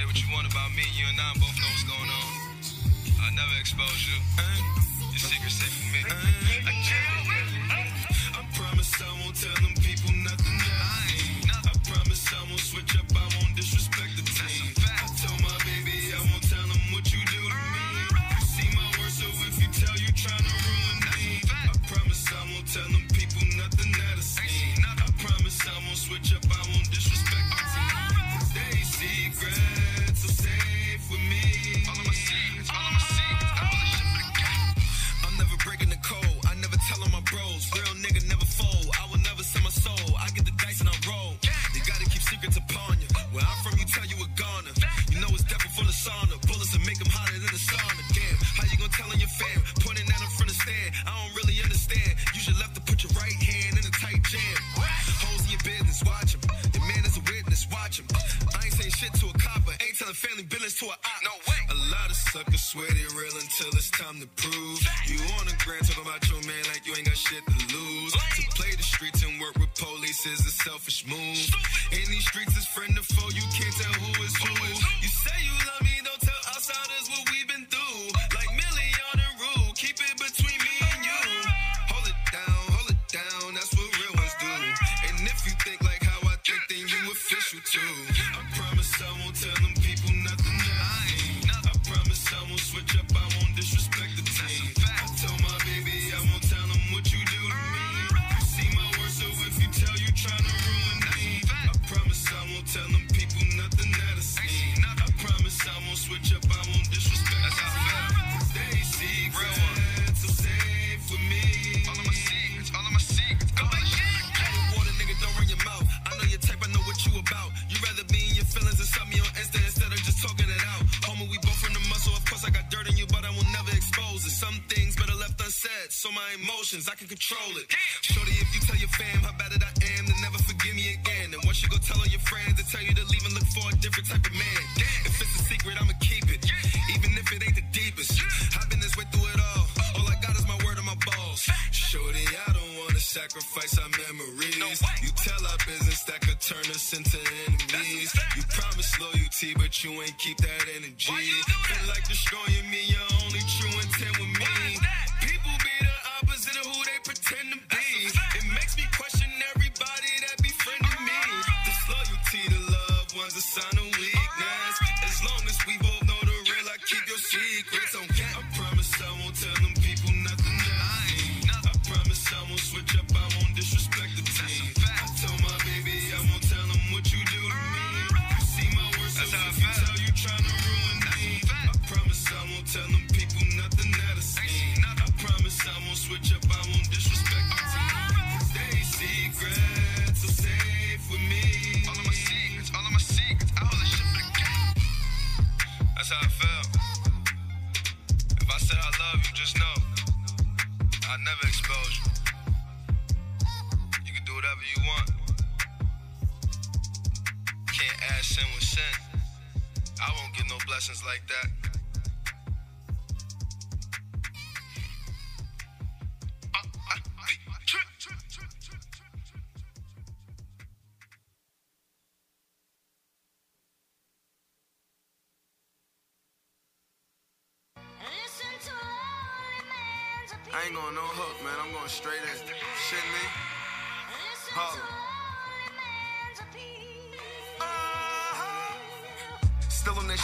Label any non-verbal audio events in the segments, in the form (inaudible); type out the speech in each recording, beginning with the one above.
say what you want about me, you and I both know what's going on. I never expose you. Your secret's safe with me. It. Some things better left unsaid, so my emotions, I can control it. Shorty, if you tell your fam how bad that I am, then never forgive me again. And once you go tell all your friends, they tell you to leave and look for a different type of man. If it's a secret, I'ma keep it. Even if it ain't the deepest. I've been this way through it all. All I got is my word and my balls. Shorty, I don't wanna sacrifice our memories. You tell our business that could turn us into enemies. Loyalty, but you ain't keep that energy. Feel like destroying me, your only true intent with me. That's how I feel. If I said I love you, just know I never expose you. You can do whatever you want. Can't add sin with sin. I won't get no blessings like that.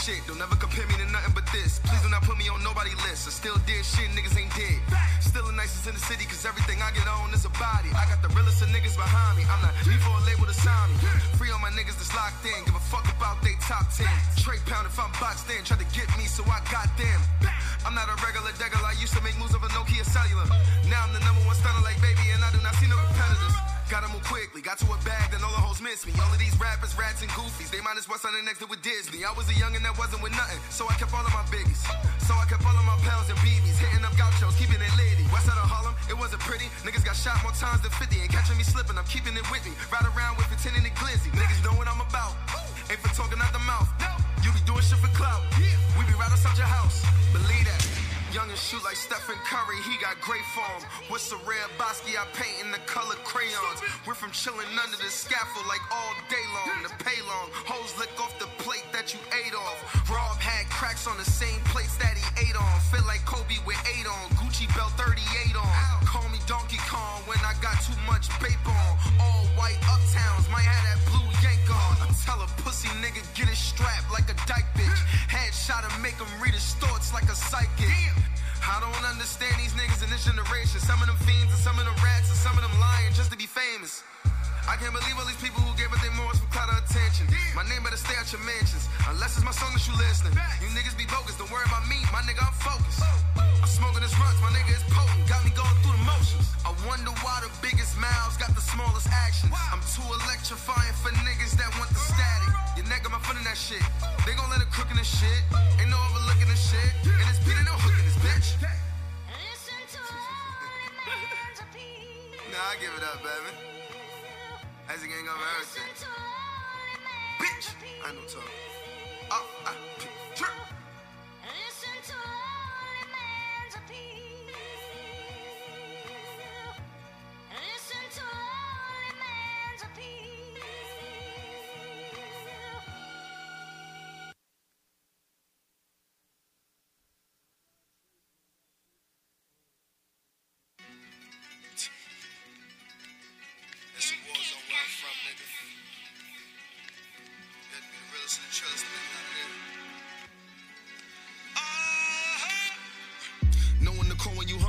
Shit, don't ever compare me to nothing but this. Please do not put me on nobody list. I still did shit, niggas ain't dead. Still the nicest in the city, cause everything I get on is a body. I got the realest of niggas behind me. I'm not need for a label to sign me. Free all my niggas that's locked in. Give a fuck about they top 10. Trey pound if I'm boxed in. Try to get me, so I got them. I'm not a regular degger. I used to make moves of a Nokia cellular. Now I'm the number one stunner like baby, and I do not see no competitors. Gotta move quickly, got to a bag, then all the hoes miss me. All of these rappers, rats, and goofies, they as well sign the next to with Disney. I was a youngin' that wasn't with nothing, so I kept all of my biggies. So I kept all of my pals and BBs, hitting up gauchos, keeping it litty. West side of Harlem, it wasn't pretty. Niggas got shot more times than 50, and catching me slipping, I'm keeping it with me. Ride around with pretending it glizzy. Niggas know what I'm about. Ain't for talking out the mouth. You be doing shit for clout. We be right outside your house. Believe that. Young and shoot like Stephen Curry, he got great form. With some rare Basquiat, I paint in the color crayons. We're from chilling under the scaffold like all day long. The pay long, hoes lick off the plate that you ate off. Rob had cracks on the same plates that he ate on. Feel like Kobe with eight on, Gucci belt 38 on. Call me Donkey Kong when I got too much paper on. All white uptowns, might have that blue yank on. I tell a pussy nigga get it strapped like a dyke bitch. Headshot and make him read his thoughts like a psychic. I don't understand these niggas in this generation. Some of them fiends and some of them rats and some of them lying just to be famous. I can't believe all these people who gave up their morals for clout attention. My name better stay at your mentions. Unless it's my song that you listening. You niggas be bogus, don't worry about me. My nigga, I'm focused. I'm smoking this runs, my nigga is potent. Got me going through the motions. I wonder why the biggest mouths got the smallest actions. I'm too electrifying for niggas that want the static. Your neck got my foot in that shit. They gon' let it cook in this shit. Ain't no overlooking this shit. And beat ain't no hook in this bitch. nah, I give it up, baby. As a gang of. Bitch! I know talk. Oh, I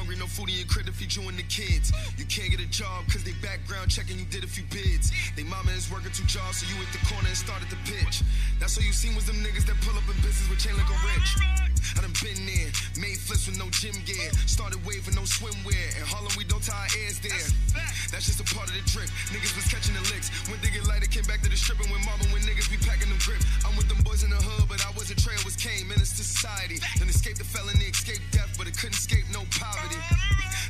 hungry, no food in your crib to feed you and the kids. You can't get a job cause they background checking you did a few bids. They mama is working two jobs, so you at the corner and started to pitch. That's all you seen was them niggas that pull up in business with chain like a rich. I done been there, made flips with no gym gear, started waving no swimwear. In Harlem, we don't tie our ears there. That's just a part of the drip. Niggas was catching the licks. When they get lighter, came back to the strip and went Marvin when niggas be packing them grip. I'm with them boys in the hood, but I wasn't trail, was came, menace to society. Then escaped the felony, escaped death, but it couldn't escape no poverty.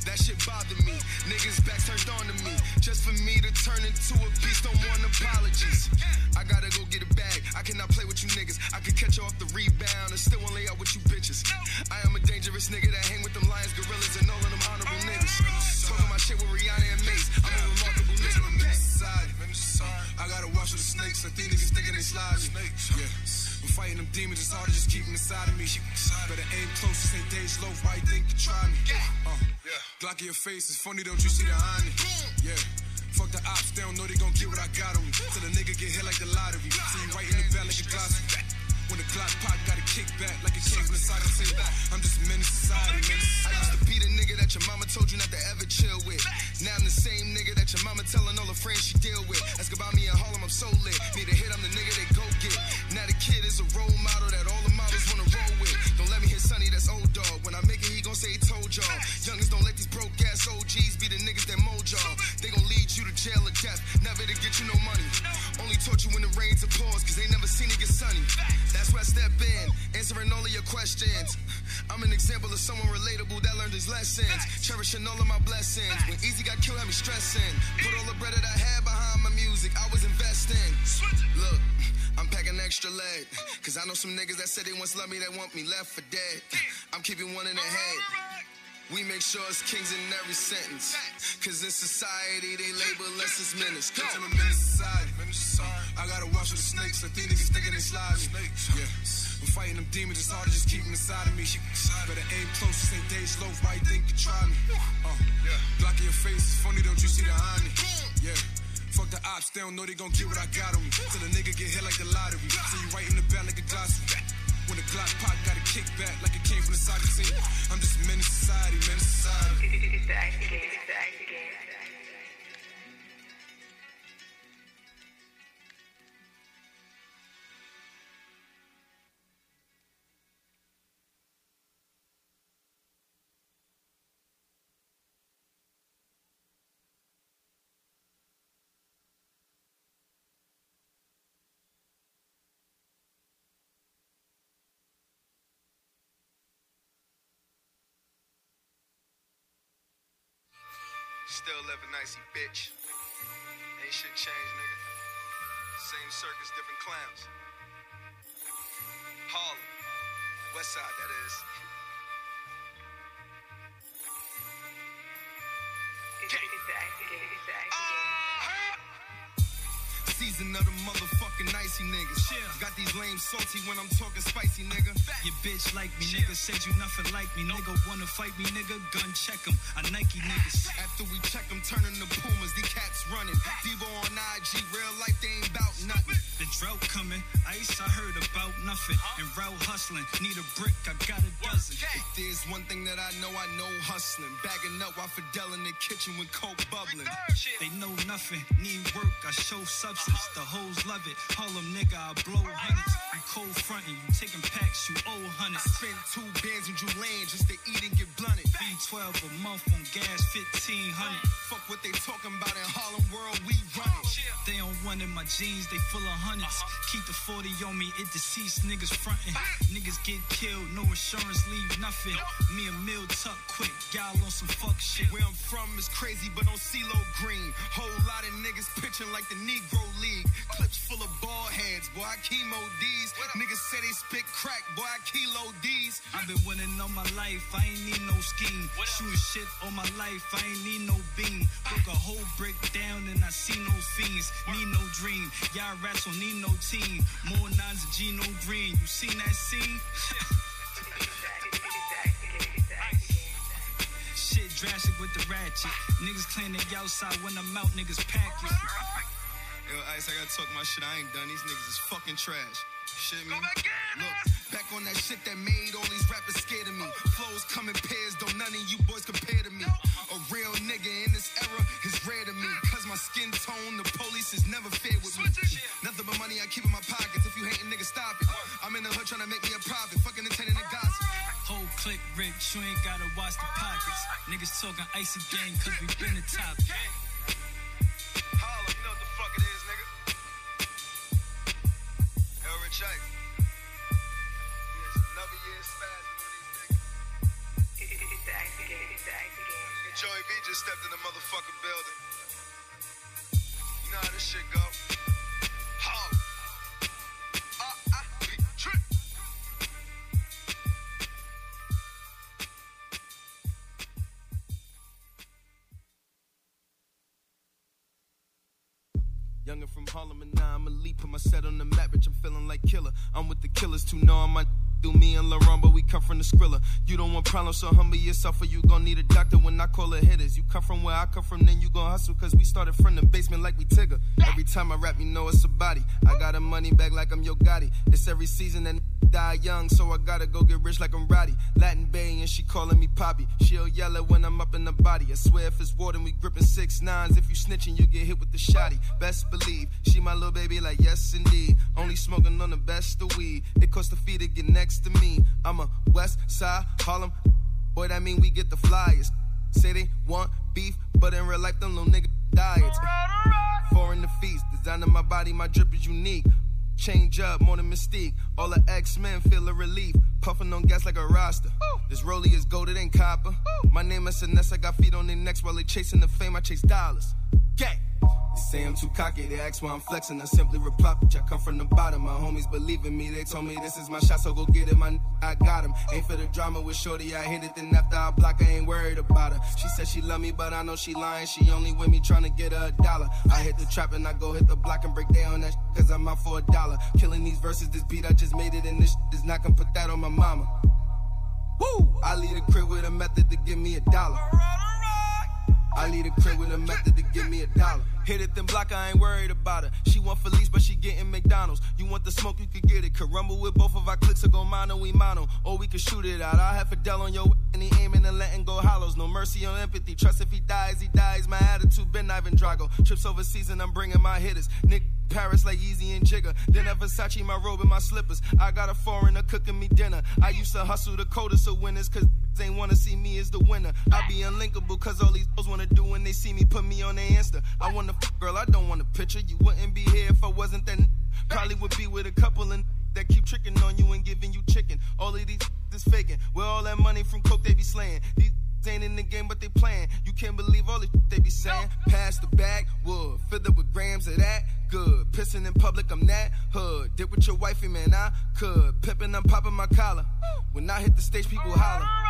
That shit bothered me. Niggas back turned on to me. Just for me to turn into a beast, don't want apologies. I gotta go get a bag. I cannot play with you niggas. I can catch you off the rebound and still won't lay out with you bitches. I am a dangerous nigga that hang with them lions, gorillas, and all of them honorable niggas. Talking my shit with Rihanna and Mace. I'm a remarkable nigga. I'm in society. I gotta watch for the snakes. I think niggas thinking they slide me. Yeah. I'm fighting them demons. It's hard to just keep them inside of me. Better aim close. This ain't days low. Why you think you try me? Uh, Glock in your face. It's funny, don't you see the irony? Yeah. Fuck the ops. They don't know they gon' get what I got on me. Till the nigga get hit like the lottery. See you right in the back like a glossy. When the Glock pop, got a kick back like it came from the side of the I'm just a menace society, man. I used to be the nigga that your mama told you not to ever chill with. Now I'm the same nigga that your mama telling all her friends she deal with. Ask about me in Harlem, I'm so lit. Need a hit, I'm the nigga they go get. Now the kid is a role model that all the models wanna roll with. Don't let me hit Sonny, that's old dog. When I make it, say he told y'all. Youngest don't let these broke ass OGs be the niggas that mold y'all. They gon' lead you to jail or death, never to get you no money. Only taught you when the rains are pours, cause they never seen it get sunny. That's where I step in, answering all of your questions. I'm an example of someone relatable that learned his lessons. Cherishing all of my blessings. When Easy got killed, had me stressing. Put all the bread that I had behind my music, I was investing. Look, I'm packing extra lead. Cause I know some niggas that said they once loved me that want me left for dead. I'm keeping one in the head. We make sure it's kings in every sentence. Cause in society, they label us as menace. Till I'm society. I gotta watch for the snakes. I think niggas thinking they slide me. Yeah. I'm fighting them demons. It's hard to just keep them inside of me. Better aim close. This ain't days low. Why you think you try me? Uh, Glock in your face. It's funny, don't you see the irony? Yeah. Fuck the ops. They don't know they gon' get what I got on me. Till the nigga get hit like the lottery. See you right in the back like a glossy. When the Glock pop, got a kick back like it came from the the team. I'm just a menace to society, menace to society. Still living icy bitch. Ain't shit changed, nigga. Same circus, different clowns. Harlem. West side, that is. Exactly, exactly. Uh-huh. Season of the motherfucker motherfucking icy niggas. Got these lame salty when I'm talking spicy, nigga. Your bitch like me, nigga. Said you nothing like me, nigga. Wanna fight me, nigga? Gun check him. I Nike niggas. After we check them, turning the Pumas, the cats running. Devo on IG, real life, they ain't bout nothing. The drought coming, ice, I heard about nothing. And route hustling, need a brick, I got a dozen. If there's one thing that I know, I know hustling. Bagging up while Fidel in the kitchen with coke bubbling. They know nothing, need work, I show substance. The hoes love it. Harlem nigga, I blow hundreds. You cold frontin', you taking packs, you owe hundreds. Spend two bands in Julian just to eat and get blunted. B12 a month on gas, 1500. Fuck what they talking about in Harlem World, we run. They don't want in my jeans, they full of hundreds. Keep the 40 on me, it deceased niggas frontin'. Niggas get killed, no insurance, leave nothing. Me and Mill tuck quick, y'all on some fuck shit. Where I'm from is crazy, but on CeeLo Green. Whole lot of niggas pitching like the Negro League. Clips full of ball heads, boy, I chemo D's. Niggas say they spit crack, boy, I kilo D's. I've been winning all my life, I ain't need no scheme. Shooting shit all my life, I ain't need no beam. Broke a whole brick down and I see no fiends. Need no dream, y'all rats don't need no team. More nines of G, no green. You seen that scene? (laughs) Shit drastic with the ratchet. Niggas claim they outside when I'm out, niggas pack it. Yo, Ice, I gotta talk my shit. I ain't done. These niggas is fucking trash. Shit me. Look, back on that shit that made all these rappers scared of me. Flows come in pairs, don't none of you boys compare to me. A real nigga in this era is rare to me. Cause my skin tone, the police is never fair with me. Nothing but money I keep in my pockets. If you hating, nigga, stop it. I'm in the hood trying to make me a profit. Fucking entertaining the gossip. Whole click rich, you ain't gotta watch the pockets. Niggas talking icy gang cause we been the top. Holla, just stepped in the motherfucking building. You know how this shit go. Uh, Trick. Younger from Harlem and now I'm a leap, put my set on the map, bitch. I'm feeling like killer. I'm with the killers too, know I'm my do me and LaRon, but we come from the Skrilla. You don't want problems, so humble yourself, or you gon' need a doctor when I call it hitters. You come from where I come from, then you gon' hustle, cause we started from the basement like we Tigger. Every time I rap, you know it's a body. I got a money bag like I'm Yo Gotti. It's every season that die young, so I gotta go get rich like I'm Roddy. Latin Bay, and she calling me Poppy. She'll yell it when I'm up in the body. I swear if it's water, we gripping six nines. If you snitching, you get hit with the shotty. Best believe, she my little baby, like yes indeed. Only smoking on the best of weed. It costs a fee to get next to me. I'm a West Side Harlem. Boy, that mean we get the flyers. Say they want beef, but in real life, them little niggas diets. Foreign the feast, designing my body, my drip is unique. Change up more than mystique. All the X-Men feel a relief. Puffing on gas like a roster. This rollie is gold, it ain't copper. My name is Sinessa, got feet on their necks while they chasing the fame. I chase dollars. Gang. Say I'm too cocky, they ask why I'm flexing. I simply reply, bitch, I come from the bottom. My homies believe in me, they told me this is my shot, so go get it, my n- I got him. Ain't for the drama with Shorty, I hit it, then after I block, I ain't worried about her. She said she love me, but I know she lying. She only with me trying to get her a dollar. I hit the trap and I go hit the block and break down that sh- cause I'm out for a dollar. Killing these verses, this beat, I just made it, and this sh- is not gonna put that on my mama. Woo! I leave the crib with a method to give me a dollar. I leave the crib with a method to give me a dollar. Hit it, then block, I ain't worried about her. She want Felice, but she getting McDonald's. You want the smoke, you could get it. Could rumble with both of our clicks or go mono, we mono. Or we could shoot it out. I have Fidel on your and he aiming and letting go hollows. No mercy on empathy. Trust if he dies, he dies. My attitude been Ivan Drago. Trips overseas and I'm bringing my hitters. Nick Paris like Easy and Jigger. Then a Versace, my robe and my slippers. I got a foreigner cooking me dinner. I used to hustle the coldest of winners, cause they wanna see me as the winner. I be unlinkable, cause all these girls wanna do when they see me put me on their Insta. I wanna f- girl, I don't want a picture. You wouldn't be here if I wasn't that. n- Probably would be with a couple and that keep tricking on you and giving you chicken. All of these is faking. Where all that money from coke they be slaying. These ain't in the game, but they playing. You can't believe all the shit they be saying. Pass the bag, wood, filled up with grams of that. Good. Pissing in public, I'm that hood. Did with your wifey, man, I could. Pippin', I'm popping my collar. When I hit the stage, people holler.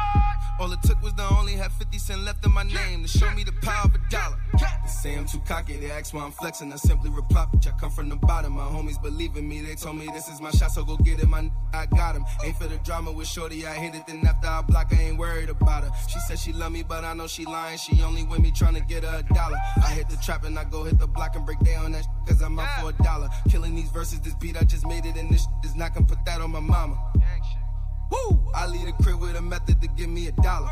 All it took was to only have 50 cent left in my name to show me the power of a dollar. They say I'm too cocky, they ask why I'm flexing. I simply reply, bitch, I come from the bottom. My homies believe in me, they told me this is my shot, so go get it, my I got him. Ain't for the drama with Shorty, I hit it, then after I block, I ain't worried about her. She said she love me, but I know she lying. She only with me trying to get her a dollar. I hit the trap and I go hit the block and break down that sh- cause I'm out for a dollar. Killing these verses, this beat, I just made it, and this sh- is not gonna put that on my mama. Woo! I leave the crib with a method to give me a dollar.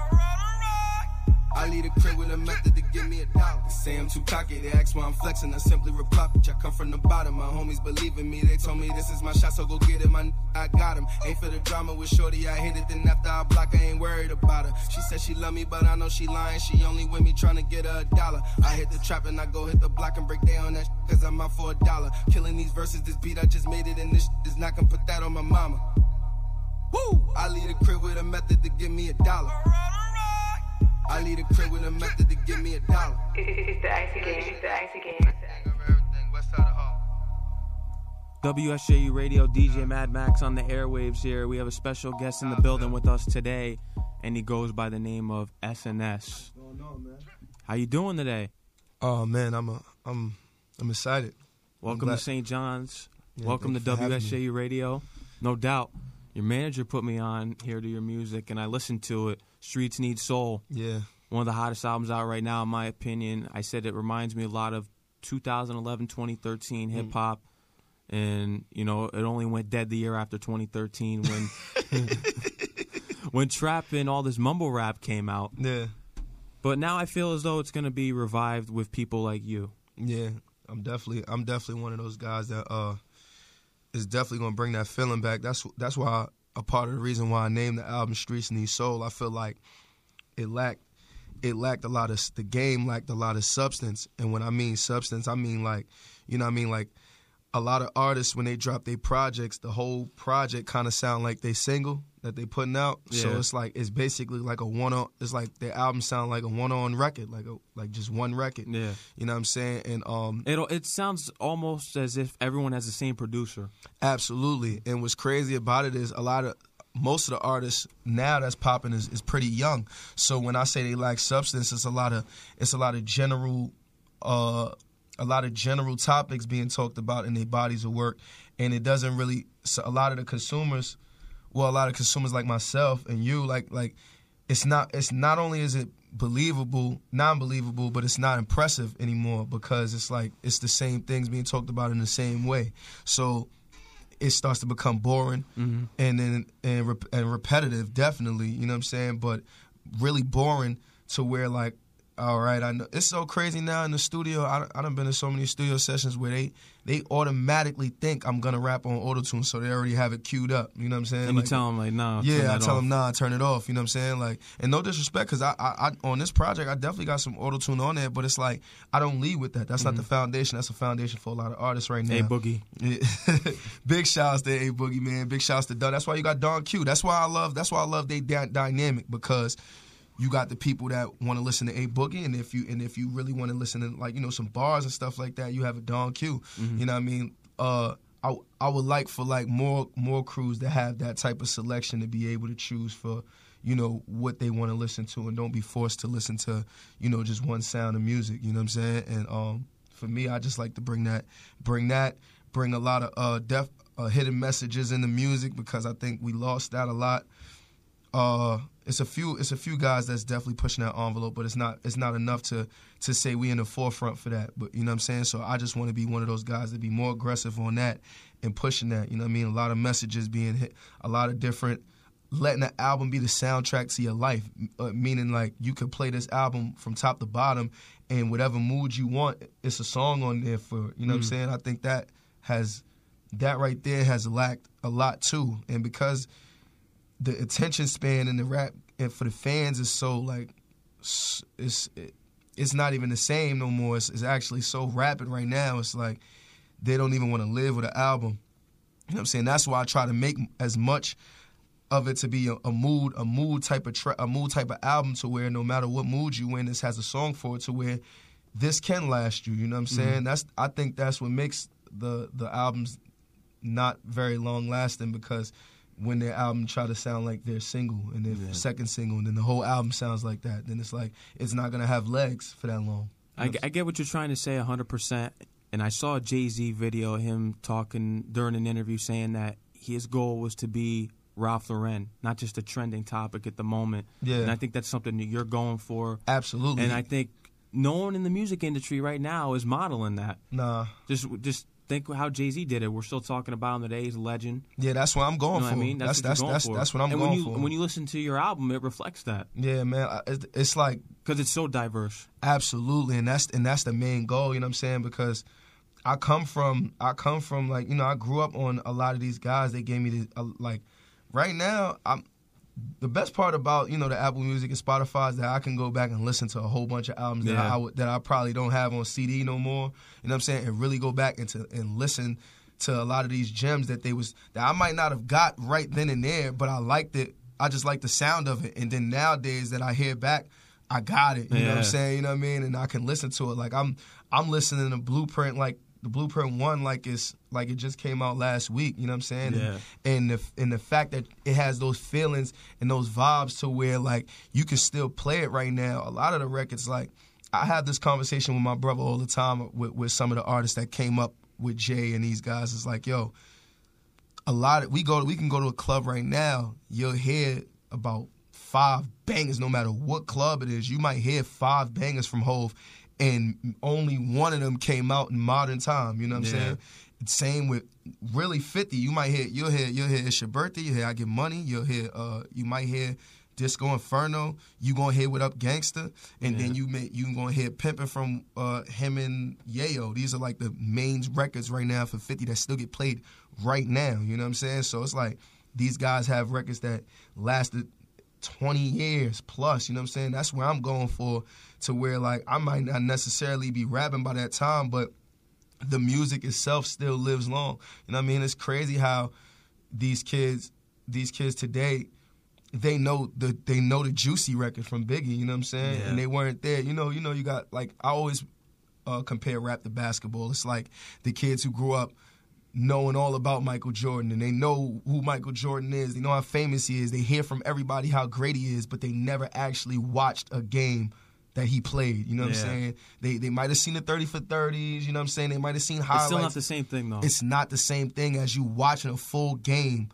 I leave the crib with a method to give me a dollar. They say I'm too cocky, they ask why I'm flexing. I simply reply, bitch, I come from the bottom. My homies believe in me, they told me this is my shot, so go get it, my I got him. Ain't for the drama with Shorty, I hit it, then after I block, I ain't worried about her. She said she love me, but I know she lying. She only with me trying to get her a dollar. I hit the trap and I go hit the block and break down that sh- cause I'm out for a dollar. Killing these verses, this beat, I just made it, and this sh- is not gonna put that on my mama. Woo! I leave the crib with a method to give me a dollar. I leave the crib with a method to give me a dollar. It's the icy game. It's the icy game. WSJU Radio DJ Mad Max on the airwaves here. We have a special guest in the building with us today, and he goes by the name of SNS. How you doing today? Oh man, I'm a, I'm I'm excited. Welcome glad- to St. John's. Yeah, Welcome to thank you for having me. WSJU Radio. No doubt. Your manager put me on here to your music, and I listened to it. Streets Need Soul. Yeah, One of the hottest albums out right now, in my opinion. I said it reminds me a lot of 2011, 2013 Mm. hip hop. And, you know, it only went dead the year after 2013 when (laughs) when trap and all this mumble rap came out. yeah, But now I feel as though it's going to be revived with people like you. yeah. I'm definitely I'm definitely one of those guys that uh is definitely gonna bring that feeling back. That's that's why a part of the reason why I named the album Streets Need Soul. I feel like it lacked it lacked a lot of the game lacked a lot of substance. And when I mean substance, I mean like you know I mean like a lot of artists when they drop their projects, the whole project kind of sound like they single that they putting out. So it's like it's basically like a one on. It's like their album sound like a one on record, like a like just one record. Yeah. You know what I'm saying? And um, It it sounds almost as if everyone has the same producer. Absolutely. And what's crazy about it is a lot of most of the artists now that's popping is, is pretty young. So when I say they lack substance, it's a lot of it's a lot of general uh a lot of general topics being talked about in their bodies of work and it doesn't really so a lot of the consumers well a lot of consumers like myself and you like like it's not it's not only is it believable non-believable but it's not impressive anymore because it's like it's the same things being talked about in the same way. So it starts to become boring mm-hmm. and then and, and repetitive definitely you know what i'm saying? But really boring to where like all right i know it's so crazy now in the studio i, I done been in so many studio sessions where they they automatically think i'm gonna rap on autotune so they already have it queued up you know what i'm saying And you Like- tell them, like, no. turn yeah, I tell off. them nah, turn it off. You know what I'm saying? Like, and no disrespect, because I, I, I, on this project, I definitely got some auto tune on there, but it's like I don't lead with that. That's not the mm-hmm. foundation. That's a foundation for a lot of artists right now. Hey, Boogie. (laughs) Yeah. Big shouts to A Boogie man. Big shouts to Don. That's why you got Don Q. That's why I love. That's why I love they dy- dynamic because you got the people that want to listen to A Boogie, and if you and if you really want to listen to like you know some bars and stuff like that, you have a Don Q. You know what I mean? Uh, I I would like for like more more crews to have that type of selection to be able to choose for you know what they want to listen to and don't be forced to listen to you know just one sound of music. You know what I'm saying? And um, for me, I just like to bring that bring that bring a lot of uh, def, uh hidden messages in the music because I think we lost that a lot uh it's a few it's a few guys that's definitely pushing that envelope but it's not it's not enough to to say we in the forefront for that. But you know what i'm saying? So i just want to be one of those guys to be more aggressive on that and pushing that. You know what i mean? A lot of messages being hit a lot of different letting the album be the soundtrack to your life uh, meaning like you could play this album from top to bottom and whatever mood you want it's a song on there for you know what i'm saying? I think that has that right there has lacked a lot too. And because the attention span in the rap and for the fans is so like it's it, it's not even the same no more. It's, it's actually so rapid right now. It's like they don't even want to live with an album. You know what I'm saying? That's why I try to make as much of it to be a, a mood, a mood type of tra- a mood type of album to where no matter what mood you in, this has a song for it to where this can last you. You know what I'm saying? Mm-hmm. That's I think that's what makes the the albums not very long lasting because when their album try to sound like their single and their second single, and then the whole album sounds like that. Then it's like it's not gonna have legs for that long. I, I get what you're trying to say 100%. And I saw a Jay Z video of him talking during an interview saying that his goal was to be Ralph Lauren, not just a trending topic at the moment. Yeah. And I think that's something that you're going for. Absolutely. And I think no one in the music industry right now is modeling that. nah, Just just think how Jay Z did it. We're still talking about him today. He's a legend. yeah, that's what I'm You going know for. I mean? that's what that's that's that's what I'm and going when you, for. When you listen to your album, it reflects that yeah, man, it's, it's like because it's so diverse. Absolutely, and that's and that's the main goal. You know what I'm saying? Because I come from I come from like you know I grew up on a lot of these guys. They gave me the uh, like right now. I'm the best part about you know the Apple Music and Spotify is that I can go back and listen to a whole bunch of albums that I that I probably don't have on CD no more. You know what I'm saying? And really go back into and listen to a lot of these gems that they was that I might not have got right then and there, but I liked it. I just like the sound of it. And then nowadays that I hear back, I got it. You know what I'm saying? You know what I mean? And I can listen to it. Like I'm I'm listening to Blueprint like the Blueprint one like it's like it just came out last week. You know what I'm saying? Yeah. And, and the and the fact that it has those feelings and those vibes to where like you can still play it right now. A lot of the records like I have this conversation with my brother all the time with, with some of the artists that came up with Jay and these guys. It's like, yo, a lot of we go we can go to a club right now, you'll hear about five bangers no matter what club it is. You might hear five bangers from Hove and only one of them came out in modern time, you know what I'm Yeah. saying? Same with really 50. You might hear you'll hear you'll hear it's your birthday, you hear I get money, you'll hear uh you might hear Disco Inferno, you gonna hear What Up Gangster, and then you may you gonna hear Pimpin' from uh, him and Yayo. These are like the main records right now for 50 that still get played right now. You know what I'm saying? So it's like these guys have records that lasted 20 years plus. You know what I'm saying? That's where I'm going for. To where like I might not necessarily be rapping by that time, but the music itself still lives long. You know what I mean? It's crazy how these kids, these kids today, they know the they know the juicy record from Biggie. You know what I'm saying? Yeah. And they weren't there. You know, you know, you got like I always uh, compare rap to basketball. It's like the kids who grew up knowing all about Michael Jordan and they know who Michael Jordan is. They know how famous he is. They hear from everybody how great he is, but they never actually watched a game that he played. You know what Yeah. I'm saying? They they might have seen the 30 for 30s. You know what I'm saying? They might have seen highlights. It's still not the same thing though. It's not the same thing as you watching a full game,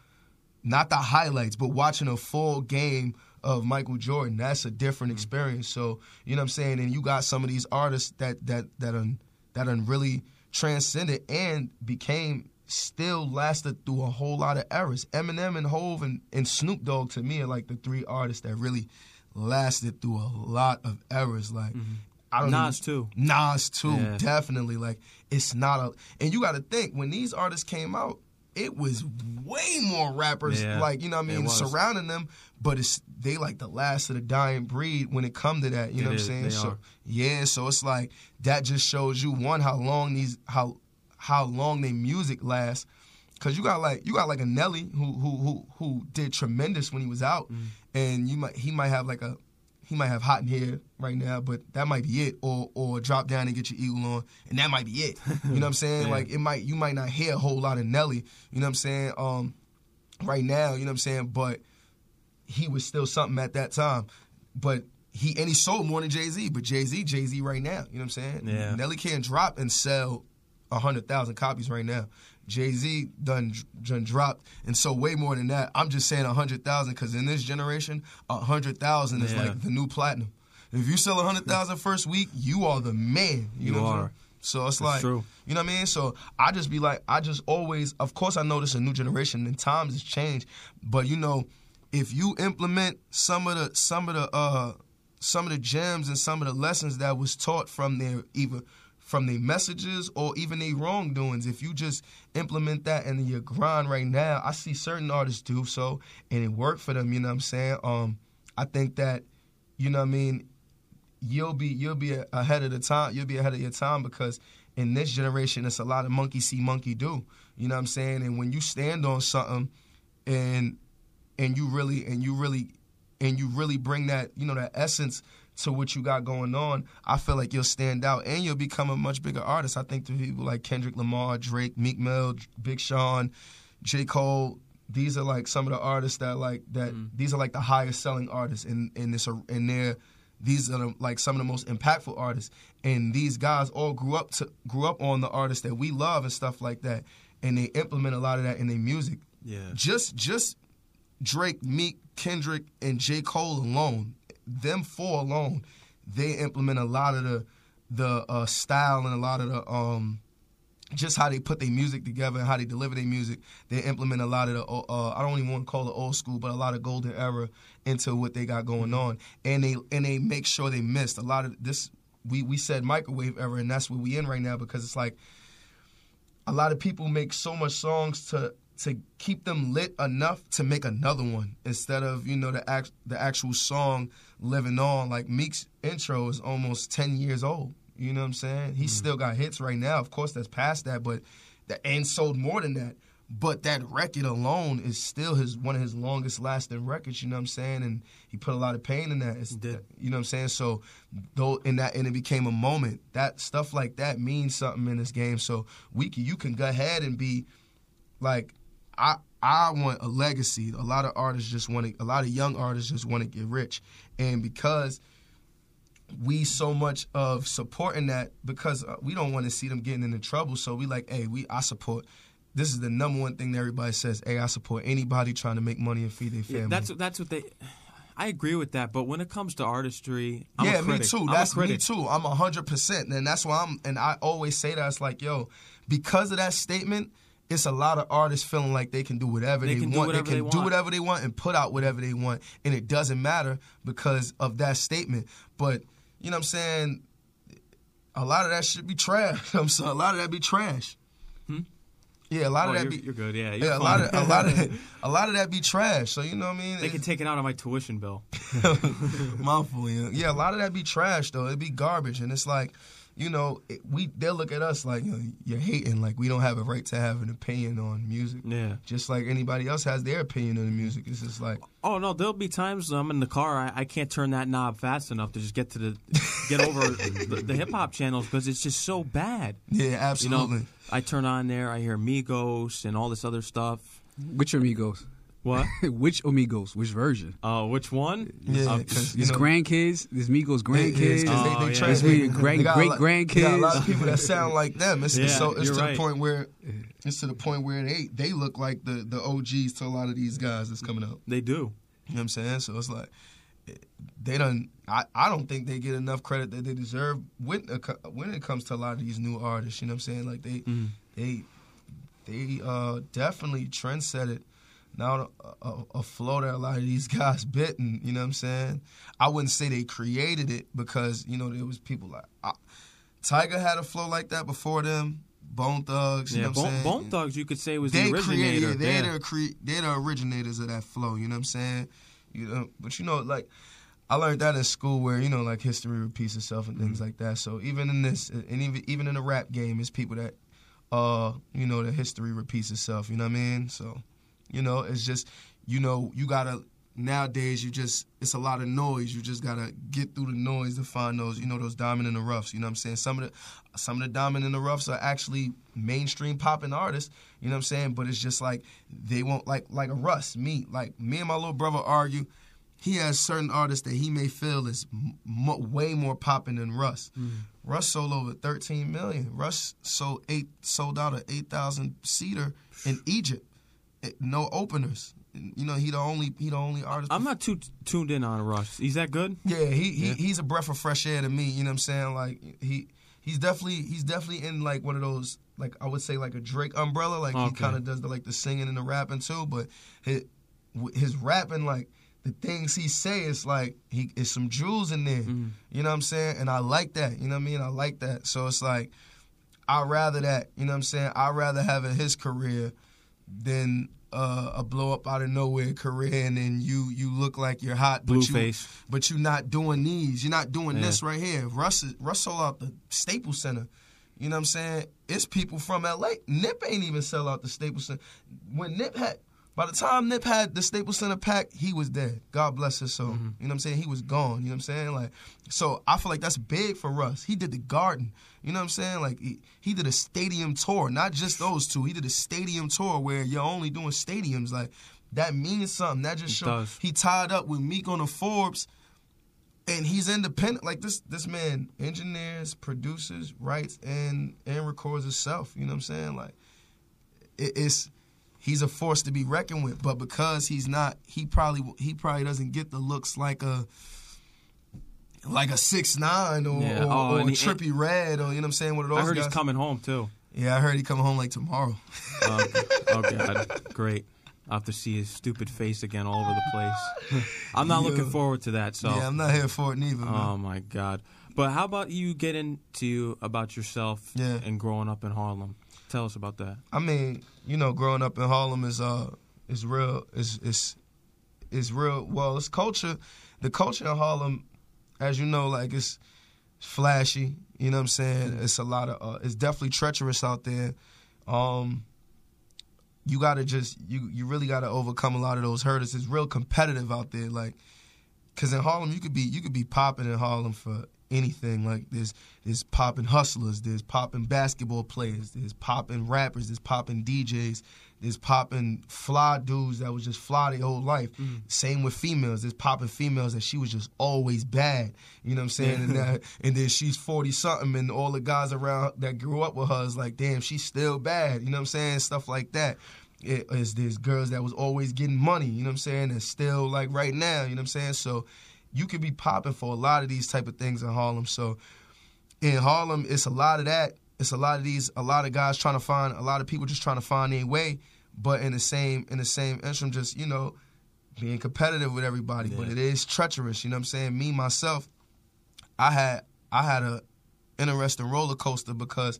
not the highlights, but watching a full game of Michael Jordan. That's a different mm-hmm. experience. So you know what I'm saying. And you got some of these artists that that that un, that un really transcended and became still lasted through a whole lot of eras. Eminem and Hove and, and Snoop Dogg to me are like the three artists that really lasted through a lot of eras. Like I don't Nas, even- too. Nas too, Yeah. definitely. Like it's not a, and you got to think when these artists came out, it was way more rappers Yeah, like you know what I mean surrounding them, but it's they like the last of the dying breed when it come to that. You know It what is, I'm saying? so are. yeah, so it's like that just shows you one how long these how how long they music lasts. Cause you got like you got like a Nelly who who who who did tremendous when he was out, Mm-hmm. And you might he might have like a he might have hot in here right now, but that might be it. Or or drop down and get your eagle on, and that might be it. (laughs) You know what I'm saying? Yeah. Like it might you might not hear a whole lot of Nelly. You know what I'm saying? Um, right now, you know what I'm saying? But he was still something at that time. But he and he sold more than Jay Z. But Jay Z, Jay Z right now. You know what I'm saying? Yeah. Nelly can't drop and sell hundred thousand copies right now. Jay Z done, done dropped and so way more than that. I'm just saying hundred thousand because in this generation, hundred thousand is Yeah. like the new platinum. If you sell 100,000 first week, you are the man. You, You know what I'm are. saying? So it's It's like, true. you know what I mean? So I just be like, I just always, of course, I know this is a new generation and times has changed, but you know, if you implement some of the some of the uh some of the gems and some of the lessons that was taught from their either from their messages or even their wrongdoings, if you just implement that in your grind right now, I see certain artists do so and it worked for them. You know what I'm saying? Um, I think that, you know what I mean you'll be you'll be ahead of the time. You'll be ahead of your time because in this generation, it's a lot of monkey see, monkey do. You know what I'm saying? And when you stand on something, and and you really and you really and you really bring that you know that essence to what you got going on, I feel like you'll stand out and you'll become a much bigger artist. I think to people like Kendrick Lamar, Drake, Meek Mill, Big Sean, J. Cole, these are like some of the artists that like that. Mm. These are like the highest selling artists, and and this and they're these are the, like some of the most impactful artists. And these guys all grew up to grew up on the artists that we love and stuff like that, and they implement a lot of that in their music. Yeah. Just just Drake, Meek, Kendrick, and J. Cole alone, them four alone, they implement a lot of the the uh, style and a lot of the um just how they put their music together and how they deliver their music. They implement a lot of the uh, I don't even want to call it old school, but a lot of golden era into what they got going on, and they and they make sure they missed a lot of this. We we said microwave era, and that's where we in right now because it's like a lot of people make so much songs to to keep them lit enough to make another one instead of you know the act, the actual song living on. Like Meek's intro is almost ten years old. You know what I'm saying? He's mm. still got hits right now. Of course, that's past that, but the and sold more than that. But that record alone is still his one of his longest lasting records. You know what I'm saying? And he put a lot of pain in that. It's, did. You know what I'm saying? So though in that and it became a moment. That stuff like that means something in this game. So we can, you can go ahead and be like I I want a legacy. A lot of artists just want to. A lot of young artists just want to get rich, and because we so much of supporting that, because uh, we don't want to see them getting into trouble. So we like, hey, we I support. This is the number one thing that everybody says. Hey, I support anybody trying to make money and feed their family. Yeah, that's that's what they. I agree with that, but when it comes to artistry, I'm yeah, me too. I'm That's me too. I'm hundred percent, and that's why I'm. And I always say that it's like, yo, because of that statement, it's a lot of artists feeling like they can do whatever They they, want. whatever they can they do whatever they want and put out whatever they want, and it doesn't matter because of that statement. But you know what I'm saying? A lot of that should be trash. (laughs) I'm sorry, a lot of that be trash. Hmm? Yeah, a lot Oh, of that you're, be. you're good. Yeah, yeah, a lot of a lot of (laughs) a lot of that be trash. So you know what I mean? they can take it out of my tuition bill. (laughs) Fault, yeah. Yeah, a lot of that be trash though. It'd be garbage, and it's like, you know, it, we they'll look at us like you know, you're hating, like we don't have a right to have an opinion on music. Yeah. Just like anybody else has their opinion on the music. It's just like, Oh no, there'll be times I'm in the car. I, I can't turn that knob fast enough to just get to the get (laughs) over the, the hip hop channels because it's just so bad. yeah, absolutely. You absolutely. know, I turn on there, I hear Migos and all this other stuff. Which amigos? What? (laughs) Which amigos? Which version? Uh, which one? Yeah, Uh, 'cause, you There's know, grandkids. There's Migos it is, grandkids. 'cause Oh, they, they yeah. try- they- me great- they got a great lot- they got a lot of people that sound like them. It's, it's so it's to right. the point where it's to the point where they they look like the the OGs to a lot of these guys that's coming up. they do. You know what I'm saying? So it's like they don't. I, I don't think they get enough credit that they deserve when it when it comes to a lot of these new artists. You know what I'm saying? Like they they they uh, definitely trendset it. Now a, a, flow that a lot of these (laughs) guys bit, and you know what I'm saying. I wouldn't say they created it because you know there was people like I, Tiger had a flow like that before them. Bone Thugs, you Yeah, know what I'm Bone, saying? Bone Thugs, you could say was they the originator. created. They're yeah. the cre- they're the originators of that flow. You know what I'm saying? You know, but you know, like I learned that in school, where you know, like history repeats itself and things like that. So even in this, and even even in the rap game, it's people that, uh, you know, the history repeats itself. You know what I mean? So, you know, it's just, you know, you gotta nowadays. You just it's a lot of noise. You just gotta get through the noise to find those, you know, those diamond in the roughs. You know what I'm saying? Some of the some of the diamond in the roughs are actually mainstream popping artists. You know what I'm saying? But it's just like they won't like like a Russ, me, like me and my little brother argue. He has certain artists that he may feel is m- way more popping than Russ. Mm. Russ sold over 13 million. Russ sold eight sold out an 8,000 seater in Egypt. No openers. You know, he the only he the only artist. I'm not too t- tuned in on Russ. He's that good? Yeah, he, he Yeah. he's a breath of fresh air to me. You know what I'm saying? Like he he's definitely he's definitely in like one of those like I would say like a Drake umbrella. Like he kind of does the like the singing and the rapping too. But his his rapping like the things he say is like he is some jewels in there. Mm-hmm. You know what I'm saying? And I like that. You know what I mean? I like that. So it's like I'd rather that. You know what I'm saying? I'd rather have in his career than uh, a blow up out of nowhere career and then you you look like you're hot but you Blueface. but you're not doing these. You're not doing Yeah. this right here. Russ Russ sold out the Staples Center. You know what I'm saying? It's people from LA. Nip ain't even sell out the Staples Center. When Nip had By the time Nip had the Staples Center pack, he was dead. God bless his soul. Mm-hmm. You know what I'm saying? He was gone. You know what I'm saying? Like, so I feel like that's big for Russ. He did the Garden. You know what I'm saying? Like, he, he did a stadium tour, not just those two. He did a stadium tour where you're only doing stadiums. Like, that means something. That just shows he tied up with Meek on the Forbes and he's independent. Like this, this man engineers, produces, writes, and and records himself. You know what I'm saying? Like it, it's he's a force to be reckoned with. But because he's not, he probably he probably doesn't get the looks like a like a six nine or, Yeah. or, Oh, or a and he- Trippie Redd or you know what I'm saying. Those I heard guys. he's coming home too. Yeah, I heard he coming home like tomorrow. Oh, oh (laughs) god, great. I have to see his stupid face again all over the place. (laughs) I'm not looking forward to that. So, Yeah, I'm not here for it neither. man. oh my god. But how about you get into about yourself Yeah. and growing up in Harlem? Tell us about that. I mean, you know, growing up in Harlem is uh is real is is is real well, it's culture. The culture in Harlem, as you know, like it's flashy, you know what I'm saying? It's a lot of uh, it's definitely treacherous out there. Um you gotta just you you really gotta overcome a lot of those hurdles. It's real competitive out there, like because in Harlem you could be you could be popping in Harlem for anything. Like there's there's popping hustlers, there's popping basketball players, there's popping rappers, there's popping DJs, there's popping fly dudes that was just fly their whole life. Mm. Same with females. There's popping females that she was just always bad. You know what I'm saying? And, that, and then she's 40 something, and all the guys around that grew up with her is like, damn, she's still bad. You know what I'm saying? Stuff like that. It, is there's girls that was always getting money, you know what I'm saying, and still like right now, you know what I'm saying? So you could be popping for a lot of these type of things in Harlem. So in Harlem, it's a lot of that. It's a lot of these, a lot of guys trying to find, a lot of people just trying to find their way, but in the same, in the same interim, just you know, being competitive with everybody. But it is treacherous. You know what I'm saying? Me myself, I had, I had a interesting roller coaster because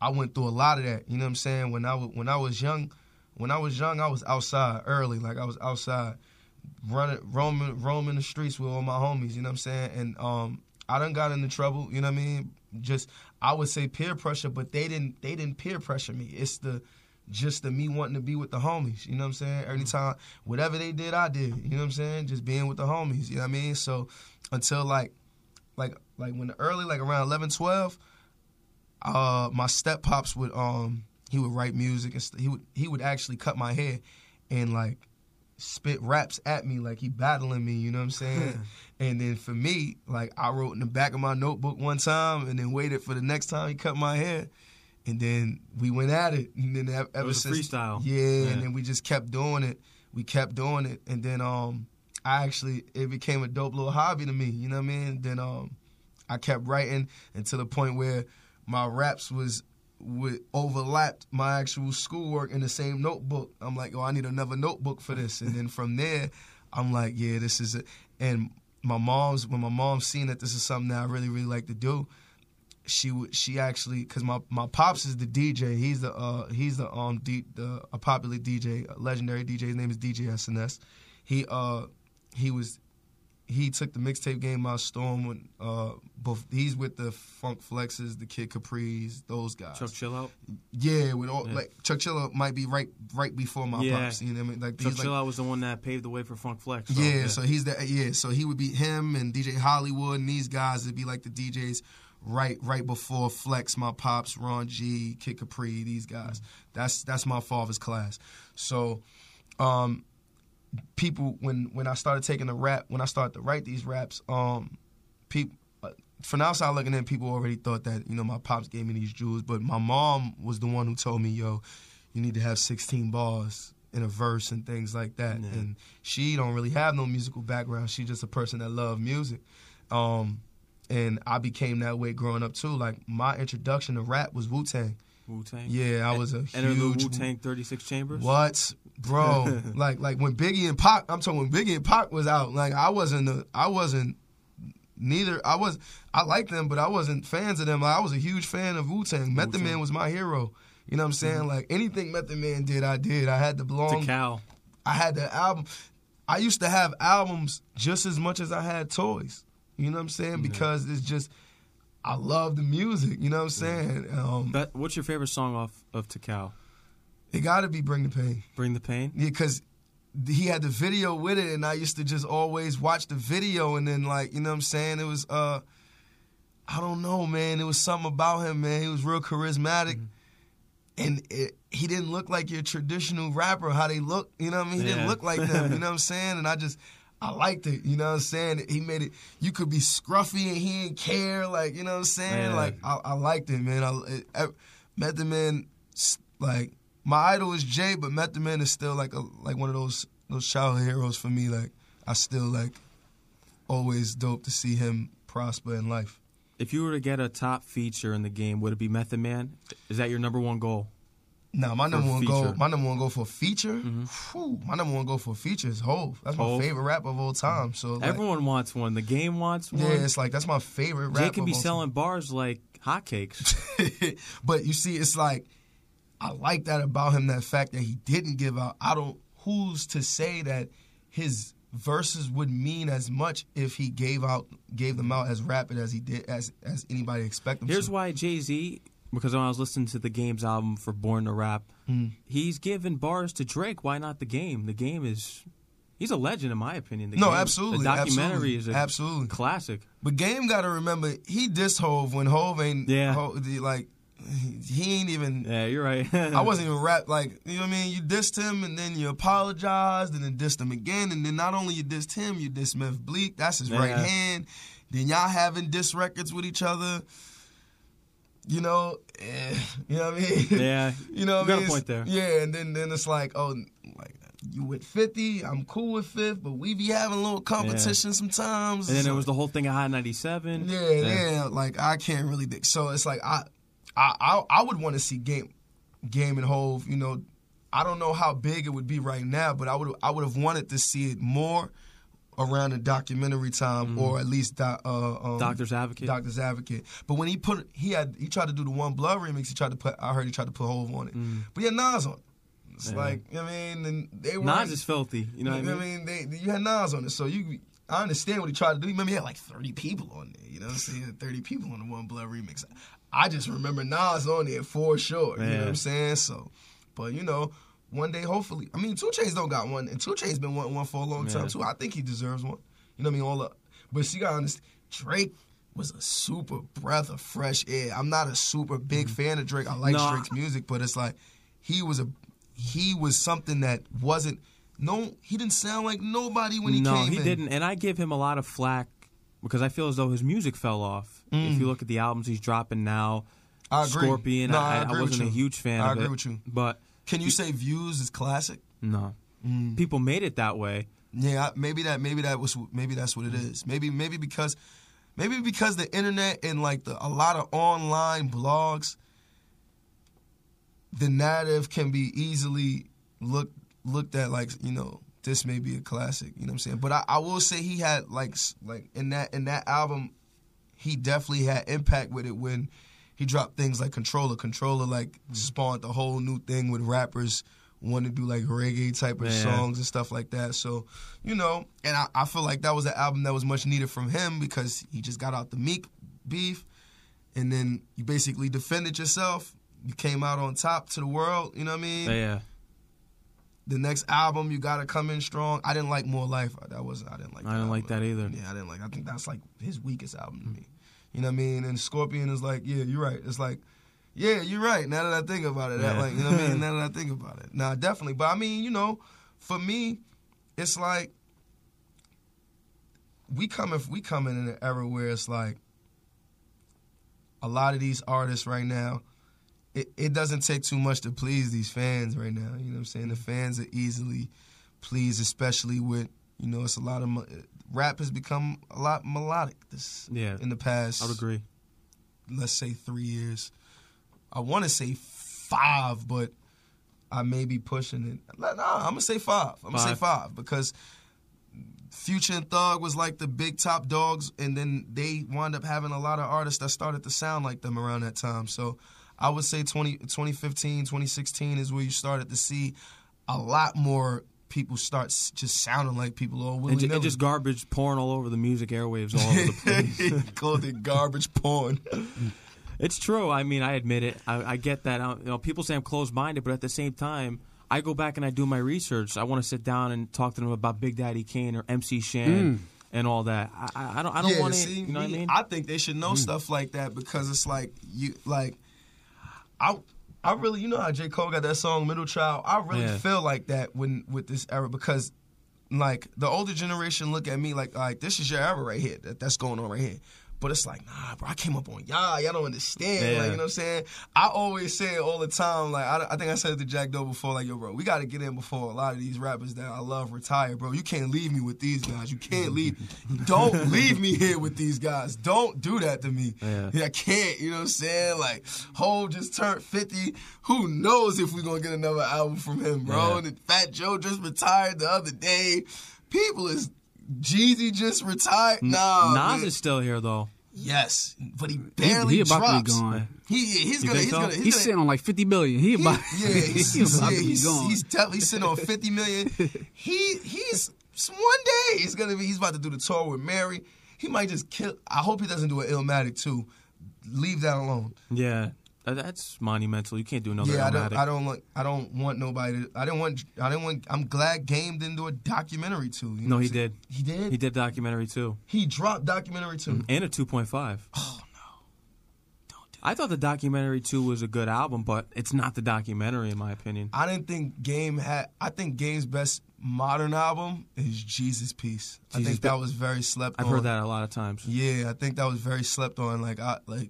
I went through a lot of that. You know what I'm saying? When I was, when I was young, when I was young, I was outside early. Like I was outside running, roaming, roaming the streets with all my homies. You know what I'm saying? And um, I done got into trouble. You know what I mean? Just I would say peer pressure, but they didn't. They didn't peer pressure me. It's the just the me wanting to be with the homies. You know what I'm saying? Every time, whatever they did, I did. You know what I'm saying? Just being with the homies. You know what I mean? So until like, like, like when the early, like around 11, 12, uh, my step pops would um he would write music and st- he would he would actually cut my hair and like spit raps at me like he battling me, you know what I'm saying? (laughs) and then for me, like I wrote in the back of my notebook one time and then waited for the next time he cut my hair. And then we went at it. And then ev- ever was a since freestyle. Yeah, Yeah. and then we just kept doing it. We kept doing it. And then um I actually it became a dope little hobby to me, you know what I mean? Then um I kept writing until the point where my raps was would overlapped my actual schoolwork in the same notebook. I'm like, oh, I need another notebook for this. And then from there, I'm like, yeah, this is it. And my mom's when my mom seen that this is something that I really really like to do, she would she actually because my my pops is the DJ. He's the uh he's the um D, the a popular DJ, a legendary DJ. His name is DJ SNS. He uh he was he took the mixtape game by storm when uh both he's with the Funk Flexes, the Kid Capris, those guys. Chuck Chill Out. Yeah, with all Yeah. like Chuck Chilla might be right right before my Yeah. pops. You know what I mean? Like Chuck he's like was the one that paved the way for Funk Flex. So, yeah, so he's that. yeah, so he would be him and DJ Hollywood and these guys would be like the DJs right right before Flex, my pops, Ron G, Kid Capri, these guys. That's that's my father's class. So um people when when I started taking the rap when I started to write these raps, um people from the outside looking in, people already thought that you know my pops gave me these jewels, but my mom was the one who told me, "Yo, you need to have 16 bars in a verse and things like that." Yeah. And she don't really have no musical background. She's just a person that loved music. Um, and I became that way growing up too. Like my introduction to rap was Wu Tang. Wu Tang. Yeah, I was a Enter huge Wu Tang 36 Chambers. what, bro? (laughs) like like when Biggie and Pac, I'm talking when Biggie and Pac was out. Like I wasn't, a, I wasn't. Neither I was. I liked them, but I wasn't fans of them. Like, I was a huge fan of Wu Tang. Method. Man was my hero. You know what I'm saying? Like anything Method Man did, I did. I had the belong. To. Cal. I had the album. I used to have albums just as much as I had toys. You know what I'm saying? Because it's just I love the music. You know what I'm saying? Um, But what's your favorite song off of Tical? It got to be Bring the Pain. Bring the Pain. Yeah, because he had the video with it, and I used to just always watch the video, and then like you know what I'm saying. It was uh, I don't know, man. It was something about him, man. He was real charismatic, and it, he didn't look like your traditional rapper. How they look, you know what I mean? He Yeah. didn't look like them. You know what I'm (laughs) saying? And I just. I liked it, you know what I'm saying? He made it. You could be scruffy and he didn't care, like you know what I'm saying? Yeah. Like I, I liked it, man. I, it, I Method Man, like my idol is Jay, but Method Man is still like a like one of those those childhood heroes for me. Like I still like always dope to see him prosper in life. If you were to get a top feature in the game, would it be Method Man? Is that your number one goal? Now my number one feature. Mm-hmm. goal, my number one goal for a feature. Whew, my number one goal for a feature is Hove. That's my favorite rap of all time. So like, Everyone wants one. The game wants one. yeah, it's like that's my favorite. Jay can be all time. selling bars like hotcakes. (laughs) but you see, it's like I like that about him. That fact that he didn't give out. I don't. Who's to say that his verses would mean as much if he gave out gave them out as rapid as he did as as anybody expected. him to. Here's to. why Jay Z, because when I was listening to the Game's album for Born to Rap, Hmm. he's giving bars to Drake. Why not the Game? The Game is. He's a legend in my opinion. The No, Game- absolutely, The documentary absolutely, is a absolutely. classic. But Game got to remember he dissed Hove when Hove ain't Yeah. Hov- the- like he ain't even. Yeah, you're right. I wasn't (laughs) even rap like you know what I mean. You dissed him and then you apologized and then dissed him again and then not only you dissed him, you dissed Memphis Bleek. That's his right hand. Then y'all having diss records with each other. You know, eh, you know what I mean. Yeah, (laughs) you know what you I got a point there. Yeah, and then then it's like oh, like you with fifty, I'm cool with fifth, but we be having a little competition sometimes. And then So- there was the whole thing of Hot 97. yeah, yeah, Like I can't really think. So it's like I, I, I, I would want to see game, game and Hove. You know, I don't know how big it would be right now, but I would, I would have wanted to see it more around the documentary time, or at least do, uh, um, Doctor's Advocate. Doctor's Advocate. But when he put, he had, he tried to do the One Blood remix. He tried to put, I heard he tried to put Hove on it, but he had Nas on it. It's Yeah. like, you know what I mean, and they were Nas is filthy. You know what I you mean? They, you had Nas on it, so you. I understand what he tried to do. Remember, he had like thirty people on there. You know what I'm saying? Thirty people on the One Blood remix. I just remember Nas on there for sure. You know what I'm saying? So, but you know, one day, hopefully. I mean, 2 Chainz don't got one, and 2 Chainz been wanting one for a long Yeah. time too. I think he deserves one. You know what I mean? All up, but she got to understand. Drake was a super breath of fresh air. I'm not a super big fan of Drake. I like Mm-hmm. Drake's music, but it's like he was a he was something that wasn't no he didn't sound like nobody when he no, came he in. He didn't. And I give him a lot of flack because I feel as though his music fell off. If you look at the albums he's dropping now, Mm. I agree. Scorpion, No, I, I I, agree with wasn't a huge fan I of agree it. with you. But Can you say Views is classic? no, Mm. people made it that way. Yeah, maybe that maybe that was maybe that's what it is. Maybe maybe because maybe because the internet and like the a lot of online blogs the narrative can be easily looked looked at like, you know, this may be a classic, you know what I'm saying? But I, I will say he had like like in that in that album he definitely had impact with it when he dropped things like Controlla. Controlla like spawned the whole new thing with rappers wanting to do like reggae type of Yeah. songs and stuff like that. So, you know, and I, I feel like that was an album that was much needed from him because he just got out the Meek beef and then you basically defended yourself. You came out on top to the world, you know what I mean? Yeah, The next album you gotta come in strong. I didn't like More Life. That wasn't I didn't like I didn't like that either. Yeah, I didn't like. I think that's like his weakest album to me. You know what I mean? And Scorpion is like, yeah, you're right. It's like, yeah, you're right. Now that I think about it, that, Yeah. like, you know what I mean? (laughs) Now that I think about it, nah, definitely. But I mean, you know, for me, it's like we coming we coming in an era where it's like a lot of these artists right now. It, it doesn't take too much to please these fans right now. You know what I'm saying? The fans are easily pleased, especially with you know it's a lot of rap has become a lot melodic. This Yeah. in the past I would agree. let's say three years. I want to say five, but I may be pushing it. Nah, I'm gonna say five. I'm gonna say five because Future and Thug was like the big top dogs, and then they wound up having a lot of artists that started to sound like them around that time. So I would say 20, 2015, 2016 is where you started to see a lot more people start just sounding like people all And, willy ju- and just garbage pouring all over the music airwaves all over the (laughs) place. (laughs) called it garbage porn. (laughs) It's true. I mean, I admit it. I, I get that. I, you know, people say I'm closed-minded, but at the same time, I go back and I do my research. I want to sit down and talk to them about Big Daddy Kane or MC Shan mm. and all that. I, I, I don't. I don't yeah, want to. see, You know what I mean? I think they should know mm. stuff like that because it's like you like I I really you know how J. Cole got that song Middle Child? I really Yeah. feel like that when with this era because like the older generation look at me like like this is your era right here. That, that's going on right here. But it's like, nah, bro, I came up on y'all. Y'all don't understand. Yeah. Like, you know what I'm saying? I always say it all the time. Like, I, I think I said it to Jakk Doe before, like, yo, bro, we got to get in before a lot of these rappers that I love retire, bro. You can't leave me with these guys. You can't leave. (laughs) Don't leave me here with these guys. Don't do that to me. Yeah. I can't, you know what I'm saying? Like, Hov just turned 50. Who knows if we're going to get another album from him, bro? Yeah. And Fat Joe just retired the other day. People is. Jeezy just retired. Nah, Nas man. is still here though. Yes, but he He, barely he about drops. to be gone. He he's gonna he's so? gonna He's, he's, sitting gonna, on like 50 billion. He about, yeah (laughs) he's, he about yeah, to be he's, gone. he's definitely sitting on 50 million. (laughs) He he's one day he's gonna be he's about to do the tour with Mary. He might just kill. I hope he doesn't do an Illmatic too. Leave that alone. Yeah, Uh, that's monumental. You can't do another. yeah, I don't I don't like I don't want nobody. To, I didn't want I didn't want. I'm glad Game didn't do a documentary too. You know No, he did. He did. He did documentary too, He dropped documentary too. Mm, and a two point five. Oh no! Don't do. I thought the documentary two was a good album, but it's not the documentary in my opinion. I didn't think Game had. I think Game's best modern album is Jesus Piece. I think that was very slept on. I've on. heard that a lot of times. Yeah, I think that was very slept on. Like I like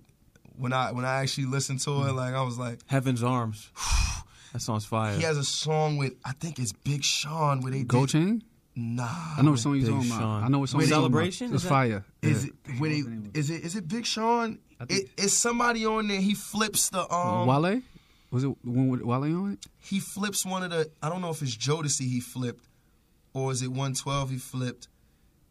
when I when I actually listened to it, like I was like, Heaven's Arms. (sighs) that song's fire. he has a song with I think it's Big Sean where they Gold did, Chain? Nah, I know what song you're Big talking about. Sean. I know what song you're talking Celebration? It's Is that- fire. Is Yeah. it where they, is it is it Big Sean? It, it's somebody on there. He flips the um. Wale? Was it the one with Wale on it? he flips one of the I don't know if it's Jodeci he flipped or is it 112 he flipped.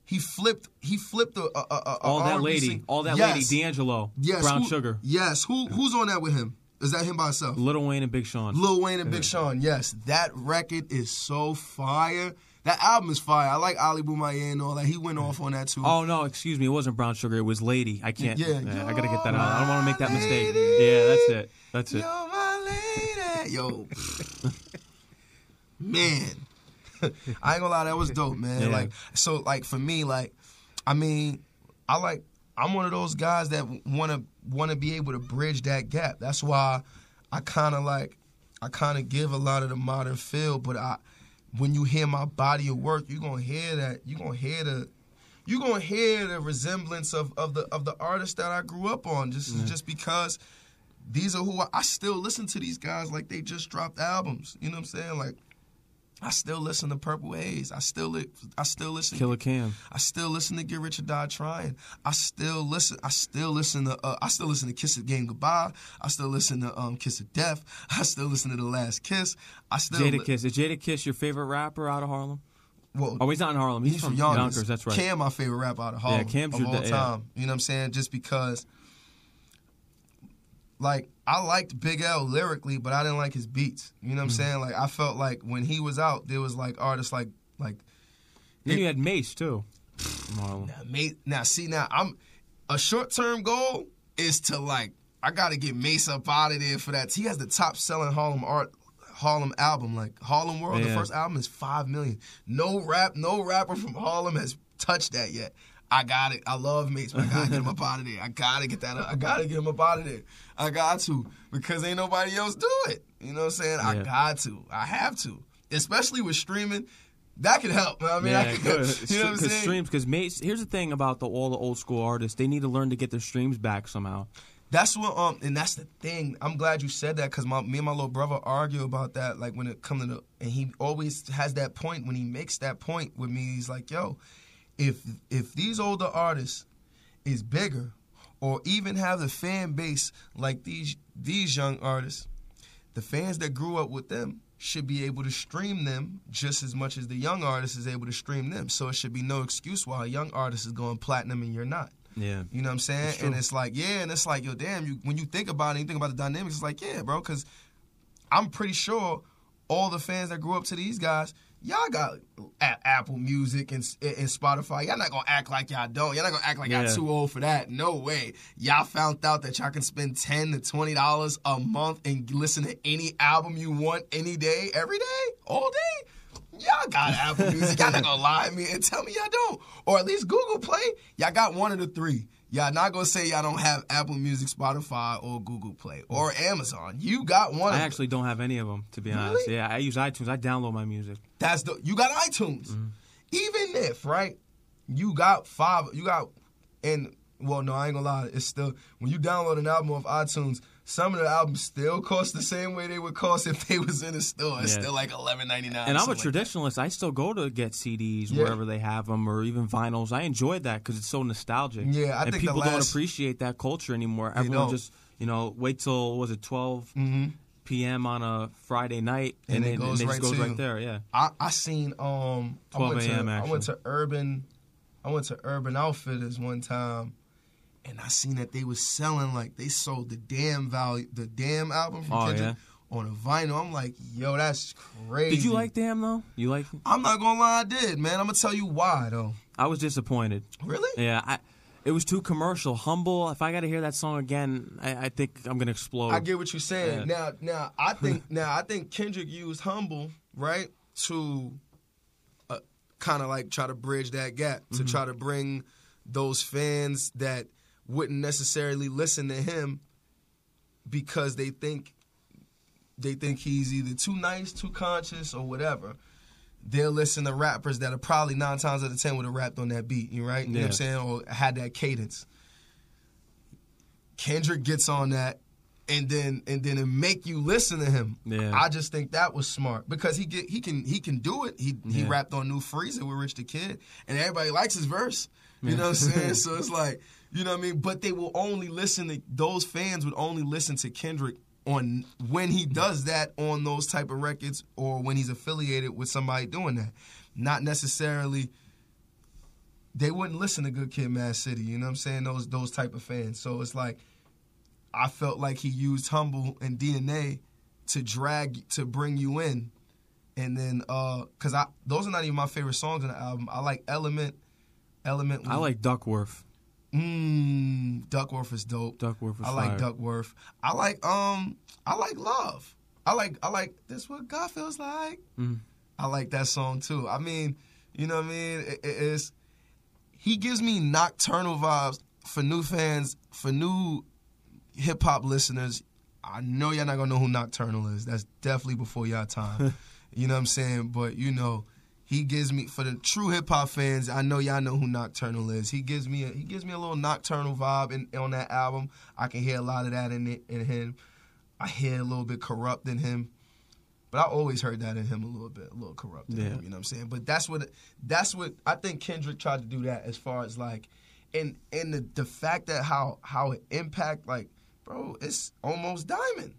He flipped he flipped a, a, a, all that lady, sing- all that yes. lady, D'Angelo, Yes, Brown who- Sugar, Yes, who who's on that with him? Is that him by himself? Lil Wayne, and Big Sean. Lil Wayne and Big Sean. Yes, that record is so fire. That album is fire. I like Ali Bomaye and all that. He went off on that too. Oh no, excuse me, it wasn't Brown Sugar. It was Lady. I can't. Yeah, I gotta get that out. I don't want to make that mistake. lady. Yeah, that's it. That's it. You're my lady. Yo, (laughs) man, I ain't gonna lie, that was dope, man. Yeah. Like, so, like for me, like, I mean, I like, I'm one of those guys that want to want to be able to bridge that gap. That's why I kind of like, I kind of give a lot of the modern feel, but I, when you hear my body of work, you're gonna hear that. You gonna hear the. You gonna hear the resemblance of, of the of the artists that I grew up on, just just because these are who I, I still listen to these guys like they just dropped albums. You know what I'm saying? Like I still listen to Purple Haze. I still li- I still listen Killer Cam. I still listen to Get Rich or Die Trying. I still listen. I still listen to. Uh, I still listen to Kiss the Game Goodbye. I still listen to um, Kiss of Death. I still listen to The Last Kiss. I still. Jada li- Kiss. Is Jadakiss your favorite rapper out of Harlem? Well, Oh, he's not in Harlem. He's, he's from, from Yonkers. Yonkers. That's right. Cam, my favorite rapper out of Harlem Yeah, Cam's of your all da- yeah. time. You know what I'm saying? Just because, like, I liked Big L lyrically, but I didn't like his beats. You know what I'm Mm-hmm. saying? Like, I felt like when he was out, there was like artists like like Then you had Mase too. Now, mate, now see now I'm a short term goal is to like I gotta get Mase up out of there for that. He has the top selling Harlem art Harlem album, like Harlem World. The first album is five million. No rap, no rapper from Harlem has touched that yet. I got it. I love Mase, but I gotta get him up out of there. I gotta get that. Up. I gotta get him up out of there. I got to because ain't nobody else do it. You know what I'm saying? I got to. I have to. Especially with streaming, that could help. I mean, I Yeah, could, (laughs) you know what I'm saying? streams, because mates. Here's the thing about the all the old school artists. They need to learn to get their streams back somehow. That's what um and that's the thing. I'm glad you said that because my me and my little brother argue about that. Like when it comes to the and he always has that point when he makes that point with me. He's like, yo, if if these older artists is bigger or even have the fan base like these these young artists, the fans that grew up with them should be able to stream them just as much as the young artist is able to stream them. So it should be no excuse why a young artist is going platinum and you're not. Yeah. You know what I'm saying? It's and it's like, yeah, and it's like, yo, damn, you when you think about it, and you think about the dynamics, it's like, yeah, bro, because I'm pretty sure all the fans that grew up to these guys, Y'all got a- Apple Music and, and Spotify. Y'all not gonna act like y'all don't. Y'all not gonna act like Yeah. y'all too old for that. No way. Y'all found out that y'all can spend ten to twenty dollars a month and listen to any album you want any day, every day, all day. Y'all got Apple Music. Y'all not gonna (laughs) lie to me and tell me y'all don't. Or at least Google Play. Y'all got one of the three. Y'all not gonna say y'all don't have Apple Music, Spotify, or Google Play or Amazon. You got one. I of them. actually don't have any of them to be honest. Yeah, I use iTunes. I download my music. That's the you got iTunes. Mm-hmm. Even if right, you got five, you got and well, no, I ain't gonna lie. It's still when you download an album off iTunes, some of the albums still cost the same way they would cost if they was in a store. It's Yeah. still like eleven ninety nine. And I'm a traditionalist. I still go to get CDs Yeah. wherever they have them, or even vinyls. I enjoy that because it's so nostalgic. Yeah, I and think the people don't appreciate that culture anymore. Everyone just you know wait till was it 12 p.m. on a Friday night, And it then goes and right just goes right there. Yeah, I, I seen um I 12 went to a.m. I went to Urban I went to Urban Outfitters one time and I seen that they was selling like they sold the damn value the damn album from Oh, Kendrick on a vinyl. I'm like, yo, that's crazy. Did you like Damn though? You like? I'm not gonna lie, I did, man. I'm gonna tell you why though. I was disappointed. Really? Yeah, I, it was too commercial. Humble. If I got to hear that song again, I, I think I'm gonna explode. I get what you're saying. Yeah. Now, now I (laughs) think now I think Kendrick used "Humble" right to uh, kind of like try to bridge that gap to try to bring those fans that wouldn't necessarily listen to him because they think they think he's either too nice, too conscious, or whatever. They'll listen to rappers that are probably nine times out of ten would have rapped on that beat, you right? You know what I'm saying? Or had that cadence. Kendrick gets on that and then and then it make you listen to him. Yeah. I just think that was smart because he get he can he can do it. He he rapped on New Freezer with Rich the Kid and everybody likes his verse. You know what I'm saying? so it's (laughs) like, you know what I mean? But they will only listen to those fans would only listen to Kendrick on when he does that on those type of records or when he's affiliated with somebody doing that. Not necessarily they wouldn't listen to Good Kid, Mad City. You know what I'm saying? Those those type of fans. So it's like I felt like he used Humble and DNA to drag to bring you in, and then uh, cause I those are not even my favorite songs on the album. I like Element. Element. I like Duckworth. Mmm, Duckworth is dope. Duckworth was I like fire. Duckworth. I like um, I like Love. I like I like this what God feels like. Mm. I like that song too. I mean, you know what I mean? It, it- it's he gives me nocturnal vibes for new fans, for new hip hop listeners. I know y'all not gonna know who Nocturnal is. That's definitely before y'all time. (laughs) you know what I'm saying? But you know, he gives me for the true hip hop fans. I know y'all know who Nocturnal is. He gives me a, he gives me a little nocturnal vibe in, on that album. I can hear a lot of that in it, in him. I hear a little bit Kurupt in him. But I always heard that in him a little bit, a little Kurupt in Yeah. him, you know what I'm saying? But that's what that's what I think Kendrick tried to do that as far as like and and the the fact that how how it impact like, bro, it's almost diamond.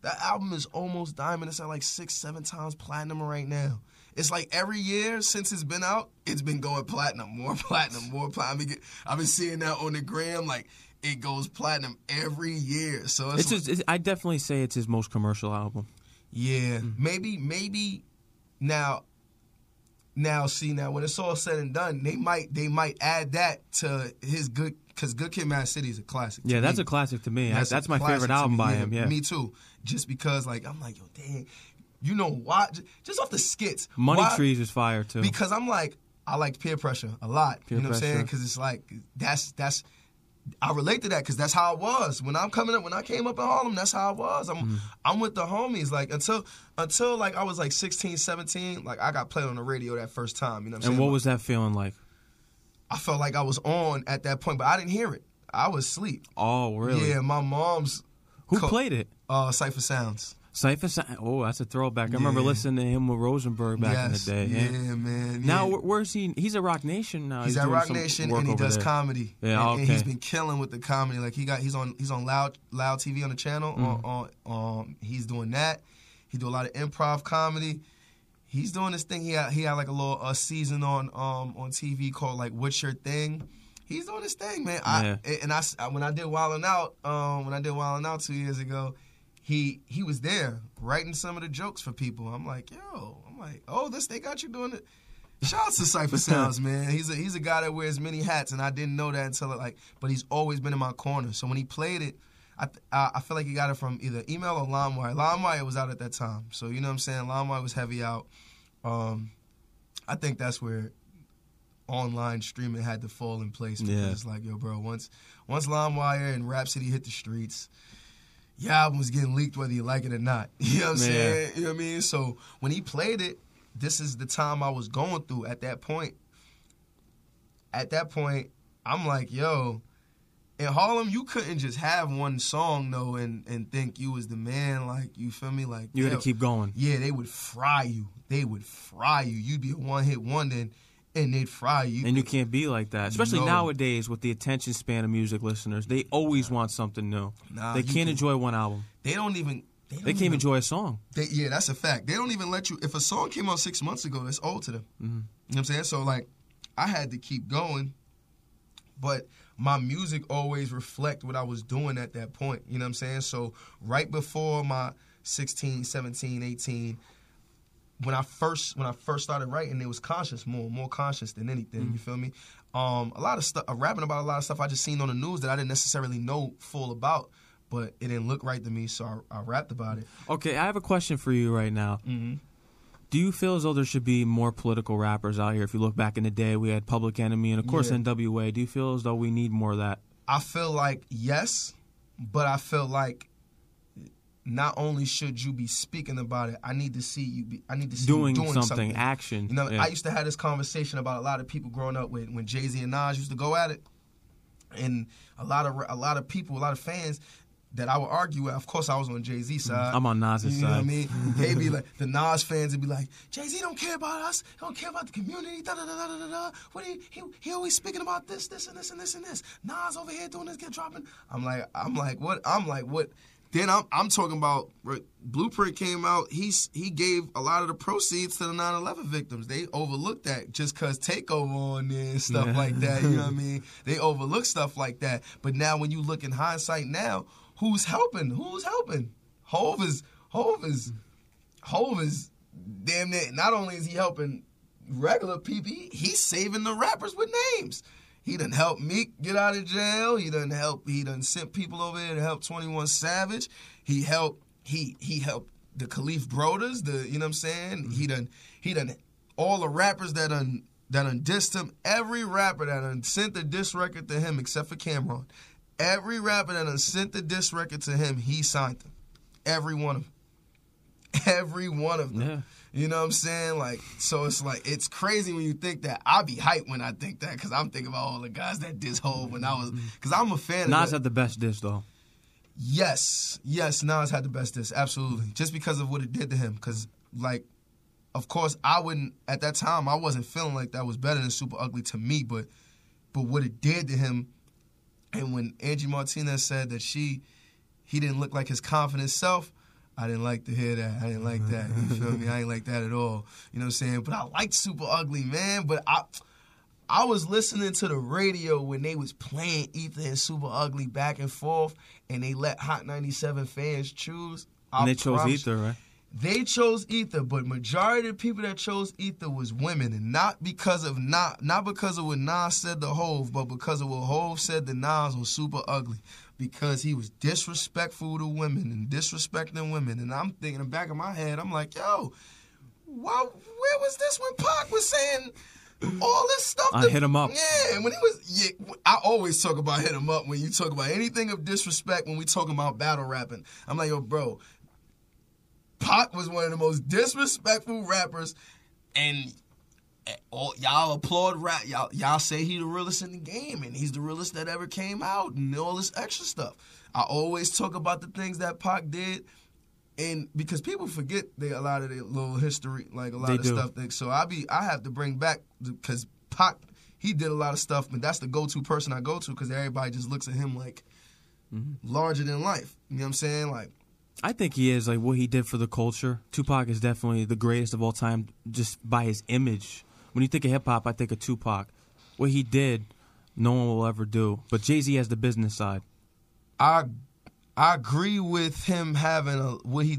That album is almost diamond. It's at like six, seven times platinum right now. It's like every year since it's been out, it's been going platinum, (laughs) more platinum, more platinum. I've been, seeing that on the gram, like it goes platinum every year. So it's, It's his, it's, I definitely say it's his most commercial album. yeah, mm-hmm. maybe maybe now now see now when it's all said and done, they might they might add that to his good because Good Kid, Mad City is a classic. Yeah, that's me. a classic to me. That's, a my favorite album me. by him. Yeah, me too. Just because like I'm like yo dang, you know why? Just off the skits, Money why- Trees is fire too. because I'm like I like peer pressure a lot. Peer you know what I'm saying? Because it's like that's that's I relate to that because that's how I was when I'm coming up. When I came up in Harlem, that's how I was. I'm Mm-hmm. I'm with the homies. Like until until like I was like 16, 17, like I got played on the radio that first time. You know what I'm saying? and saying? what was that feeling like? I felt like I was on at that point, but I didn't hear it. I was asleep. Oh, really? Yeah, my mom's Who co- played it? uh, Cipha Sounds. Cipha. Sa- Oh, that's a throwback. I remember listening to him with Rosenberg back yes. in the day. Yeah, Yeah. man. Now, yeah. wh- where's he? He's at Roc Nation now. He's, at Roc Nation and he does there. comedy. Yeah, and, and he's okay. been killing with the comedy. Like he got he's on he's on Loud Loud TV on the channel. Mm. On, on um he's doing that. He do a lot of improv comedy. He's doing this thing. He had he had like a little a season on um on TV called like What's Your Thing. He's doing this thing, man. Yeah. I and I when I did Wildin' Out um when I did Wildin' Out two years ago. He he was there writing some of the jokes for people. I'm like, yo, I'm like, oh, this they got you doing it. Shout out to Cipha (laughs) Sounds, man. He's a he's a guy that wears many hats, and I didn't know that until like, but he's always been in my corner. So when he played it, I I, I feel like he got it from either email or LimeWire. LimeWire was out at that time, so you know what I'm saying. LimeWire was heavy out. Um, I think that's where online streaming had to fall in place because Yeah. it's like, yo, bro, once once LimeWire and Rhapsody hit the streets, your album was getting leaked whether you like it or not. (laughs) You know what I'm Yeah. saying? You know what I mean? So when he played it, this is the time I was going through at that point. At that point, I'm like, yo, in Harlem, you couldn't just have one song though and, and think you was the man. Like, you feel me? Like You gotta keep going. yeah, they would fry you. They would fry you. You'd be a one hit wonder and, and they'd fry you. And you can't be like that, especially No. nowadays with the attention span of music listeners. They always want something new. Nah, they can't can- enjoy one album. they don't even. They, don't They can't even enjoy a song. They, yeah, that's a fact. They don't even let you. If a song came out six months ago, that's old to them. Mm-hmm. You know what I'm saying? So like, I had to keep going, but my music always reflect what I was doing at that point. You know what I'm saying? So right before my 16, 17, 18, when I first when I first started writing, it was conscious more, more conscious than anything. You feel me? Um, a lot of stuff, uh, rapping about a lot of stuff I just seen on the news that I didn't necessarily know full about, but it didn't look right to me, so I, I rapped about it. Okay, I have a question for you right now. Mhm. Do you feel as though there should be more political rappers out here? If you look back in the day, we had Public Enemy and of course Yeah. NWA. Do you feel as though we need more of that? I feel like yes, but I feel like not only should you be speaking about it, I need to see you be. I need to see Doing, you doing something, action. You know, Yeah. I used to have this conversation about a lot of people growing up with when Jay Z and Nas used to go at it, and a lot of a lot of people, a lot of fans that I would argue with. Of course, I was on Jay Z mm-hmm. side. I'm on Nas's side. You know what I mean? They'd be (laughs) like the Nas fans would be like, Jay Z don't care about us. He don't care about the community. Da da da da da. da. What he, he he always speaking about this this and this and this and this. Nas over here doing this, get dropping. I'm like I'm like what I'm like what. Then I'm I'm talking about Blueprint came out. He's he gave a lot of the proceeds to the 9/11 victims. They overlooked that just cause takeover on there and stuff Yeah. like that. You know what I (laughs) mean? They overlook stuff like that. But now when you look in hindsight now, who's helping? Who's helping? Hove is Hove is Hove is damn near. Not only is he helping regular people, he- he's saving the rappers with names. He done helped Meek get out of jail. He done help. He done sent people over there to help Twenty One Savage. He helped. He he helped the Kalief Browder. The you know what I'm saying. Mm-hmm. He done he done all the rappers that done that done dissed him. Every rapper that done sent the diss record to him except for Cam'ron. Every rapper that done sent the diss record to him, he signed them. Every one of them. (laughs) Every one of them. Yeah. You know what I'm saying? Like, so it's like it's crazy when you think that. I be hyped when I think that because I'm thinking about all the guys that diss Hov when I was mm-hmm. because I'm a fan. Nas had the best diss though. Yes, yes, Nas had the best diss, absolutely. Just because of what it did to him. Because, like, of course, I wouldn't at that time. I wasn't feeling like that was better than Super Ugly to me, but but what it did to him, and when Angie Martinez said that she he didn't look like his confident self. I didn't like to hear that. I didn't like that. You feel me? I ain't like that at all. You know what I'm saying? But I liked Super Ugly, man. But I I was listening to the radio when they was playing Ether and Super Ugly back and forth, and they let Hot 97 fans choose. I And they chose Ether, right? They chose Ether, but majority of the people that chose Ether was women, and not because of not not because of what Nas said to Hove, but because of what Hove said to Nas on Super Ugly, because he was disrespectful to women and disrespecting women, and I'm thinking in the back of my head, I'm like, yo, why, where was this when Pac was saying all this stuff? I to- hit him up. Yeah, when he was, yeah, I always talk about hit him up when you talk about anything of disrespect when we talking about battle rapping. I'm like, yo, bro, Pac was one of the most disrespectful rappers, and all, y'all applaud rap. Y'all, y'all say he the realest in the game, and he's the realest that ever came out, and all this extra stuff. I always talk about the things that Pac did, and because people forget they, a lot of their little history, like a lot They of do. stuff. That, so I be I have to bring back because Pac he did a lot of stuff, but that's the go to person I go to because everybody just looks at him like Mm-hmm. larger than life. You know what I'm saying? Like. I think he is like what he did for the culture. Tupac is definitely the greatest of all time, just by his image. When you think of hip hop, I think of Tupac. What he did, no one will ever do. But Jay Z has the business side. I I agree with him having a what he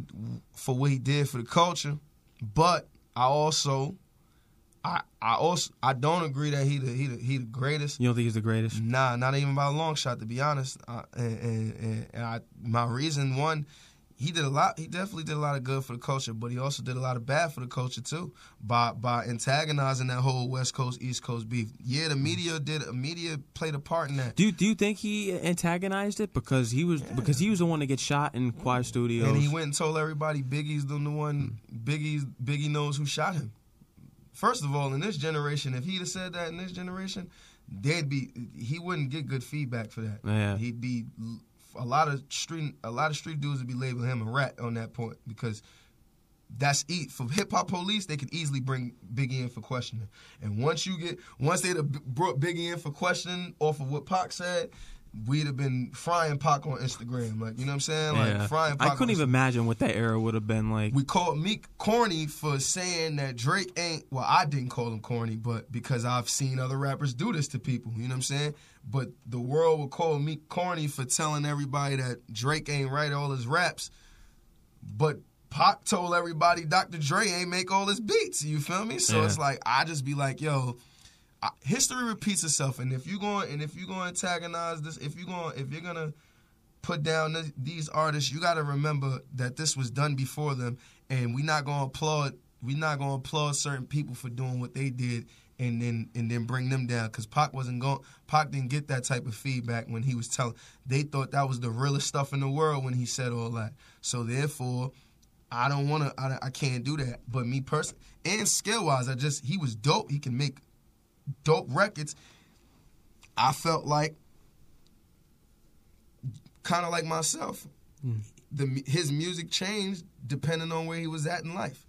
for what he did for the culture, but I also, I I also I don't agree that he the he the, he the greatest. You don't think he's the greatest? Nah, not even by a long shot, to be honest. Uh, and and, and, and I, my reason one, he did a lot. He definitely did a lot of good for the culture, but he also did a lot of bad for the culture too by by antagonizing that whole West Coast East Coast beef. Yeah, the media did. The media played a part in that. Do you, do you think he antagonized it because he was because he was the one to get shot in Quad Studios? And he went and told everybody Biggie's the one. Biggie's Biggie knows who shot him. First of all, in this generation, if he'd have said that in this generation, they'd be he wouldn't get good feedback for that. Yeah. He'd be a lot of street a lot of street dudes would be labeling him a rat on that point because that's eat for hip hop police. They could easily bring Biggie in for questioning, and once you get once they'd have brought Biggie in for questioning off of what Pac said, we'd have been frying Pac on Instagram. Like you know what I'm saying? Like Yeah. frying. Pac I couldn't even imagine what that era would have been like. we called Meek corny for saying that Drake ain't. Well, I didn't call him corny, but because I've seen other rappers do this to people, you know what I'm saying. But the world would call me corny for telling everybody that Drake ain't write all his raps. But Pac told everybody Dr. Dre ain't make all his beats. You feel me? So Yeah. it's like I just be like, yo. I- History repeats itself, and if you going and if you going to antagonize this, if you going if you're gonna put down th- these artists, you got to remember that this was done before them, and we're not gonna applaud. We're not gonna applaud certain people for doing what they did, and then and then bring them down. Because Pac wasn't going. Pac didn't get that type of feedback when he was telling. They thought that was the realest stuff in the world when he said all that. So therefore. I don't want to. I, I can't do that. But me personally, and skill wise, I just he was dope. He can make dope records. I felt like kind of like myself. Hmm. The his music changed depending on where he was at in life.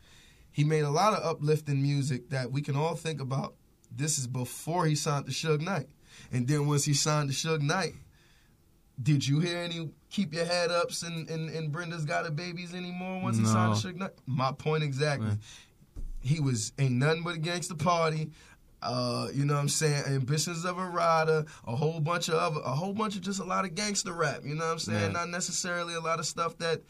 He made a lot of uplifting music that we can all think about. This is before he signed to Suge Knight, and then once he signed to Suge Knight, did you hear any "Keep Your Head Ups" and, and, and Brenda's Got a Babies anymore? Once he signed to No. Suge Knight, my point exactly. Yeah. He was ain't nothing but a gangster party. Uh, you know what I'm saying? Ambitions of a rider, a whole bunch of other, a whole bunch of just a lot of gangster rap. You know what I'm saying? Yeah. Not necessarily a lot of stuff that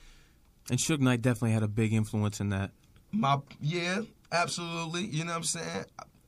and Suge Knight definitely had a big influence in that. My yeah, absolutely. You know what I'm saying?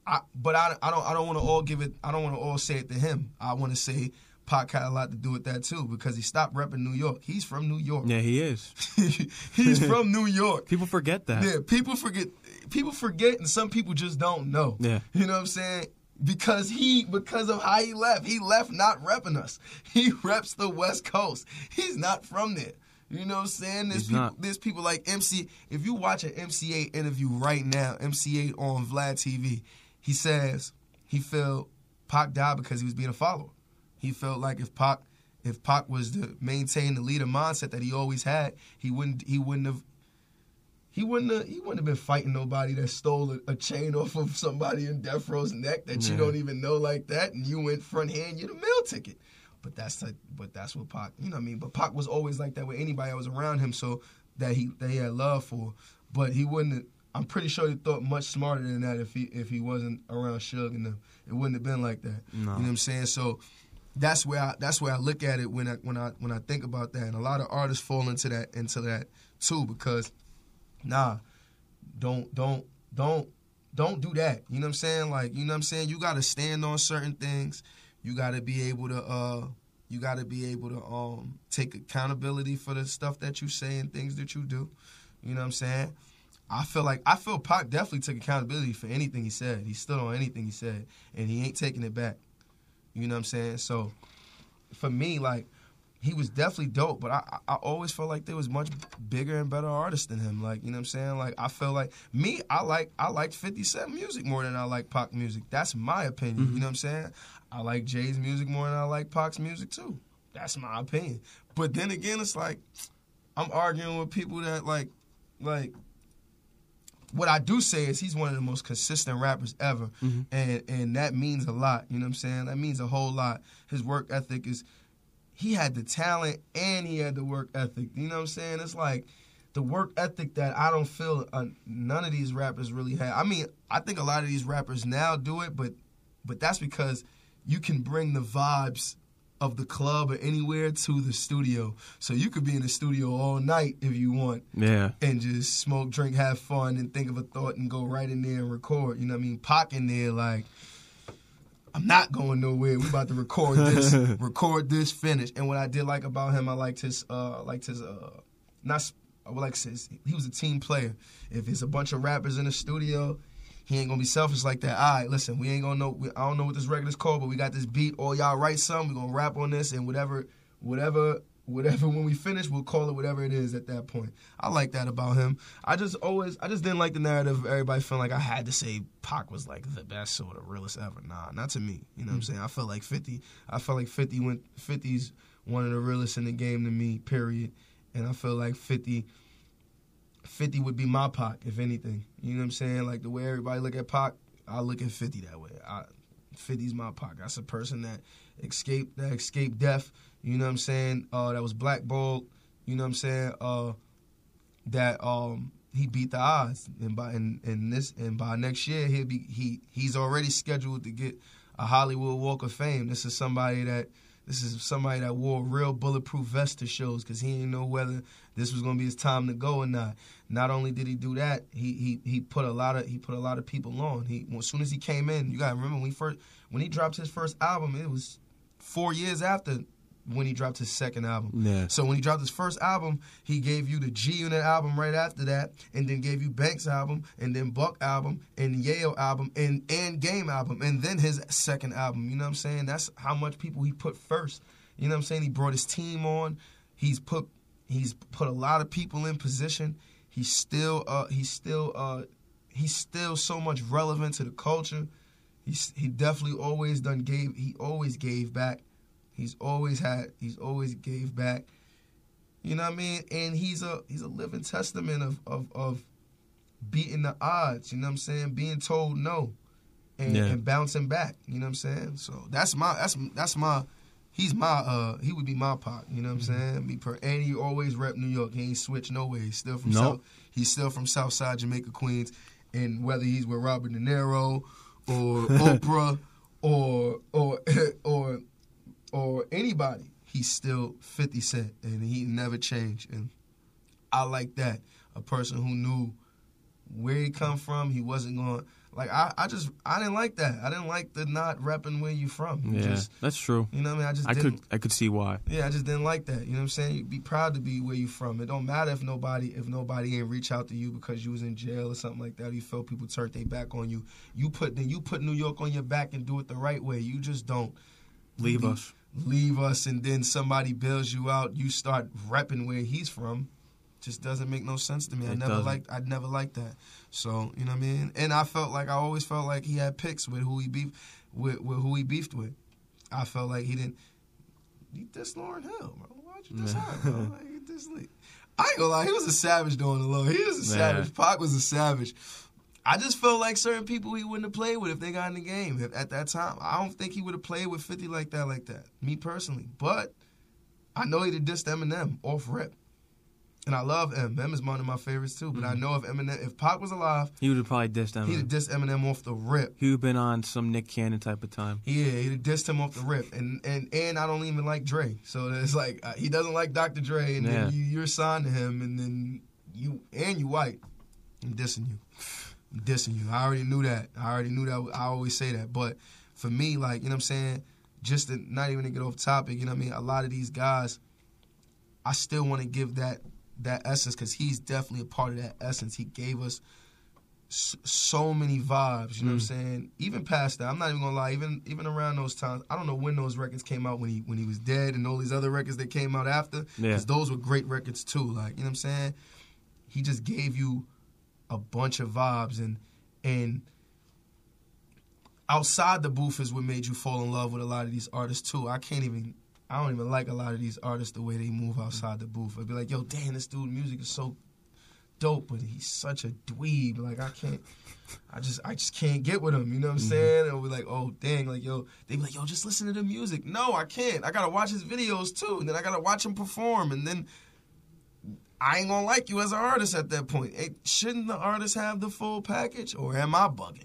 I, but I, I don't I don't want to all give it. I don't want to all say it to him. I want to say Pac had a lot to do with that too because he stopped repping New York. He's from New York. Yeah, he is. (laughs) He's from New York. People forget that. Yeah, people forget. People forget, and some people just don't know. Yeah. you know what I'm saying? Because he, because of how he left, he left not repping us. He (laughs) reps the West Coast. He's not from there. You know what I'm saying? There's people. There's people like MC. If you watch an MC Eiht interview right now, MC Eiht on Vlad TV, he says he felt Pac died because he was being a follower. He felt like if Pac, if Pac was to maintain the leader mindset that he always had, he wouldn't. He wouldn't have he wouldn't have, he wouldn't have been fighting nobody that stole a, a chain off of somebody in Death Row's neck that you don't even know like that, and you went front hand you the mail ticket. But that's like, but that's what Pac, you know what I mean. But Pac was always like that with anybody that was around him, so that he that he had love for. But he wouldn't. I'm pretty sure he thought much smarter than that if he if he wasn't around Suge and them. It wouldn't have been like that. No. You know what I'm saying? So that's where I that's where I look at it when I when I when I think about that. And a lot of artists fall into that into that too because nah, don't don't don't don't do that. You know what I'm saying? Like, you know what I'm saying? You gotta stand on certain things. You gotta be able to uh you gotta be able to um take accountability for the stuff that you say and things that you do. You know what I'm saying? I feel like I feel Pac definitely took accountability for anything he said. He stood on anything he said and he ain't taking it back. You know what I'm saying? So for me, like he was definitely dope, but I I always felt like there was much bigger and better artists than him. Like you know what I'm saying? Like I felt like me, I like I like 50 Cent music more than I like Pac music. That's my opinion. You know what I'm saying? I like Jay's music more than I like Pac's music too. That's my opinion. But then again, it's like I'm arguing with people that like like what I do say is he's one of the most consistent rappers ever, and and that means a lot. You know what I'm saying? That means a whole lot. His work ethic is he had the talent and he had the work ethic. You know what I'm saying? It's like the work ethic that I don't feel uh, none of these rappers really have. I mean, I think a lot of these rappers now do it, but but that's because you can bring the vibes of the club or anywhere to the studio. So you could be in the studio all night if you want Yeah. and just smoke, drink, have fun, and think of a thought and go right in there and record. You know what I mean? Pac in there like, I'm not going nowhere. We about to record this, (laughs) record this, finish. And what I did like about him, I liked his, uh, liked his, uh, not, I would like to say, he was a team player. If it's a bunch of rappers in the studio, he ain't gonna be selfish like that. All right, listen, we ain't gonna know. We, I don't know what this record is called, but we got this beat. All y'all write something. We gonna rap on this and whatever, whatever, whatever. When we finish, we'll call it whatever it is at that point. I like that about him. I just always, I just didn't like the narrative of everybody feeling like I had to say Pac was like the best or the realest ever. Nah, not to me. You know what I'm hmm. saying? I felt like 50. I felt like 50 went 50's one of the realest in the game to me. Period. And I feel like 50. 50 would be my Pac, if anything. You know what I'm saying? Like the way everybody look at Pac, I look at 50 that way. I, 50's my Pac. That's a person that escaped that escaped death. You know what I'm saying? Uh, that was blackballed. You know what I'm saying? Uh, that um he beat the odds, and by and, and this and by next year he'll be he he's already scheduled to get a Hollywood Walk of Fame. This is somebody that this is somebody that wore real bulletproof vest to shows because he didn't know whether this was gonna be his time to go or not. Not only did he do that, he he he put a lot of he put a lot of people on. He as soon as he came in, you gotta remember when he first when he dropped his first album, it was four years after when he dropped his second album. Yeah. So when he dropped his first album, he gave you the G Unit album right after that, and then gave you Banks album, and then Buck album, and Yayo album, and and Game album, and then his second album. You know what I'm saying? That's how much people he put first. You know what I'm saying? He brought his team on. He's put he's put a lot of people in position. He's still uh he's still uh he's still so much relevant to the culture. He's he definitely always done gave he always gave back. He's always had he's always gave back. You know what I mean? And he's a he's a living testament of of, of beating the odds, you know what I'm saying? Being told no and, Yeah. and bouncing back, you know what I'm saying? So that's my that's that's my he's my uh he would be my Pac, you know what I'm saying? Me per and he always rep New York. He ain't switched no way. He's still from Nope. South he's still from South Side Jamaica, Queens. And whether he's with Robert De Niro or (laughs) Oprah or or (laughs) or or anybody, he's still 50 Cent and he never changed. And I like that. A person who knew where he come from, he wasn't going like I, I just I didn't like that. I didn't like the not repping where you from. You Yeah, Just, that's true. you know what I mean? I just I didn't could I could see why. yeah, I just didn't like that. You know what I'm saying? You be proud to be where you from. It don't matter if nobody if nobody ain't reach out to you because you was in jail or something like that. Or you felt people turned their back on you. You put then you put New York on your back and do it the right way. You just don't Leave leave- us. Leave us and then somebody bails you out. You start repping where he's from. Just doesn't make no sense to me. I never doesn't. liked. I never liked that. So you know what I mean. And I felt like I always felt like he had picks with who he beef with, with who he beefed with. I felt like he didn't. He dissed Lauryn Hill, bro. Why'd you diss her, bro? (laughs) Like, diss Lee. I ain't gonna lie, he was a savage doing the low. He was a Yeah. savage. Pac was a savage. I just felt like certain people he wouldn't have played with if they got in the game at, at that time. I don't think he would have played with 50 like that, like that. Me personally. But I know he'd have dissed Eminem off rip. And I love M. M is one of my favorites too. But I know if Eminem, if Pac was alive, He would have probably dissed him. he'd have Eminem. dissed Eminem off the rip. He would have been on some Nick Cannon type of time. Yeah, he'd have dissed him off the rip, and and and I don't even like Dre, so it's like uh, he doesn't like Dr. Dre, and Yeah. then you, you're signed to him, and then you and you white, I'm dissing you, dissing you. I already knew that. I already knew that. I always say that, but for me, like you know what I'm saying, just to not even to get off topic, you know what I mean. A lot of these guys, I still want to give that that essence because he's definitely a part of that essence. He gave us so many vibes. You know what I'm mm. saying? Even past that, I'm not even gonna lie. Even even around those times, I don't know when those records came out when he when he was dead, and all these other records that came out after. Yeah. Because those were great records too. Like you know what I'm saying? He just gave you a bunch of vibes and and outside the booth is what made you fall in love with a lot of these artists too. I can't even I don't even like a lot of these artists the way they move outside the booth. I'd be like, yo, damn, this dude music is so dope, but he's such a dweeb. Like I can't I just I just can't get with him, you know what I'm mm-hmm. saying? And we're like, oh dang, like yo, They'd be like, yo, just listen to the music. No, I can't. I gotta watch his videos too, and then I gotta watch him perform, and then I ain't gonna like you as an artist at that point. Hey, shouldn't the artist have the full package, or am I bugging?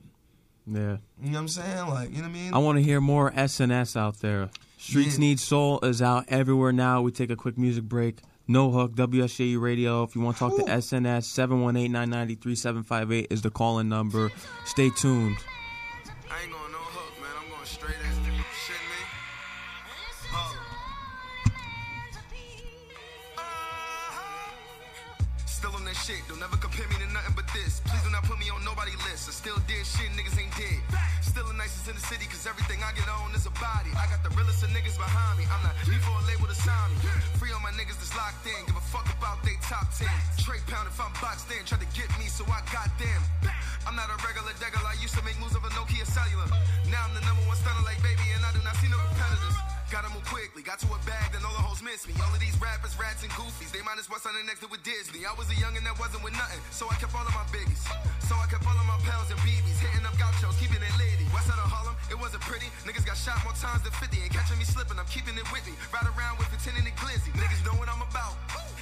Yeah. You know what I'm saying? Like, you know what I mean? I want to hear more SNS out there. Streets Yeah. Need Soul is out everywhere now. We take a quick music break. No Hook, WSJU Radio. If you want to talk to SNS, 718-990-3758 is the call-in number. Stay tuned. Shit, don't ever compare me to nothing but this. Please do not put me on nobody list. I still did shit, niggas ain't dead. Still the nicest in the city, cause everything I get on is a body. I got the realest of niggas behind me. I'm not need for a label to sign me. Free all my niggas that's locked in, give a fuck about they top 10. Trey pound if I'm boxed in, try to get me, so I got them. I'm not a regular degger, I used to make moves of a Nokia cellular. Now I'm the number one stunner like baby, and I do not see no competitors. Gotta move quickly, got to a bag, then all the hoes miss me. All of these rappers, rats, and goofies, they might as well sign next to with Disney. I was a youngin' that wasn't with nothing, so I kept all of my biggies. So I kept all of my pals and BBs, hitting up gauchos, keeping it lady. West side of Harlem, it wasn't pretty. Niggas got shot more times than 50, ain't catching me slipping, I'm keeping it with me. Ride around with pretending it glizzy. Niggas know what I'm about,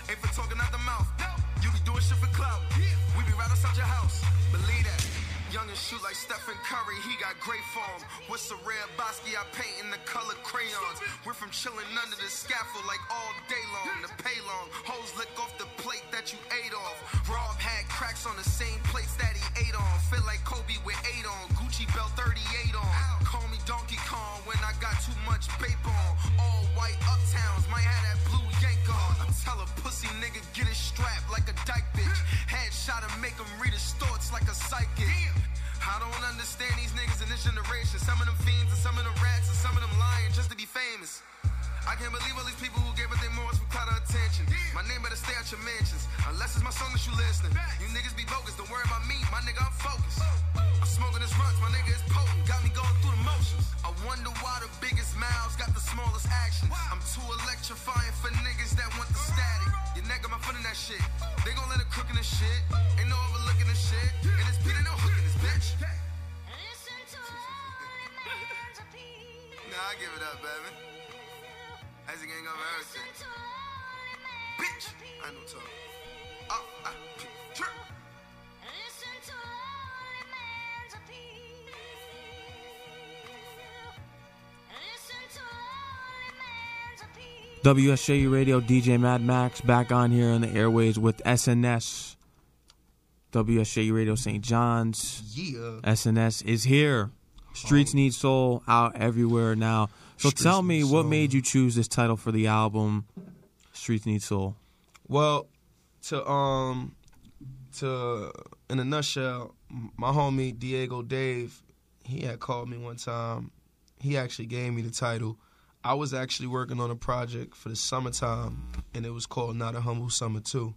ain't for talking out the mouth. You be doing shit for clout, we be right outside your house. Believe that. Young and shoot like Stephen Curry, he got great form. What's a rare Basquiat I paint in the color crayons? We're from chilling under the scaffold like all day long. The pay long, hoes lick off the plate that you ate off. Rob had cracks on the same plates that he ate on. Feel like Kobe with eight on, Gucci belt 38 on. Call me Donkey Kong when I got too much paper on. All white uptowns, might have that blue yank on. Tell a pussy nigga get it strapped like a dyke bitch. Headshot and make him read his thoughts like a psychic. I don't understand these niggas in this generation. Some of them fiends and some of them rats and some of them lying just to be famous. I can't believe all these people who gave up their morals for clout or attention. My name better stay at your mentions, unless it's my song that you listening. You niggas be bogus, don't worry about me, my nigga, I'm focused. I'm smoking this runs, my nigga is potent, got me going through the motions. I wonder why the biggest mouths got the smallest actions. I'm too electrifying for niggas that want the static. Your neck got my foot in that shit. They gon' let it cook in this shit. Ain't no overlooking this shit. And this beat ain't no hook in this bitch. Nah, I give it up, baby. As a gang of everything. Bitch! I know talk. Oh, I, trip. WSJU Radio, DJ Mad Max back on here on the airways with SNS. WSJU Radio St. John's. Yeah. SNS is here. Streets Need Soul out everywhere now. So Streets tell me, what made you choose this title for the album, Streets Need Soul? Well, to um, to in a nutshell, my homie Diego Dave, he had called me one time. He actually gave me the title. I was actually working on a project for the summertime, and it was called Not a Humble Summer Too.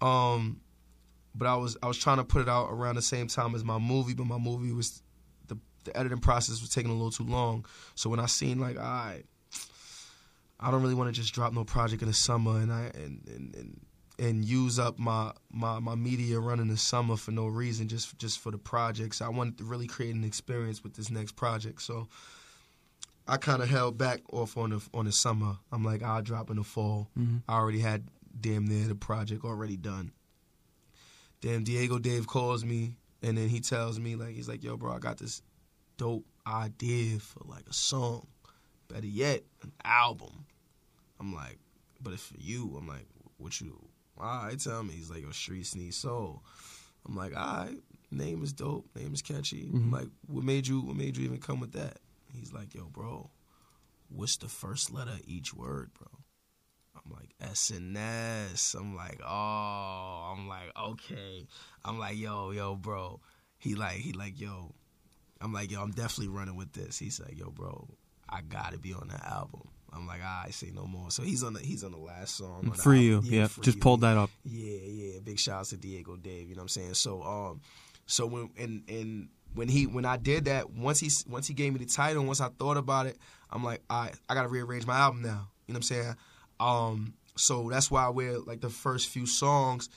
Um, but I was I was trying to put it out around the same time as my movie, but my movie was the editing process was taking a little too long. So when I seen like, all right, I don't really want to just drop no project in the summer and I and and, and and use up my, my my media running the summer for no reason, just just for the projects. I wanted to really create an experience with this next project. So I kind of held back off on the on the summer. I'm like, I'll drop in the fall. Mm-hmm. I already had damn near the project already done. Damn, Diego Dave calls me and then he tells me like he's like, yo, bro, I got this dope idea for like a song. Better yet, an album. I'm like, but it's for you. I'm like, what you? All right, tell me. He's like, your streets need soul. I'm like, all right, name is dope, name is catchy. I'm mm-hmm. like, what made you? What made you even come with that? He's like, yo, bro, what's the first letter of each word, bro? I'm like S and S. I'm like, oh, I'm like, okay. I'm like, yo, yo, bro. He like, he like, yo. I'm like, yo, I'm definitely running with this. He's like, yo, bro, I gotta be on that album. I'm like, I say no more. So he's on the he's on the last song. on the Free you, album. yeah. Free Just You. pulled that up. Yeah, yeah. Big shouts to Diego Dave. You know what I'm saying? So, um, so when and and when he when I did that, once he once he gave me the title, once I thought about it, I'm like, I I gotta rearrange my album now. You know what I'm saying? Um, so that's why we're like the first few songs,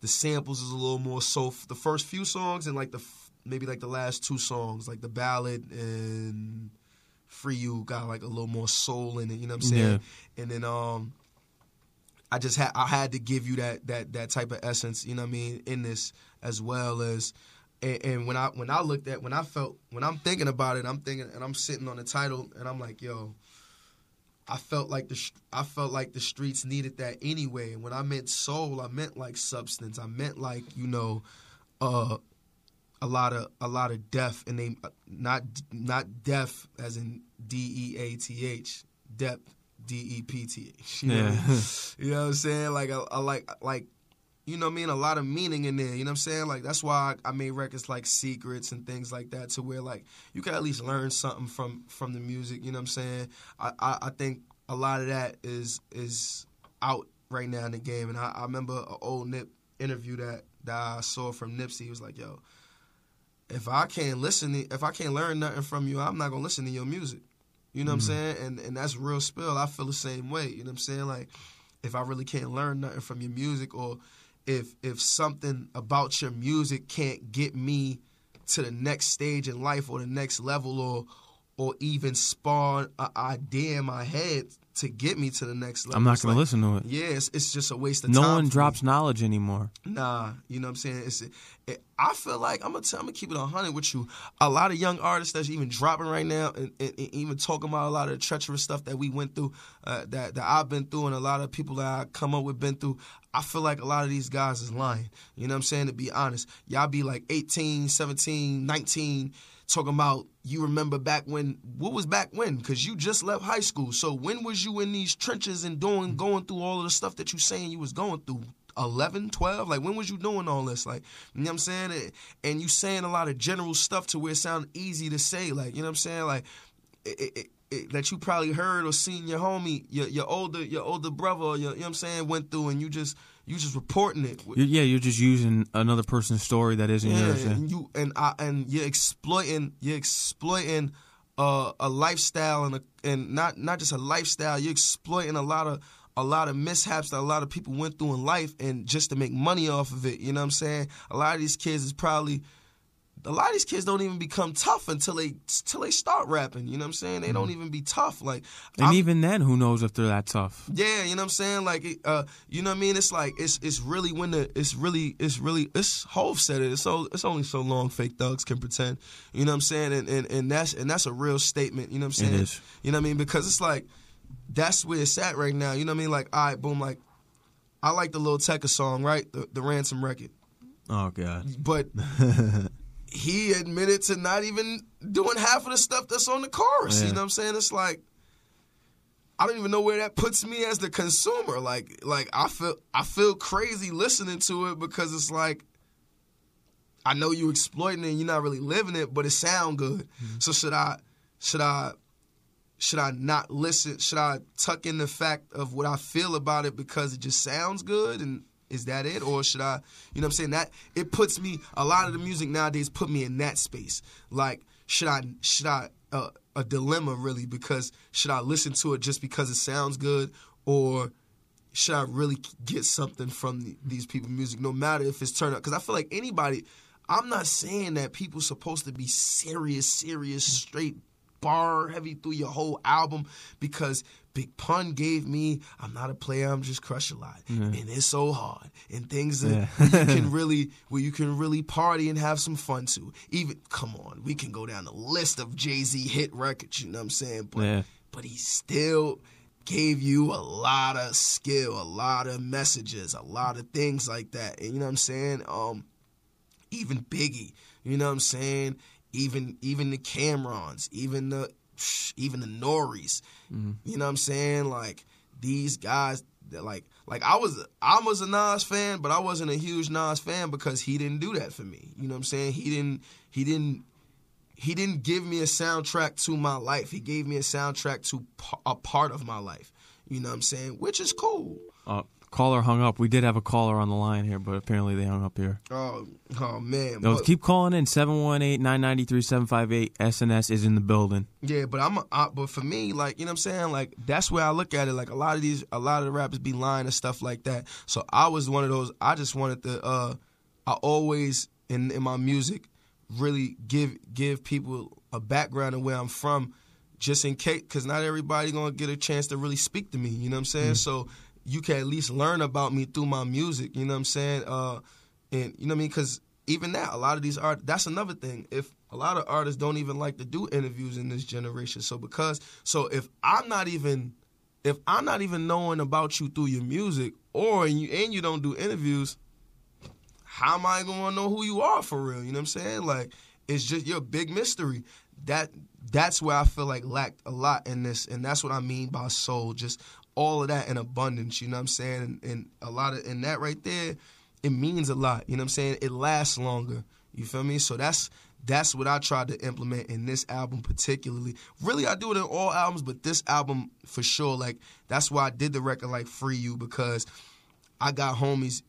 the samples is a little more so. The first few songs and like the maybe like the last two songs, like the ballad and Free You got like a little more soul in it. You know what I'm saying? And then um. I just had I had to give you that that that type of essence, you know what I mean, in this as well as and, and when I when I looked at when I felt when I'm thinking about it, I'm thinking and I'm sitting on the title and I'm like, yo, I felt like the I felt like the streets needed that anyway. And when I meant soul, I meant like substance. I meant like you know, uh, a lot of a lot of death, and they not not death as in D E A T H, depth D E P T H. You know I Yeah. mean? (laughs) You know what I'm saying? Like I, I like like you know what I mean, a lot of meaning in there. You know what I'm saying? Like that's why I, I made records like Secrets and things like that, to where like you can at least learn something from from the music. You know what I'm saying? I I, I think a lot of that is is out right now in the game, and I, I remember an old Nip interview that that I saw from Nipsey. He was like, "Yo, if I can't listen, to, if I can't learn nothing from you, I'm not gonna listen to your music." You know what I'm mm-hmm. saying? And and that's real spill. I feel the same way. You know what I'm saying? Like if I really can't learn nothing from your music or if if something about your music can't get me to the next stage in life or the next level or or even spawn an idea in my head to get me to the next level. I'm not going to listen to it. Yeah, it's, it's just a waste of No time. No one for me. drops knowledge anymore. Nah, you know what I'm saying? It's it, I feel like I'm gonna tell, I'm gonna keep it 100 with you. A lot of young artists that's even dropping right now, and, and, and even talking about a lot of the treacherous stuff that we went through, uh, that that I've been through, and a lot of people that I come up with been through. I feel like a lot of these guys is lying. You know what I'm saying? To be honest, y'all be like 18, 17, 19 talking about you remember back when what was back when? Because you just left high school. So when was you in these trenches and doing mm-hmm. going through all of the stuff that you saying you was going through? 11 12 like when was you doing all this? Like you know what i'm saying? And- you saying a lot of general stuff to where it sound easy to say. Like you know what i'm saying? Like it, it, it, that you probably heard or seen your homie your, your older your older brother or your, you know what i'm saying went through and you just you just reporting it Yeah, you're just using another person's story that isn't yeah, yours. yeah. and you and I and you're exploiting you're exploiting uh, a lifestyle and a, and not not just a lifestyle. You're exploiting a lot of a lot of mishaps that a lot of people went through in life, and just to make money off of it. You know what I'm saying? A lot of these kids is probably. A lot of these kids don't even become tough until they until they start rapping. You know what I'm saying? They don't even be tough. Like And I'm- even then, who knows if they're that tough? yeah, you know what I'm saying? Like, uh, you know what I mean? It's like it's it's really when the it's really it's really it's Hove said it. It's so it's only so long fake thugs can pretend. You know what I'm saying? And and, and that's and that's a real statement. You know what I'm saying? is. You know what I mean? Because it's like that's where it's at right now. You know what I mean? Like, all right, boom. Like, I like the Lil Tecca song, right? The the ransom record, Oh God. but. (laughs) he admitted to not even doing half of the stuff that's on the chorus. Yeah. You know what I'm saying? It's like I don't even know where that puts me as the consumer. Like like I feel I feel crazy listening to it because it's like I know you exploiting it and you're not really living it, but it sound good. Mm-hmm. So should I should I should I not listen? Should I tuck in the fact of what I feel about it because it just sounds good and is that it? Or should I you know what I'm saying? That it puts me a lot of the music nowadays put me in that space. Like should I should I uh, a dilemma really because should I listen to it just because it sounds good or should I really get something from the, these people music no matter if it's turned up because I feel like anybody I'm not saying that people supposed to be serious serious straight bar heavy through your whole album because Big Pun gave me I'm not a player I'm just crush a lot and it's so hard and things that Yeah. you can (laughs) really where you can really party and have some fun too even come on we can go down the list of Jay-Z hit records you know what I'm saying but Yeah. but he still gave you a lot of skill, a lot of messages, a lot of things like that. And you know what I'm saying? Um, even Biggie, you know what I'm saying? Even even the Cam'rons, even the even the Norries, you know what I'm saying? Like these guys, that like like I was I was a Nas fan, but I wasn't a huge Nas fan because he didn't do that for me. You know what I'm saying? He didn't he didn't he didn't give me a soundtrack to my life. He gave me a soundtrack to a part of my life. You know what I'm saying? Which is cool. Uh, caller hung up. We did have a caller on the line here, but apparently they hung up here. Oh, oh man. No, But- keep calling in 718-993-758. SNS is in the building. Yeah, but I'm I, but for me, like you know what I'm saying, like that's where I look at it. Like a lot of these, a lot of the rappers be lying and stuff like that. So I was one of those. I just wanted to. uh I always in in my music really give give people a background of where I'm from, just in case, because not everybody gonna get a chance to really speak to me. You know what I'm saying? So you can at least learn about me through my music. You know what I'm saying? Uh, and you know what I mean? Because even that, a lot of these art. That's another thing. If a lot of artists don't even like to do interviews in this generation, so because so if I'm not even if I'm not even knowing about you through your music, or and you and you don't do interviews, how am I gonna know who you are for real? You know what I'm saying? Like it's just your big mystery. That that's where I feel like lacked a lot in this, and that's what I mean by soul. Just all of that in abundance. You know what I'm saying? And, and a lot of and that right there, it means a lot. You know what I'm saying? It lasts longer. You feel me? So that's that's what I tried to implement in this album particularly. Really, I do it in all albums, but this album for sure. Like that's why I did the record like Free You because I got homies,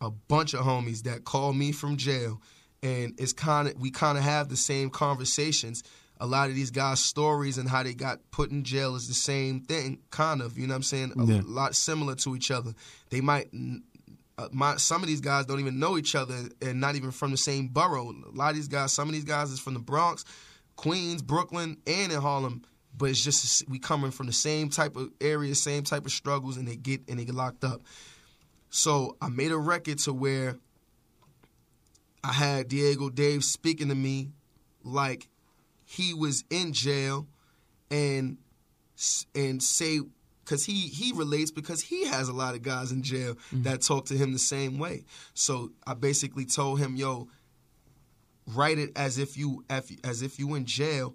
a bunch of homies that call me from jail, and it's kind of we kind of have the same conversations. A lot of these guys' stories and how they got put in jail is the same thing, kind of. You know what I'm saying? A Yeah. lot similar to each other. They might uh, my some of these guys don't even know each other and not even from the same borough. A lot of these guys, some of these guys is from the Bronx, Queens, Brooklyn, and in Harlem. But it's just we coming from the same type of area, same type of struggles, and they get and they get locked up. So I made a record to where I had Diego Dave speaking to me like he was in jail and and say because he he relates because he has a lot of guys in jail mm-hmm. that talk to him the same way. So I basically told him, "Yo, write it as if you as if you in jail,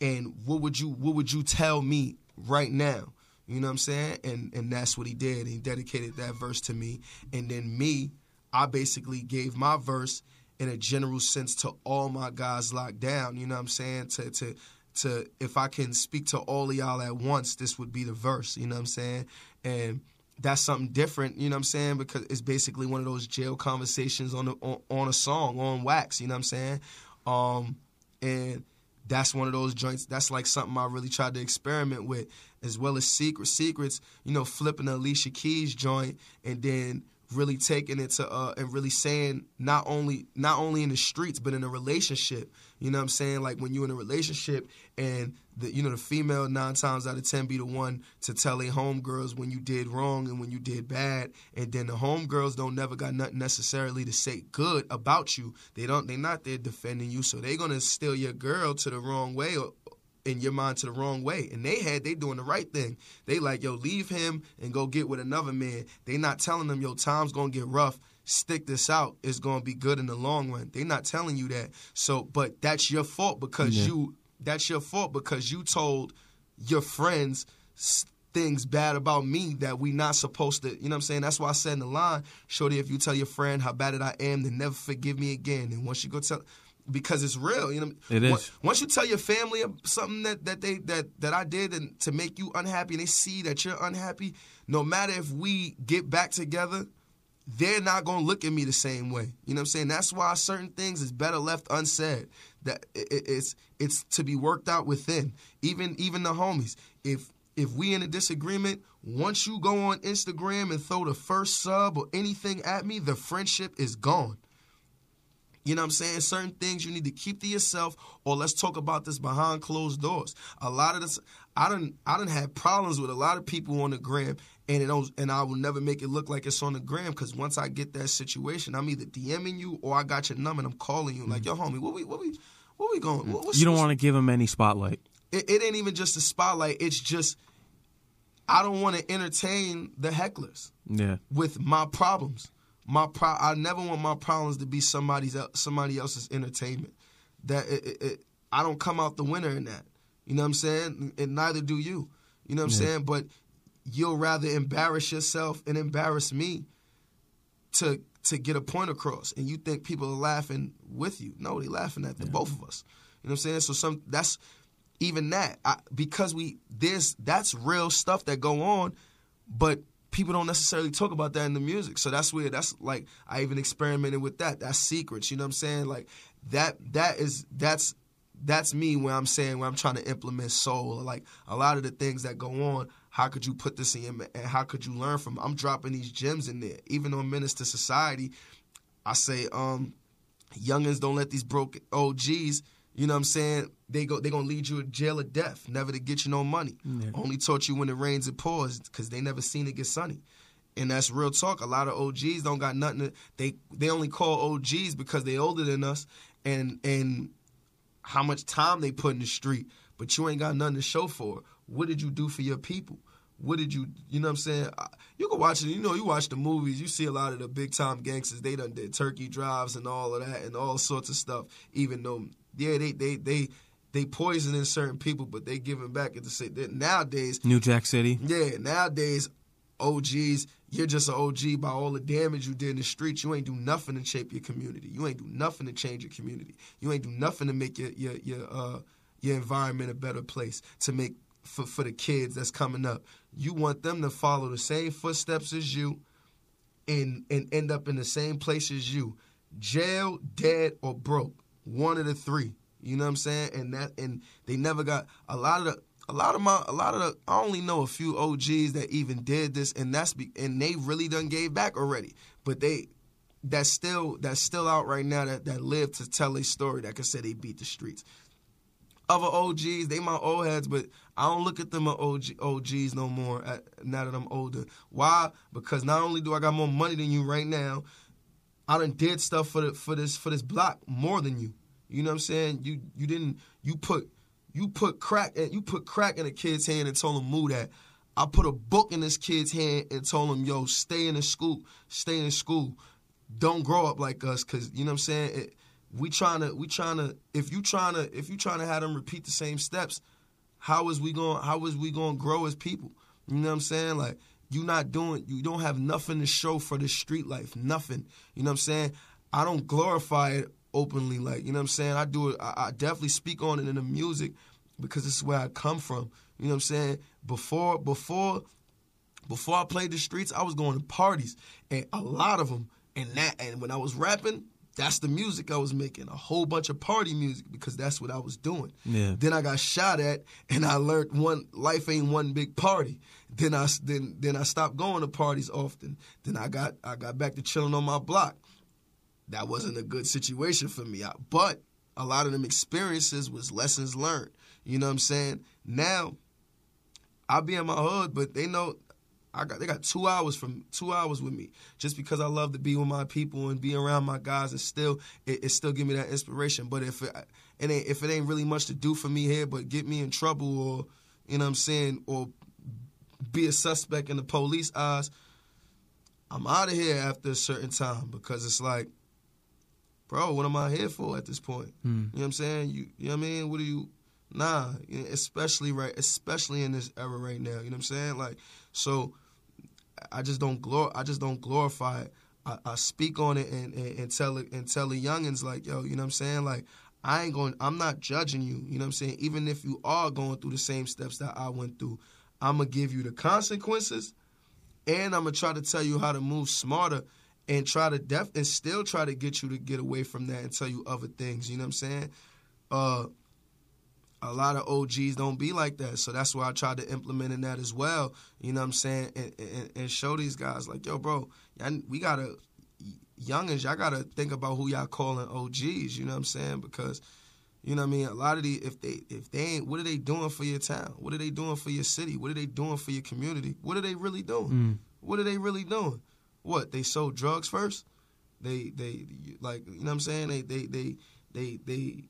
and what would you what would you tell me right now?" You know what I'm saying? And and that's what he did. He dedicated that verse to me, and then me, I basically gave my verse in a general sense to all my guys locked down. You know what I'm saying? To to to if I can speak to all of y'all at once, this would be the verse. You know what I'm saying? And that's something different. You know what I'm saying? Because it's basically one of those jail conversations on a, on, on a song on wax. You know what I'm saying? Um, and that's one of those joints. That's like something I really tried to experiment with, as well as Secret Secrets. You know, flipping the Alicia Keys joint and then really taking it to uh, and really saying not only not only in the streets but in a relationship. You know what I'm saying? Like when you're in a relationship and the you know the female nine times out of ten be the one to tell a homegirls when you did wrong and when you did bad, and then the homegirls don't never got nothing necessarily to say good about you. They don't. They not there defending you, so they gonna steal your girl to the wrong way or in your mind to the wrong way. And they had they doing the right thing. They like, yo, leave him and go get with another man. They not telling them, yo, time's gonna get rough. Stick this out. It's gonna be good in the long run. They not telling you that. So, but that's your fault because Yeah. you. That's your fault because you told your friends things bad about me that we not supposed to. You know what I'm saying? That's why I said in the line, Shorty, if you tell your friend how bad it I am, then never forgive me again. And once you go tell, because it's real. You know, It Once- you tell your family something that, that they that that I did and to make you unhappy, and they see that you're unhappy, no matter if we get back together, they're not gonna look at me the same way. You know what I'm saying? That's why certain things is better left unsaid. That it, it- it's it's to be worked out within. Even even the homies. If if we in a disagreement, once you go on Instagram and throw the first sub or anything at me, the friendship is gone. You know what I'm saying? Certain things you need to keep to yourself, or let's talk about this behind closed doors. A lot of this, I don't, I don't have problems with a lot of people on the gram, and it don't, and I will never make it look like it's on the gram because once I get that situation, I'm either DMing you or I got your number and I'm calling you like, mm. yo, homie, what we, what we, what we going? What, You don't want to give him any spotlight. it, it ain't even just a spotlight. It's just I don't want to entertain the hecklers Yeah. with my problems. My pro- I never want my problems to be somebody's somebody else's entertainment. That it, it, it, I don't come out the winner in that. You know what I'm saying? And neither do you. You know what I'm Yeah. saying? But you'll rather embarrass yourself and embarrass me to to get a point across. And you think people are laughing with you? No, they laughing at the both of us. You know what I'm saying? So some that's even that I, because we there's that's real stuff that go on, but people don't necessarily talk about that in the music. So that's where that's like I even experimented with that. That's secrets. You know what I'm saying? Like that that is that's that's me when I'm saying when I'm trying to implement soul. Like a lot of the things that go on. How could you put this in? And how could you learn from? I'm dropping these gems in there. Even on Menace to Society, I say, um, youngins don't let these broke OGs. You know what I'm saying? They go. They gonna lead you to jail or death, never to get you no money. Only taught you when it rains it pours, because they never seen it get sunny. And that's real talk. A lot of OGs don't got nothing. To, they they only call OGs because they older than us, and and how much time they put in the street. But you ain't got nothing to show for it. What did you do for your people? what did you you know what I'm saying? You can watch it, you know, you watch the movies, you see a lot of the big time gangsters, they done did turkey drives and all of that and all sorts of stuff, even though yeah, they they they they poisoning certain people, but they giving back at the same that nowadays, New Jack City. yeah, nowadays OGs, you're just an OG by all the damage you did in the streets. You ain't do nothing to shape your community. You ain't do nothing to change your community. You ain't do nothing to make your your your uh your environment a better place to make for for the kids that's coming up. You want them to follow the same footsteps as you and and end up in the same place as you. Jail, dead, or broke. One of the three. You know what I'm saying? And that and they never got a lot of the a lot of my a lot of the I only know a few OGs that even did this and that's be, and they really done gave back already. But they that's still that's still out right now that, that live to tell a story that can say they beat the streets. Other OGs, they my old heads, but I don't look at them as OG, OGs no more at, now that I'm older. Why? Because not only do I got more money than you right now, I done did stuff for the, for this for this block more than you. You know what I'm saying? You you didn't you put you put crack you put crack in a kid's hand and told him move that. I put a book in this kid's hand and told him, yo, stay in the school, stay in school. Don't grow up like us, cause you know what I'm saying? It, we trying to we trying to if you trying to if you trying to have them repeat the same steps, how is we going how is we going to grow as people? You know what I'm saying? Like you not doing you don't have nothing to show for the street life, nothing. You know what I'm saying? I don't glorify it openly like, you know what I'm saying? I do it I, I definitely speak on it in the music because this is where I come from. You know what I'm saying? Before before before I played the streets, I was going to parties and a lot of them and that and when I was rapping, that's the music I was making, a whole bunch of party music because that's what I was doing. Yeah. Then I got shot at, and I learned one life ain't one big party. Then I then then I stopped going to parties often. Then I got I got back to chilling on my block. That wasn't a good situation for me. I- But a lot of them experiences was lessons learned. You know what I'm saying? Now I be in my hood, but they know I got they got two hours from two hours with me just because I love to be with my people and be around my guys. And still, it, it still give me that inspiration. But if it, it ain't if it ain't really much to do for me here, but get me in trouble or you know what I'm saying, or be a suspect in the police eyes, I'm out of here after a certain time because it's like, bro, what am I here for at this point? Hmm. You know what I'm saying? You, you know what I mean? What do you? Nah, you know, especially right, especially in this era right now. You know what I'm saying? Like, so I just don't glor, I just don't glorify it. I, I speak on it and, and, and tell it and tell the youngins like, yo, you know what I'm saying? Like, I ain't going. I'm not judging you. You know what I'm saying? Even if you are going through the same steps that I went through, I'm gonna give you the consequences, and I'm gonna try to tell you how to move smarter, and try to def and still try to get you to get away from that and tell you other things. You know what I'm saying? Uh, a lot of OGs don't be like that. So that's why I tried to implement in that as well. You know what I'm saying? And, and, and show these guys like, yo, bro, we gotta youngins, y'all gotta think about who y'all calling OGs. You know what I'm saying? Because you know what I mean. A lot of the if they if they ain't, what are they doing for your town? What are they doing for your city? What are they doing for your community? What are they really doing? What are they really doing? What they sold drugs first? They they like you know what I'm saying? They they they they they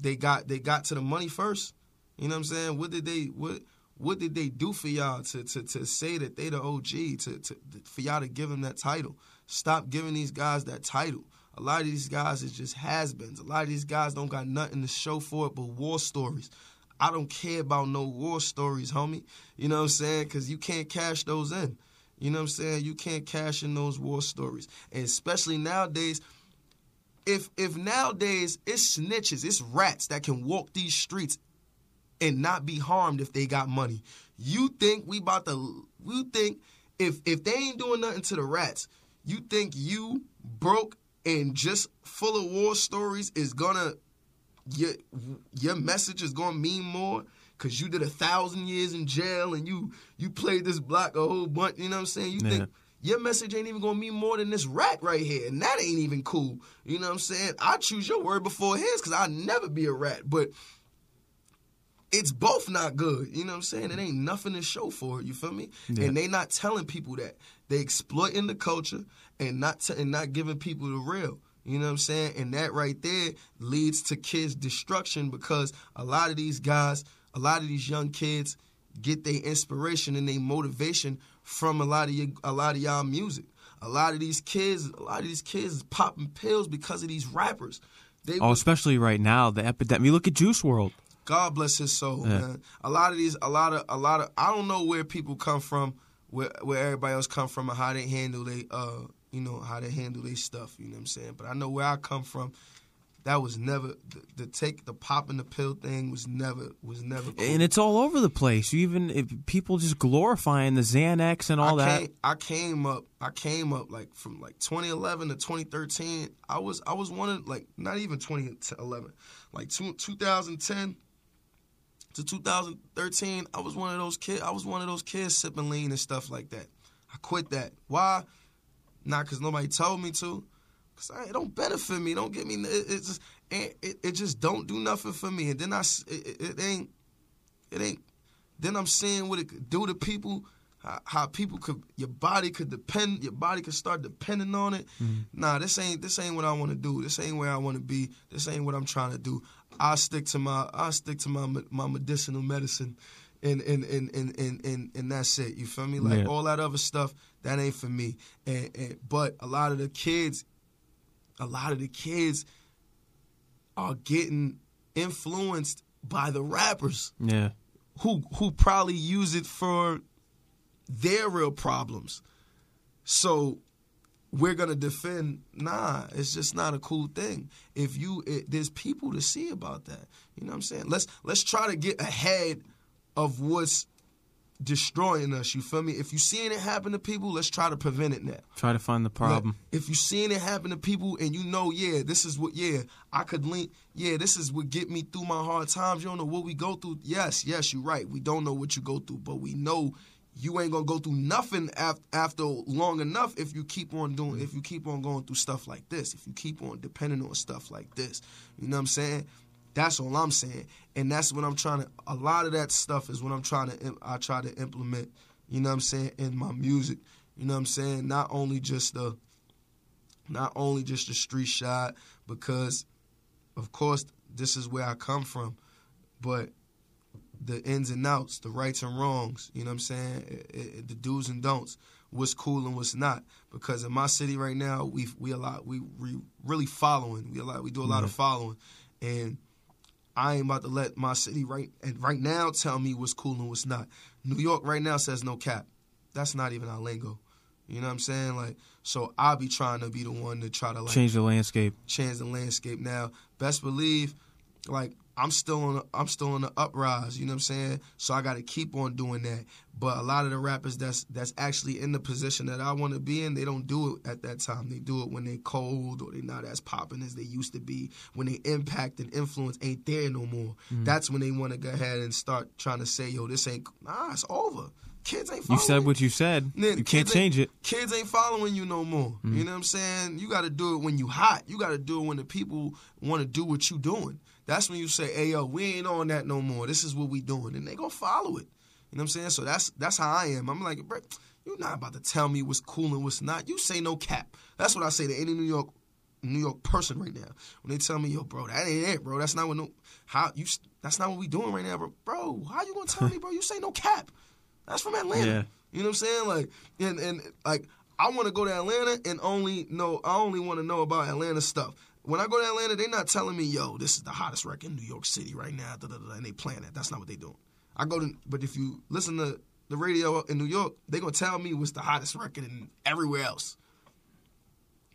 they got they got to the money first. You know what I'm saying? What did they what what did they do for y'all to to, to say that they the OG to, to for y'all to give them that title? Stop giving these guys that title. A lot of these guys is just has-beens. A lot of these guys don't got nothing to show for it but war stories. I don't care about no war stories, homie. You know what I'm saying? Because you can't cash those in. You know what I'm saying? You can't cash in those war stories. And especially nowadays, if if nowadays it's snitches, it's rats that can walk these streets and not be harmed if they got money. You think we about to you think if if they ain't doing nothing to the rats, you think you broke and just full of war stories is gonna your your message is gonna mean more because you did a thousand years in jail and you you played this block a whole bunch. You know what I'm saying? You Yeah. think your message ain't even gonna mean more than this rat right here, and that ain't even cool. You know what I'm saying? I choose your word before his because I'll never be a rat, but it's both not good. You know what I'm saying? It ain't nothing to show for it. You feel me? Yeah. And they not telling people that. They exploiting the culture and not t- and not giving people the real. You know what I'm saying? And that right there leads to kids' destruction because a lot of these guys, a lot of these young kids, get their inspiration and their motivation from a lot of your, a lot of y'all music. A lot of these kids, a lot of these kids is popping pills because of these rappers. They Oh, especially right now, the epidemic. You look at Juice WRLD. God bless his soul, Yeah. man. A lot of these, a lot of, a lot of. I don't know where people come from, where where everybody else come from, and how they handle they, uh, you know, how they handle their stuff. You know what I'm saying? But I know where I come from. That was never the, the take the popping the pill thing was never was never. Cool. And it's all over the place. You even if people just glorifying the Xanax and all I that. I came up. I came up like from like 2011 to 2013. I was I was one of like not even 2011, like two, 2010 to 2013. I was one of those kids. I was one of those kids sipping lean and stuff like that. I quit that. Why? Not because nobody told me to. Cause I, it don't benefit me. Don't get me. It, it just it, it, just don't do nothing for me. And then I it, it- ain't it ain't. Then I'm seeing what it could do to people. How, how people could your body could depend. Your body could start depending on it. Mm-hmm. Nah, this ain't this ain't what I want to do. This ain't where I want to be. This ain't what I'm trying to do. I stick to my I stick to my my medicinal medicine. And and, and, and, and, and and that's it. You feel me? Like Yeah. all that other stuff, that ain't for me. And, and but a lot of the kids a lot of the kids are getting influenced by the rappers Yeah. who who probably use it for their real problems. So we're gonna defend. Nah, it's just not a cool thing. If you, it, there's people to see about that. You know what I'm saying? Let's let's try to get ahead of what's destroying us. You feel me? If you seeing it happen to people, let's try to prevent it now. Try to find the problem. If you seeing it happen to people and you know, yeah, this is what, yeah, I could link, yeah, this is what get me through my hard times. You don't know what we go through. Yes, yes, you're right. We don't know what you go through, but we know you ain't gonna go through nothing af- after long enough if you keep on doing, if you keep on going through stuff like this, if you keep on depending on stuff like this. You know what I'm saying? That's all I'm saying, and that's what I'm trying to. A lot of that stuff is what I'm trying to. I try to implement. You know what I'm saying in my music. You know what I'm saying. Not only just the, not only just the street shot, because, of course, this is where I come from, but the ins and outs, the rights and wrongs. You know what I'm saying. It- it- the do's and don'ts. What's cool and what's not. Because in my city right now, we we a lot we, we really following. We a lot we do a lot of mm-hmm. following, and I ain't about to let my city right and right now tell me what's cool and what's not. New York right now says no cap. That's not even our lingo. You know what I'm saying? Like, so I'll be trying to be the one to try to like Change the landscape. change the landscape. Now, best believe, like I'm still on, the, I'm still on the uprise. You know what I'm saying? So I got to keep on doing that. But a lot of the rappers that's that's actually in the position that I want to be in, they don't do it at that time. They do it when they cold or they not as popping as they used to be. When they impact and influence ain't there no more. Mm. That's when they want to go ahead and start trying to say, "Yo, this ain't nah, it's over." Kids ain't. You said what you said. Then You can't change it. Kids ain't following you no more. You know what I'm saying? You got to do it when you hot. You got to do it when the people want to do what you doing. That's when you say, "Hey yo, we ain't on that no more. This is what we doing," and they gonna follow it. You know what I'm saying? So that's that's how I am. I'm like, bro, you're not about to tell me what's cool and what's not. You say no cap. That's what I say to any New York New York person right now. When they tell me, yo, bro, that ain't it, bro. That's not what no how you. That's not what we doing right now, bro. Bro, how you gonna tell me, bro? You say no cap. That's from Atlanta. Yeah. You know what I'm saying? Like, and and like, I want to go to Atlanta and only know. I only want to know about Atlanta stuff. When I go to Atlanta, they're not telling me, "Yo, this is the hottest record in New York City right now," da, da, da, and they playing that. That's not what they doing. I go to, but if you listen to the radio in New York, they gonna tell me what's the hottest record in everywhere else.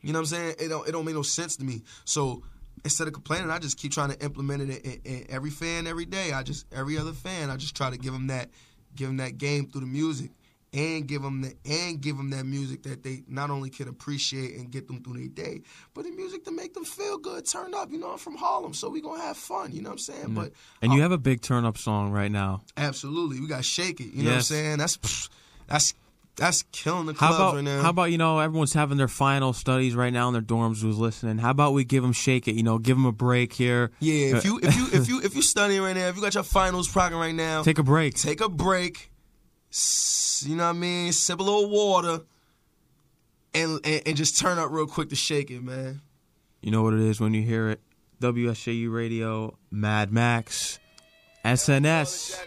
You know what I'm saying? It don't it don't make no sense to me. So instead of complaining, I just keep trying to implement it in, in every fan every day. I just every other fan, I just try to give them that give them that game through the music and give them the and give them that music that they not only can appreciate and get them through their day, but the music to make them feel good, turn up. You know, I'm from Harlem, so we gonna have fun. You know what I'm saying? But And you have a big turn up song right now. absolutely, we gotta shake it. You know what I'm saying? That's that's that's killing the How clubs about right now. how about you know everyone's having their final studies right now in their dorms who's listening. How about we give them shake it? You know, give them a break here. yeah, if Uh, you if you if you if you studying right now, if you got your finals procking right now, (laughs) take a break. take a break. S- You know what I mean? Sip a little water, and, and and just turn up real quick to shake it, man. You know what it is when you hear it. WSJU Radio, Mad Max, SNS.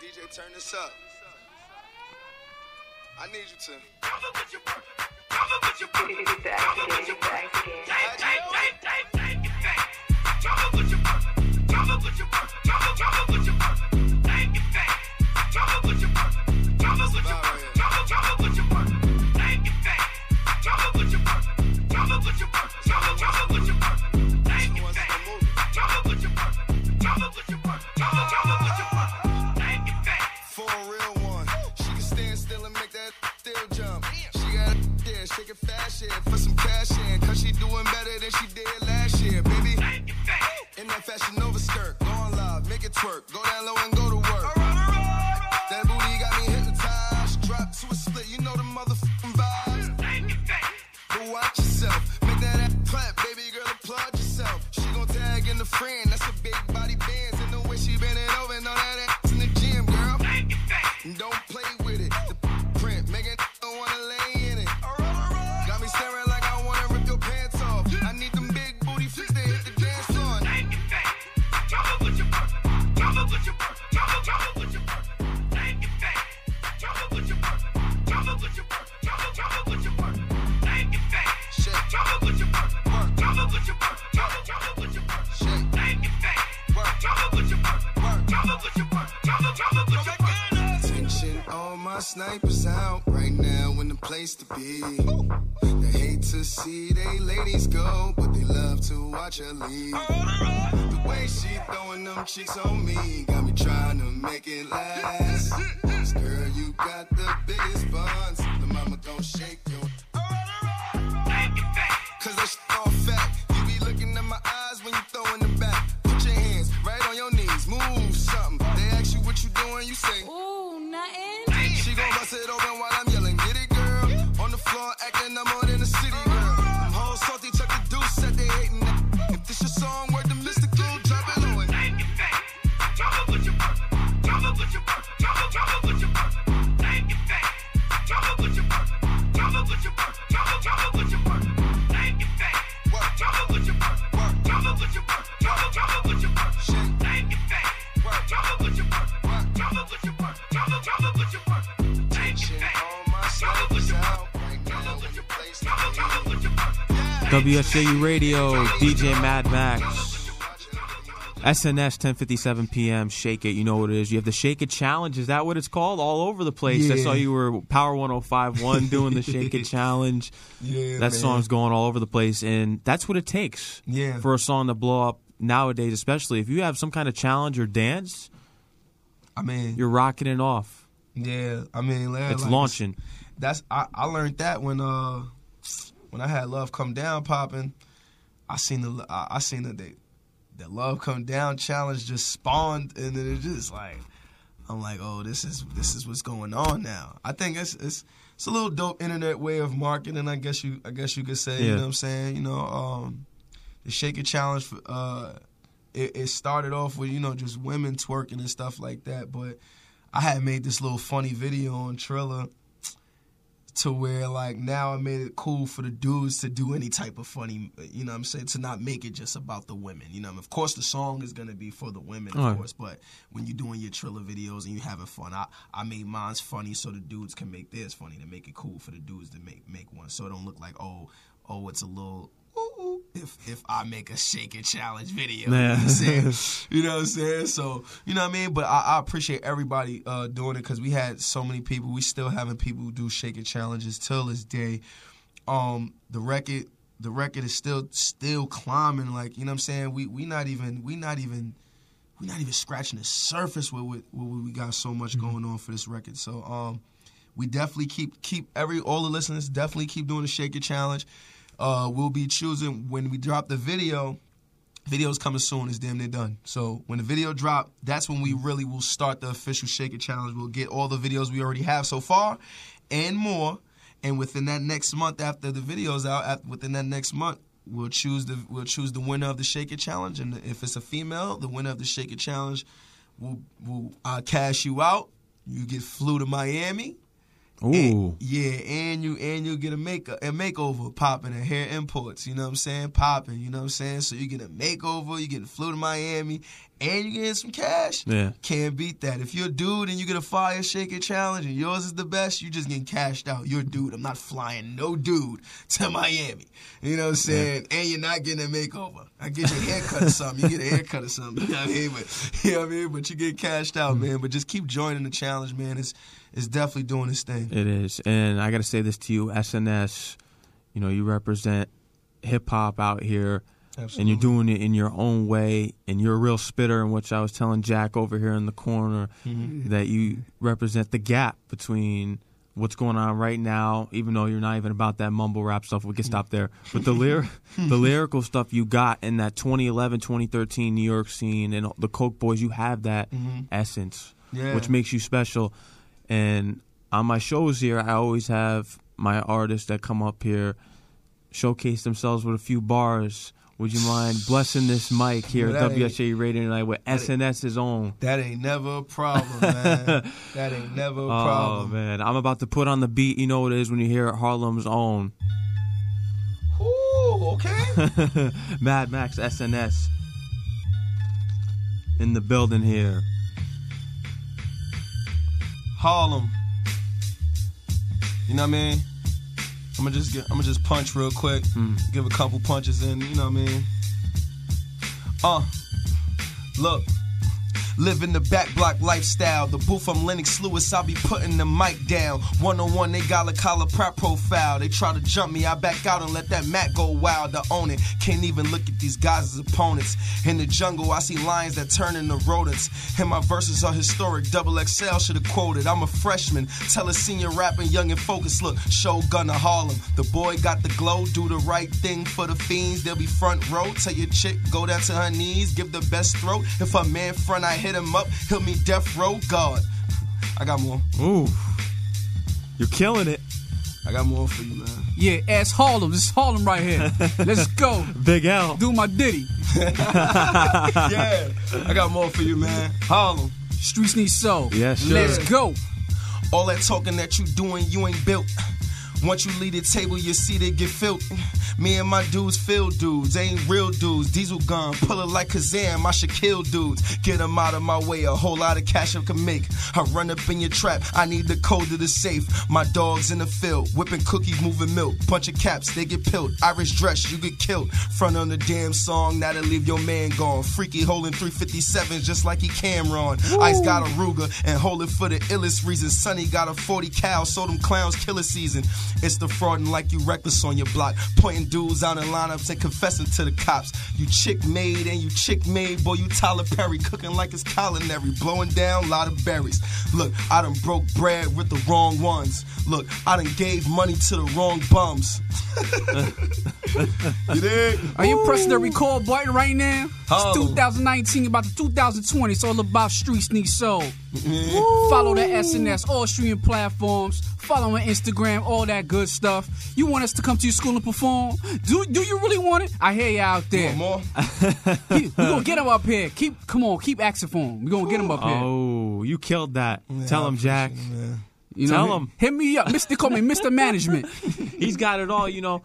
DJ turn this up. I need you to. It's the ice again. It's the ice again. For watch her leave. The way she throwing them cheeks on me WSJU Radio, DJ Mad Max. SNS 1057 PM, Shake It. You know what it is. You have the Shake It Challenge. Is that what it's called? All over the place. I saw you were Power 1051 (laughs) doing the Shake It Challenge. Yeah, That man. song's going all over the place. And that's what it takes Yeah. for a song to blow up nowadays, especially if you have some kind of challenge or dance, I mean, you're rocking it off. yeah. I mean, like, It's like, launching. That's I, I learned that when uh when I had Love Come Down popping. I seen the I, seen the they, the Love Come Down challenge just spawned, and then it just like I'm like, oh, this is this is what's going on now. I think it's it's it's a little dope internet way of marketing. I guess you I guess you could say. You know what I'm saying? You know, um, the Shake It Challenge. Uh, it, it started off with you know just women twerking and stuff like that, but I had made this little funny video on Triller to where like now I made it cool for the dudes to do any type of funny, you know what I'm saying, to not make it just about the women. You know, of course the song is gonna be for the women, of course, but when you're doing your Triller videos and you're having fun, I, I made mine's funny so the dudes can make theirs funny to make it cool for the dudes to make make one, so it don't look like oh oh it's a little. If if I make a shake it challenge video, you know what I'm saying? (laughs) You know what I'm saying? So, you know what I mean? But I, I appreciate everybody uh, doing it because we had so many people. We still having people who do shake it challenges till this day. Um, the record, the record is still still climbing. Like you know what I'm saying? We we not even we not even we not even scratching the surface with with, with we got so much going on for this record. So um, we definitely keep keep every all the listeners definitely keep doing the shake it challenge. Uh, we'll be choosing when we drop the video. Video's coming soon. It's damn near done. So when the video drop, that's when we really will start the official Shake It Challenge. We'll get all the videos we already have so far and more. And within that next month, after the video's out, after, within that next month, we'll choose the we'll choose the winner of the Shake It Challenge. And if it's a female, the winner of the Shake It Challenge will will uh, cash you out. You get flew to Miami. Ooh. And- yeah, and you and you get a make a makeover popping at hair imports, you know what I'm saying? Popping, you know what I'm saying? So you get a makeover, you get flew to Miami, and you getting some cash. Yeah. Can't beat that. If you're a dude and you get a fire shaker challenge and yours is the best, you just getting cashed out. You're a dude. I'm not flying no dude to Miami. You know what I'm saying? And you're not getting a makeover. I get your haircut or something. You get a haircut or something. You know what I mean? But (laughs) you know what I mean? But you get cashed out, Mm-hmm. man. But just keep joining the challenge, man. It's it's definitely doing its thing. It is, and I got to say this to you, SNS. You know, you represent hip hop out here, and you're doing it in your own way, and you're a real spitter. In which I was telling Jakk over here in the corner Mm-hmm. that you represent the gap between what's going on right now, even though you're not even about that mumble rap stuff. We can stop there, but the lyr- (laughs) the lyrical stuff you got in that 2011, 2013 New York scene, and the Coke Boys, you have that essence, Mm-hmm. Yeah. which makes you special. And on my shows here, I always have my artists that come up here showcase themselves with a few bars. Would you mind blessing this mic here Well, at WSA Radio tonight with SNS's own? That ain't never a problem, man. (laughs) that ain't never a problem. Oh problem. man, I'm about to put on the beat. You know what it is when you hear Harlem's own Ooh, okay. (laughs) Mad Max SNS in the building here. Harlem. You know what I mean? I'm gonna just get, I'm gonna just punch real quick. Give a couple punches in. You know what I mean? Uh, look. Living the back block lifestyle. The booth, I'm Lennox Lewis. I'll be putting the mic down. One on one, they got a collar prep profile. They try to jump me, I back out and let that Mac go wild. To own it, can't even look at these guys as opponents. In the jungle, I see lions that turn into rodents. And my verses are historic. Double XL should have quoted. I'm a freshman. Tell a senior rapping, young and focused. Look, Shogun of Harlem. The boy got the glow. Do the right thing for the fiends. They'll be front row. Tell your chick, go down to her knees. Give the best throat. If a man front, I hit him up. He'll me death row. God. I got more. Ooh, you're killing it, I got more for you, man. Yeah, ass Harlem. This is Harlem right here. (laughs) Let's go. Big L. Do my ditty. (laughs) yeah, I got more for you, man. Harlem. Streets need soul. Yes, sir. Let's go. All that talking that you doing, you ain't built. Once you leave the table, you see they get filled. Me and my dudes feel dudes, they ain't real dudes. Diesel gun, pull it like Kazam, I should kill dudes. Get them out of my way, a whole lot of cash I can make. I run up in your trap, I need the code to the safe. My dogs in the field, whipping cookies, moving milk. Bunch of caps, they get pilled. Irish dress, you get killed. Front on the damn song, now to leave your man gone. Freaky holding 357s just like he Cam'ron. Ice got a Ruger and hold it for the illest reason. Sonny got a 40 cal, so them clowns killer season. It's the frauding like you reckless on your block. Pointing dudes out in lineups and confessing to the cops. You chick made and you chick made, boy, you Tyler Perry cooking like it's culinary, blowing down a lot of berries. Look, I done broke bread with the wrong ones. Look, I done gave money to the wrong bums. (laughs) you dig? Are you pressing the record button right now? It's 2019, about to 2020. It's all about streets need soul. Mm-hmm. Follow the SNS, all streaming platforms. Follow on Instagram, all that good stuff. You want us to come to your school and perform? Do do you really want it? I hear you out there. Want more? (laughs) we gonna get him up here. Keep come on, keep asking for him. We gonna get him up here. Oh, you killed that. Tell him, Jakk. You know, tell hit- him. Hit me up, Mr. Call me Mr. Management. (laughs) He's got it all. You know,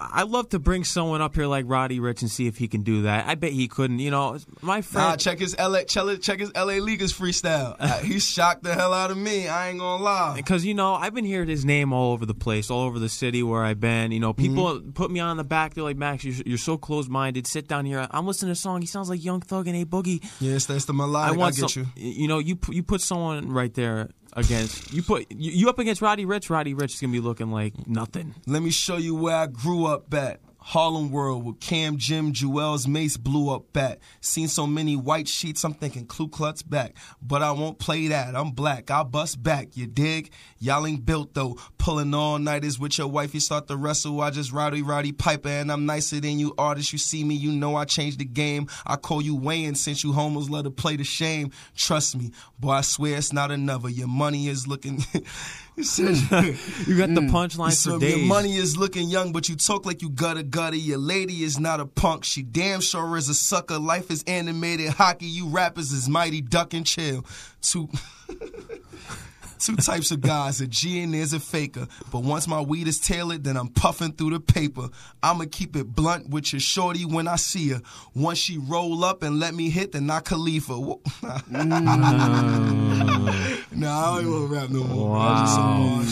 I love to bring someone up here like Roddy Ricch and see if he can do that. I bet he couldn't. You know, my Nah, friend. check his LA, check, his LA Leakers freestyle. (laughs) Uh, he shocked the hell out of me. I ain't gonna lie. because you know I've been hearing his name all over the place, all over the city where I've been. You know, people Mm-hmm. put me on the back. They're like, "Max, you're, you're so close-minded. Sit down here. I'm listening to a song. He sounds like Young Thug and A Boogie. Yes, that's the I melodic. I, want get some. you. You know, you you put someone right there against you put you, you up against Roddy Ricch. Roddy Ricch is gonna be looking like nothing. Let me show you where I grew up at. Harlem World with Cam Jim Jewels Mase blew up back. Seen so many white sheets, I'm thinking Ku Klux back. But I won't play that. I'm black. I'll bust back. You dig? Y'all ain't built though. Pulling all nighters with your wife. You start to wrestle. I just Rowdy Roddy Piper and I'm nicer than you artists. You see me, you know I changed the game. I call you Wayne since you homos love to play the shame. Trust me, boy. I swear it's not another. Your money is looking. (laughs) You said- (laughs) You got the mm. punchline so for days. your money is looking young, but you talk like you gutter gutter. Your lady is not a punk. She damn sure is a sucker. Life is animated hockey. You rappers is mighty duck and chill. Two. (laughs) Two types of guys, a G and there's a faker. But once my weed is tailored, then I'm puffing through the paper. I'ma keep it blunt with your shorty when I see her. Once she roll up and let me hit, then I Khalifa. no. Mm. (laughs) nah, I don't even want to rap no more. I was just so Wow.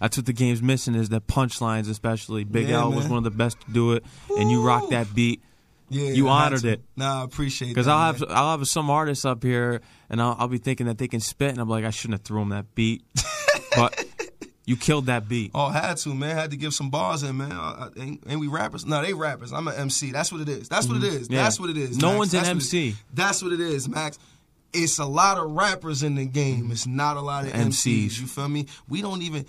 That's what the game's missing is the punchlines, especially. Big Yeah, L was man. one of the best to do it, and you rock that beat. Yeah, You honored it. Nah, I appreciate it. Because. I'll have man. I'll have some artists up here, and I'll, I'll be thinking that they can spit, and I'm like, I shouldn't have thrown that beat, (laughs) but you killed that beat. Oh, had to, man. Had to give some bars in, man. I, I, ain't, ain't we rappers? No, they rappers. I'm an MC. That's what it is. That's what it is. Mm-hmm. Yeah. That's what it is. No Max. one's an That's what MC. that's what it is, Max. It's a lot of rappers in the game. It's not a lot of MCs. MCs. You feel me? We don't even.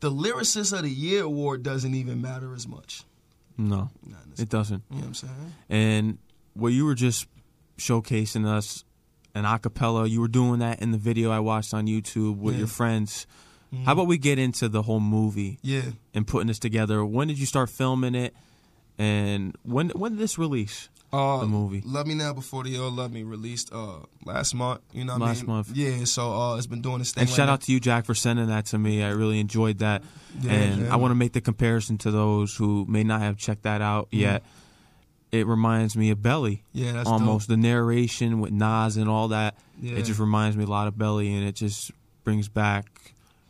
The lyricist of the year award doesn't even matter as much. No, it doesn't. You know what I'm saying? And what you were just showcasing us an acapella, you were doing that in the video I watched on YouTube with Yeah. your friends. Mm-hmm. How about we get into the whole movie Yeah. and putting this together? When did you start filming it? And when when did this release? Uh, The movie. Love Me Now Before They All Love Me released uh last month. You know what I Last mean? month. Yeah, so uh it's been doing this thing. And right shout now. out to you, Jakk, for sending that to me. I really enjoyed that. Yeah, and yeah. I want to make the comparison to those who may not have checked that out Mm-hmm. yet. It reminds me of Belly. Yeah, that's almost the narration with Nas and all that. Yeah. It just reminds me a lot of Belly, and it just brings back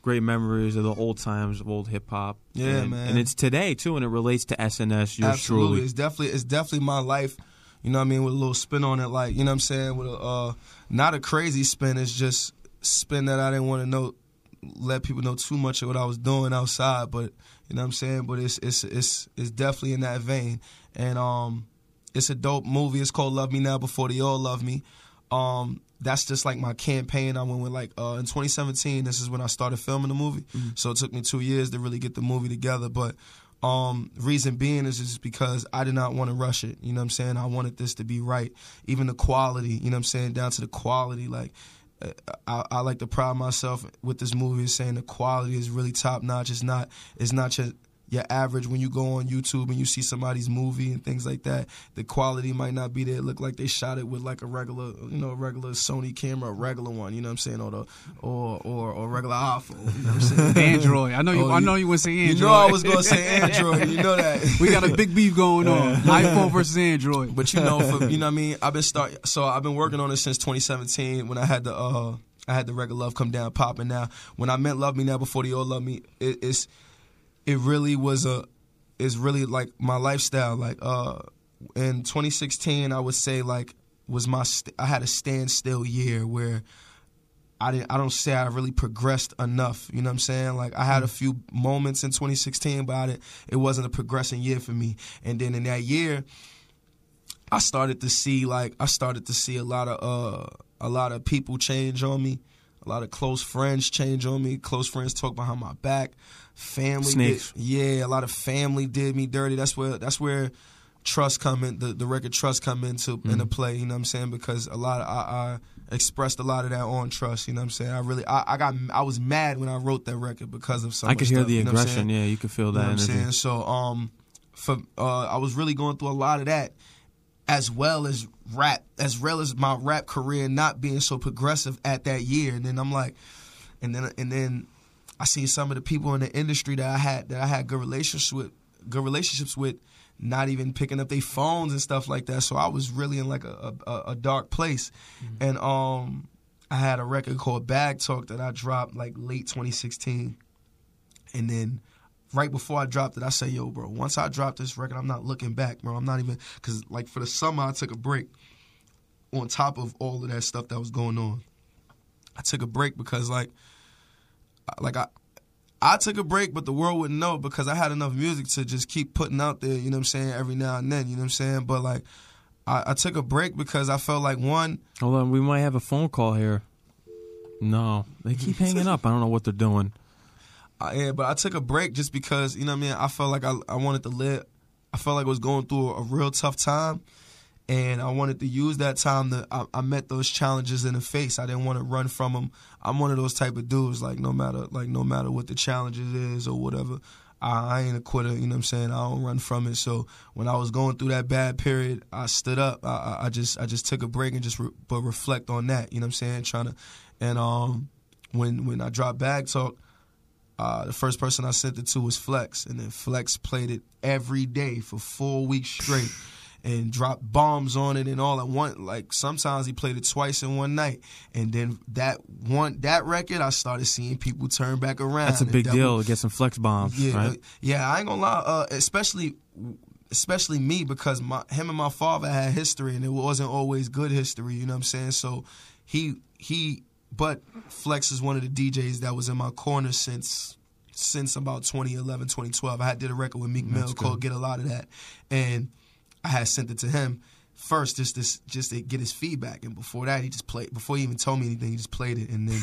great memories of the old times of old hip hop. Yeah, and, man. And it's today too, and it relates to SNS. Absolutely. truly. It's definitely it's definitely my life. You know what I mean? With a little spin on it, like, you know what I'm saying? With a uh not a crazy spin, it's just spin that I didn't want to know let people know too much of what I was doing outside, but you know what I'm saying? But it's it's it's it's definitely in that vein. And um it's a dope movie. It's called Love Me Now Before They All Love Me. Um that's just like my campaign. I went with like uh, in 2017. This is when I started filming the movie. So it took me two years to really get the movie together. But um, reason being is just because I did not want to rush it. You know what I'm saying? I wanted this to be right. Even the quality. You know what I'm saying? Down to the quality. Like uh, I, I like to pride myself with this movie saying the quality is really top notch. It's not. It's not just your average when you go on YouTube and you see somebody's movie and things like that. The quality might not be there. It look like they shot it with like a regular, you know, a regular Sony camera, a regular one. You know what I'm saying, or the or or, or regular iPhone. You know what I'm saying? (laughs) Android. I know you. Oh, I know you would say You Android. know I was gonna say Android. You know that. (laughs) we got a big beef going on. (laughs) iPhone versus Android. But you know, for, you know what I mean. I've been start. So I've been working on it since 2017 when I had the uh I had the regular love come down popping. Now when I meant love me now before they all love me, it, it's it really was a it's really like my lifestyle. Like uh in 2016, I would say like was my st- I had a standstill year where. I didn't. I don't say I really progressed enough. You know what I'm saying? Like I had a few moments in 2016, but I didn't, it wasn't a progressing year for me. And then in that year, I started to see like I started to see a lot of uh a lot of people change on me, a lot of close friends change on me. Close friends talk behind my back. Family, Snakes. Did, yeah, a lot of family did me dirty. That's where that's where trust come in the, the record trust come into into play. You know what I'm saying? Because a lot of I, I expressed a lot of that on trust. You know what I'm saying? I really I, I got I was mad when I wrote that record because of some. I could hear the aggression. Yeah, you could feel You that know what I'm saying? So um, for uh, I was really going through a lot of that, as well as rap, as well as my rap career not being so progressive at that year. And then I'm like, and then and then I see some of the people in the industry that I had that I had good relationships with, good relationships with, not even picking up their phones and stuff like that. So I was really in like a a, a dark place, and um. I had a record called Bag Talk that I dropped like late 2016. And then right before I dropped it, I said, yo, bro, once I drop this record, I'm not looking back, bro. I'm not even, because like for the summer, I took a break on top of all of that stuff that was going on. I took a break because like, like I, I took a break, but the world wouldn't know because I had enough music to just keep putting out there, you know what I'm saying, every now and then, you know what I'm saying? But like, I, I took a break because I felt like one, Hold on, we might have a phone call here. No, they keep hanging up. I don't know what they're doing. I, yeah, but I took a break just because you know what I mean. I felt like I I wanted to live. I felt like I was going through a, real tough time, and I wanted to use that time to. I, I met those challenges in the face. I didn't want to run from them. I'm one of those type of dudes. Like no matter like no matter what the challenges is or whatever. I, I ain't a quitter, you know what I'm saying? I don't run from it. So when I was going through that bad period, I stood up. I, I, I just I just took a break and just re, but reflect on that, you know what I'm saying? Trying to and um when when I dropped Bag Talk, uh, the first person I sent it to was Flex, and then Flex played it every day for four weeks straight. And dropped bombs on it and all at once. Like sometimes he played it twice in one night, and then that one that record, I started seeing people turn back around. That's a big double- deal. to Get some flex bombs, yeah, right? yeah. I ain't gonna lie. Uh, especially, especially me because my him and my father had history, and it wasn't always good history. You know what I'm saying? So he he, but Flex is one of the DJs that was in my corner since since about 2011, 2012. I had did a record with Meek Mill called "Get a Lot of That," and I had sent it to him. First, just this, just to get his feedback, and before that, he just played. Before he even told me anything, he just played it, and then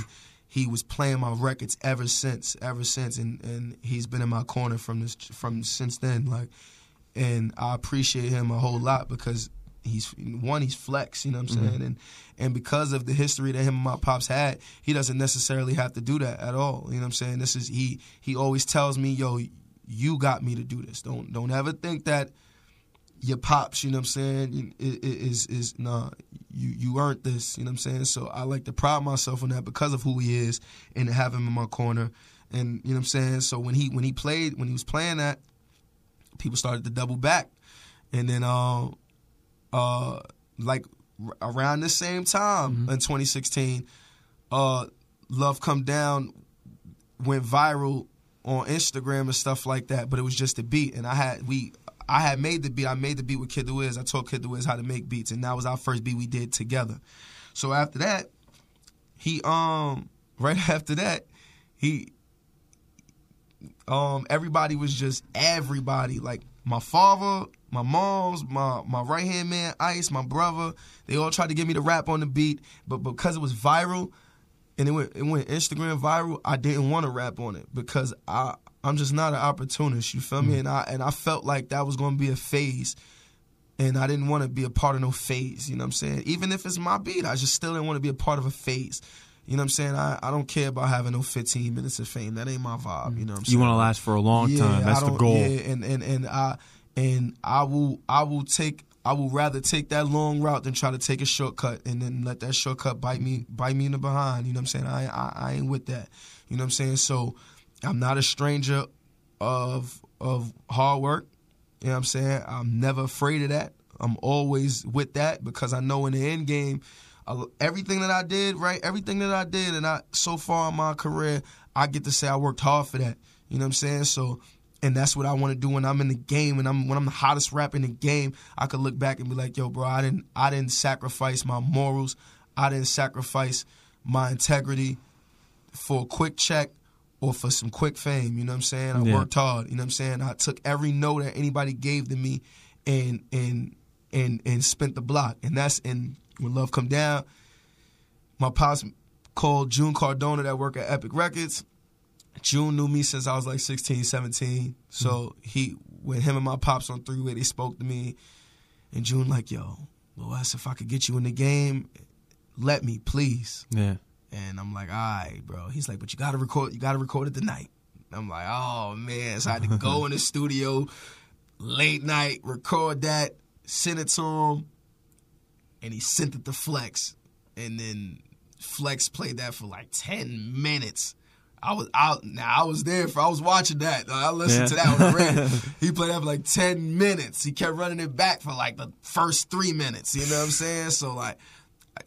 he was playing my records ever since, ever since, and and he's been in my corner from this from since then. Like, and I appreciate him a whole lot because he's one, he's flex, you know what I'm saying, and and because of the history that him and my pops had, he doesn't necessarily have to do that at all. You know what I'm saying? This is he he always tells me, yo, you got me to do this. Don't don't ever think that your pops, you know what I'm saying, is is nah, you you earned this, you know what I'm saying? So I like to pride myself on that because of who he is and to have him in my corner. And you know what I'm saying? So when he when he played when he was playing that, people started to double back. And then uh uh like r- around the same time in 2016, uh Love Come Down went viral on Instagram and stuff like that, but it was just a beat. And I had we I had made the beat. I made the beat with Kid the Wiz. I taught Kid the Wiz how to make beats, and that was our first beat we did together. So after that, he um right (laughs) after that, he um everybody was just everybody like my father, my mom's, my my right hand man Ice, my brother. They all tried to get me to rap on the beat, but because it was viral and it went it went Instagram viral, I didn't want to rap on it because I I'm just not an opportunist. You feel me? Mm. And I and I felt like that was going to be a phase. And I didn't want to be a part of no phase, you know what I'm saying? Even if it's my beat, I just still didn't want to be a part of a phase. You know what I'm saying? I, I don't care about having no 15 minutes of fame. That ain't my vibe, mm. you know what I'm saying? You want to last for a long time. That's the goal. Yeah, and and and I and I will I will take I will rather take that long route than try to take a shortcut and then let that shortcut bite me bite me in the behind. You know what I'm saying? I I, I ain't with that. You know what I'm saying? So I'm not a stranger of of hard work. You know what I'm saying? I'm never afraid of that. I'm always with that because I know in the end game, everything that I did, right? Everything that I did, and I so far in my career, I get to say I worked hard for that. You know what I'm saying? So, and that's what I want to do when I'm in the game and I'm when I'm the hottest rapper in the game. I could look back and be like, yo, bro, I didn't I didn't sacrifice my morals. I didn't sacrifice my integrity for a quick check or for some quick fame. You know what I'm saying? I Yeah. worked hard. You know what I'm saying? I took every no that anybody gave to me and and and and spent the block. And that's and when love come down, my pops called June Cardona that work at Epic Records. June knew me since I was like 16, 17. So mm-hmm. he when him and my pops on three way, they spoke to me. And June like, yo, Lil S, if I could get you in the game, let me, please. Yeah. And I'm like, all right, bro. He's like, but you gotta record, you gotta record it tonight. I'm like, oh man. So I had to go in the (laughs) studio late night, record that, send it to him, and he sent it to Flex. And then Flex played that for like 10 minutes. I was out now. I was there for. I was watching that. I listened to that on the radio. he played that for like ten minutes. He kept running it back for like the first three minutes. You know what I'm saying? So like,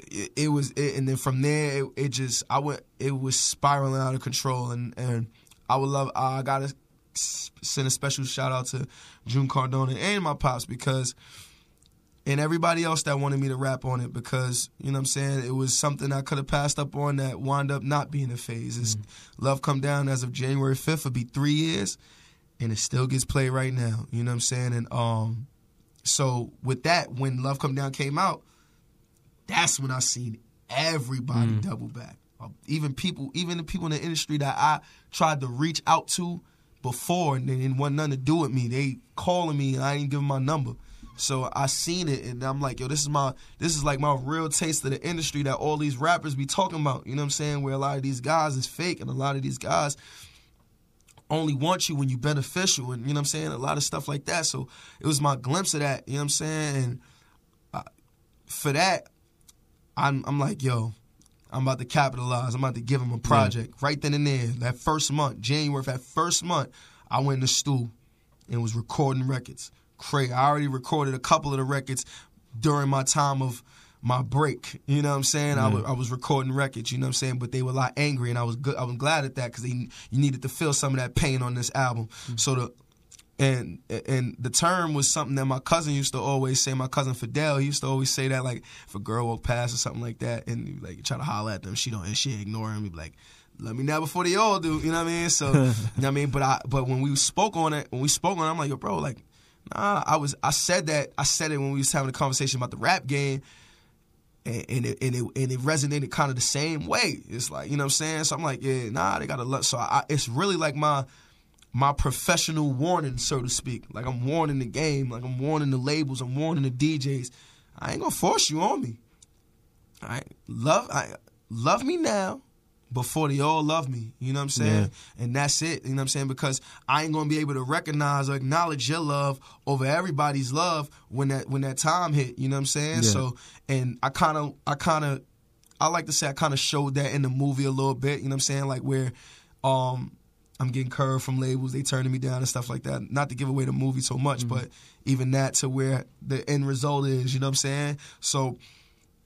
it, it was, it, and then from there, it, it just, I went, it was spiraling out of control, and and I would love, I gotta send a special shout out to June Cardona and my pops because, and everybody else that wanted me to rap on it because you know what I'm saying it was something I could have passed up on that wound up not being a phase. It's Love Come Down as of January 5th will be three years, and it still gets played right now. You know what I'm saying? And um, so with that, when Love Come Down came out, that's when I seen everybody double back. Uh, even people, even the people in the industry that I tried to reach out to before and they didn't want nothing to do with me. They calling me and I didn't give them my number. So I seen it and I'm like, yo, this is my this is like my real taste of the industry that all these rappers be talking about. You know what I'm saying? Where a lot of these guys is fake and a lot of these guys only want you when you beneficial and you know what I'm saying? A lot of stuff like that. So it was my glimpse of that, you know what I'm saying? And uh, for that, I'm I'm like, yo, I'm about to capitalize. I'm about to give him a project right then and there. That first month, January, that first month, I went in the stool and was recording records. Crazy. I already recorded a couple of the records during my time of my break. You know what I'm saying? I, was, was recording records. You know what I'm saying? But they were a lot angry, and I was good. I was glad at that because you needed to feel some of that pain on this album. Mm. So the and and the term was something that my cousin used to always say. My cousin Fidel, he used to always say that like if a girl walk past or something like that, and like try to holler at them, she don't and she ignore him. He'd be like, "Let me know before they all do." You know what I mean? So (laughs) you know what I mean. But I but when we spoke on it, when we spoke on, it, I'm like, yo, bro, like, nah. I was I said that I said it when we was having a conversation about the rap game. And, and it, and it and it resonated kind of the same way. It's like you know what I'm saying. So I'm like, yeah, nah, they got to look. So I, it's really like my my professional warning, so to speak. Like I'm warning the game, like I'm warning the labels, I'm warning the DJs. I ain't gonna force you on me. I love I love me now before they all love me. You know what I'm saying? Yeah. And that's it. You know what I'm saying? Because I ain't gonna be able to recognize or acknowledge your love over everybody's love when that when that time hit. You know what I'm saying? Yeah. So and I kind of I kind of I like to say I kind of showed that in the movie a little bit. You know what I'm saying? Like where um I'm getting curved from labels, they turning me down and stuff like that. Not to give away the movie so much, but even that to where the end result is, you know what I'm saying? So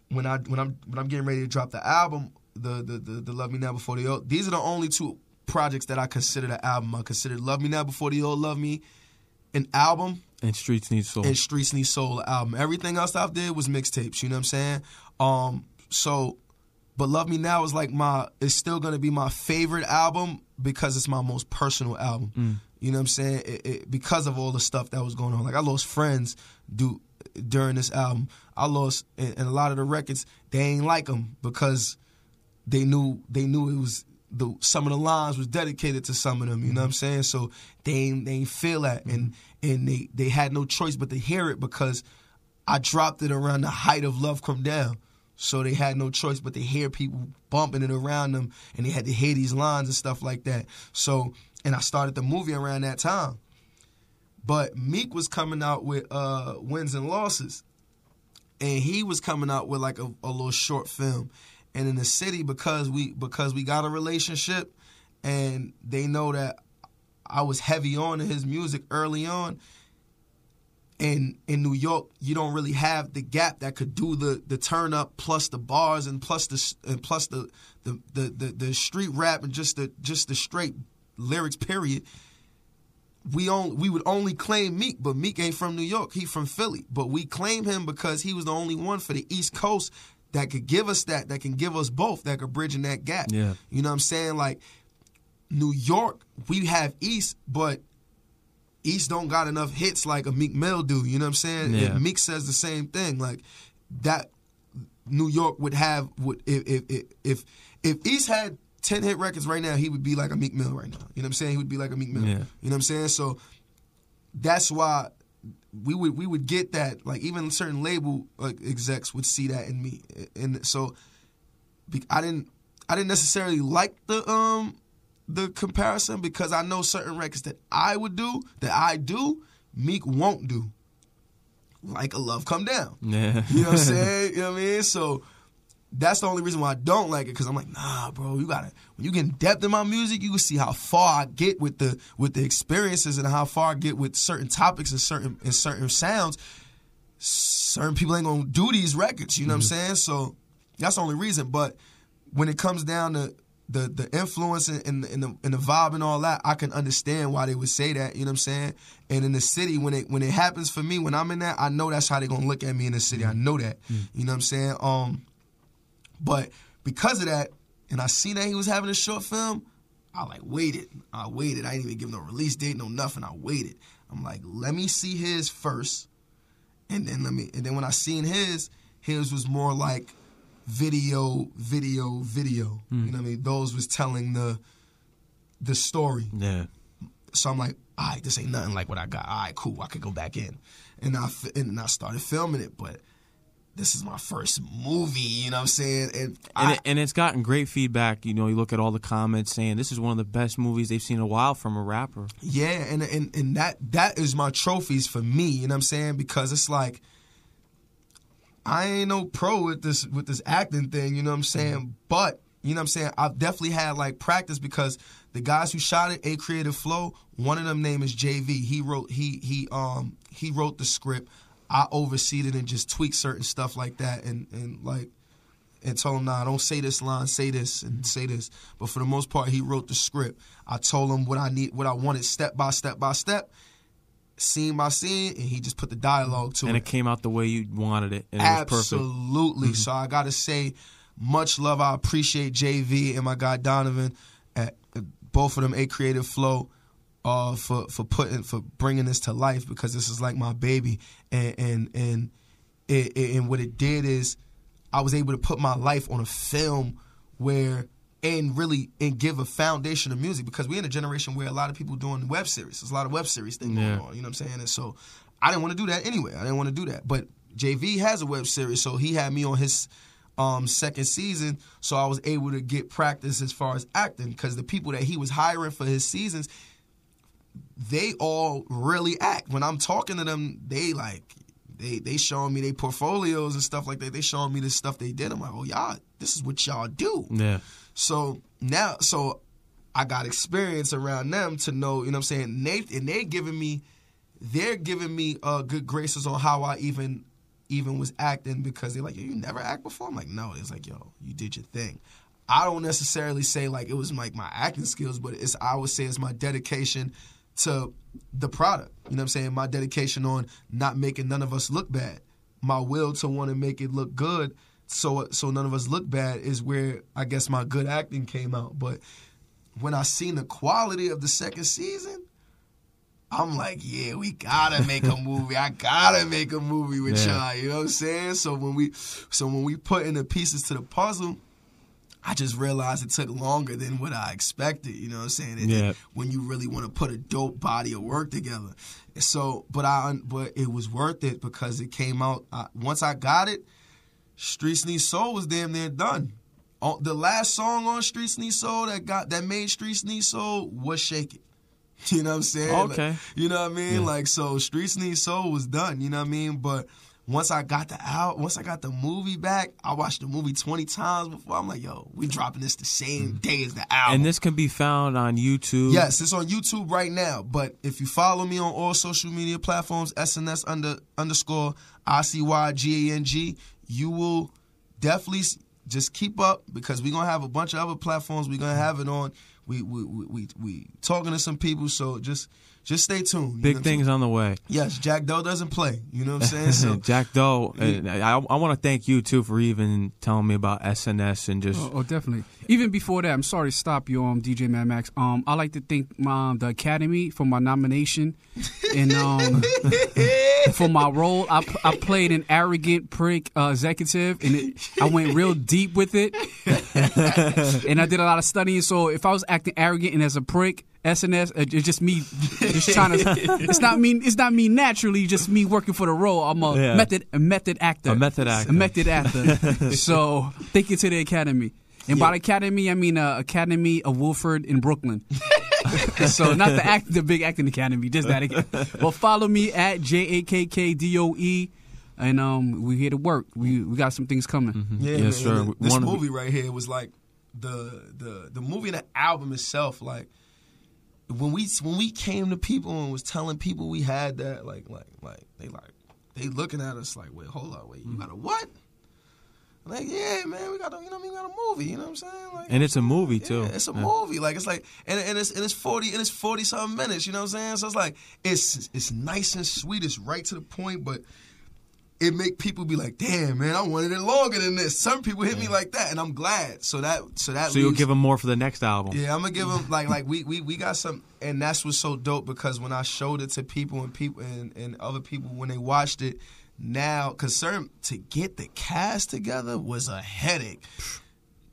when I when I'm when I'm getting ready to drop the album, the the the, the Love Me Now Before the Old. these are the only two projects that I consider the album. I consider Love Me Now Before They All Love Me an album And Streets Need Soul. and Streets Need Soul album. Everything else I've did was mixtapes. You know what I'm saying? Um, so, but Love Me Now is like my. It's still gonna be my favorite album because it's my most personal album. You know what I'm saying? It, it, because of all the stuff that was going on. Like I lost friends do during this album. I lost and, and a lot of the records. They ain't like them because they knew they knew it was the some of the lines was dedicated to some of them. You know what I'm saying? So they ain't they ain't feel that, and and they they had no choice but to hear it because I dropped it around the height of Love Come Down. So they had no choice but to hear people bumping it around them, and they had to hear these lines and stuff like that. So and I started the movie around that time. But Meek was coming out with uh, wins and losses and he was coming out with like a, a little short film and in the city because we because we got a relationship and they know that I was heavy on his music early on and in New York you don't really have the gap that could do the the turn up plus the bars and plus the and plus the the the, the, the street rap and just the just the straight lyrics period we on we would only claim Meek, but Meek ain't from New York. He from Philly. But we claim him because he was the only one for the East Coast that could give us that, that can give us both, that could bridge in that gap. Yeah. You know what I'm saying? Like New York, we have East, but East don't got enough hits like a Meek Mill do. You know what I'm saying? Yeah. And Meek says the same thing. Like that New York would have would if if if if, if East had ten hit records right now, he would be like a Meek Mill right now. You know what I'm saying? He would be like a Meek Mill. Yeah. You know what I'm saying? So that's why we would we would get that. Like even certain label like, execs would see that in me, and so I didn't I didn't necessarily like the um the comparison because I know certain records that I would do that I do Meek won't do. Like a love come down. Yeah. You know what I'm (laughs) saying? You know what I mean? So that's the only reason why I don't like it because I'm like, nah, bro, you gotta when you get in depth in my music, you can see how far I get with the with the experiences and how far I get with certain topics and certain and certain sounds. Certain people ain't gonna do these records, you know what I'm mm-hmm. saying? So that's the only reason. But when it comes down to the the influence and, and, and the and the vibe and all that, I can understand why they would say that. You know what I'm saying? And in the city, when it when it happens for me, when I'm in that, I know that's how they're gonna look at me in the city. I mm-hmm. know that. Mm. You know what I'm saying? Um, but because of that, and I seen that he was having a short film, I like waited. I waited. I didn't even give no release date, no nothing. I waited. I'm like, let me see his first, and then let me. And then when I seen his, his was more like video, video, video. You hmm. know what I mean? Those was telling the the story. Yeah. So I'm like, all right, this ain't nothing like what I got. All right, cool. I could go back in, and I and I started filming it, but. This is my first movie, you know what I'm saying? And, And, I, it, and it's gotten great feedback. You know, you look at all the comments saying this is one of the best movies they've seen in a while from a rapper. Yeah, and and and that that is my trophies for me, you know what I'm saying? Because it's like I ain't no pro with this with this acting thing, you know what I'm saying? But you know what I'm saying? I've definitely had like practice because the guys who shot it, A Creative Flow, one of them name is JV. He wrote he he um he wrote the script. I overseed it and just tweak certain stuff like that and and like and told him, nah, don't say this line, say this and mm-hmm. say this. But for the most part, he wrote the script. I told him what I need, what I wanted, step by step by step, scene by scene, and he just put the dialogue to and it. And it came out the way you wanted it, and it was perfect. Absolutely. Mm-hmm. So I got to say, much love. I appreciate JV and my guy Donovan, at both of them, a creative flow, uh, for for putting for bringing this to life because this is like my baby, and and and it, it- and what it did is I was able to put my life on a film where and really and give a foundation of music because we're in a generation where a lot of people doing web series. There's a lot of web series thing Yeah. going on. You know what I'm saying? And so I didn't want to do that anyway. I didn't want to do that. But JV has a web series, so he had me on his um, second season, so I was able to get practice as far as acting because the people that he was hiring for his seasons, they all really act. When I'm talking to them, they like they they showing me their portfolios and stuff like that. They showing me the stuff they did. I'm like, oh y'all, this is what y'all do. Yeah. So now, so I got experience around them to know, you know what I'm saying? And they and they giving me, they're giving me uh, good graces on how I even even was acting because they're like, yo, you never act before. I'm like, no. It's like, yo, you did your thing. I don't necessarily say like it was like my acting skills, but it's I would say it's my dedication to the product. You know what I'm saying? My dedication on not making none of us look bad. My will to want to make it look good so so none of us look bad is where I guess my good acting came out. But when I seen the quality of the second season, I'm like, yeah, we gotta make a movie. I gotta make a movie with Yeah. y'all. You know what I'm saying? So when we so when we put in the pieces to the puzzle, I just realized it took longer than what I expected. You know what I'm saying? It- Yeah. When you really want to put a dope body of work together. So, but I but it was worth it because it came out. I, once I got it, Streets Need Soul was damn near done. On, the last song on Streets Need Soul that got that made Streets Need Soul was Shake It. (laughs) You know what I'm saying? Like, Okay. you know what I mean? Yeah. Like so Streets Need Soul was done, you know what I mean? But once I got the out, once I got the movie back, I watched the movie 20 times before. I'm like, yo, we dropping this the same mm. day as the album. And this can be found on YouTube. Yes, it's on YouTube right now. But if you follow me on all social media platforms, SNS under underscore I C Y G A N G, you will definitely just keep up because we're gonna have a bunch of other platforms. We're gonna have it on. We we we we, we talking to some people, so just just stay tuned. you Big things on the way. Yes, Jakk Doe doesn't play. You know what I'm saying? (laughs) So Jakk Doe, and I, I want to thank you too for even telling me about SNS and just Oh, oh, definitely. Even before that, I'm sorry to stop you, um, DJ Mad Max. Um, I like to thank my, the Academy for my nomination, and um, (laughs) for my role, I, I played an arrogant prick uh, executive, and it, I went real deep with it, (laughs) and I did a lot of studying. So if I was acting arrogant and as a prick, SNS, uh, it's just me, just trying to. It's not me. It's not me naturally. Just me working for the role. I'm a Yeah. method, a method actor, A method actor. a method actor. (laughs) so thank you to the Academy. And by the Academy, I mean uh, Academy of Wolford in Brooklyn. (laughs) so not the act, the big acting academy, just that. Again. Well, follow me at J A K K D O E, and um, we here to work. We we got some things coming. Yeah, Yes, man, sir. and This wanna movie right here was like the the the movie and the album itself. Like when we when we came to people and was telling people we had that, like like like they like they looking at us like, wait, hold on, wait, you got a what? Like, yeah, man, we got a, you know, what I mean, we got a movie. You know what I'm saying? Like, and it's a movie too. it's a Yeah. movie. Like it's like and, and it's and it's forty and it's forty something minutes. You know what I'm saying? So it's like it's it's nice and sweet. It's right to the point, but it make people be like, damn man, I wanted it longer than this. Some people hit me like that, and I'm glad. So that so that So you'll give them more for the next album. yeah, I'm gonna give them like like (laughs) we, we we got some, and that's what's so dope because when I showed it to people and people and, and other people when they watched it, now because certain to get the cast together was a headache.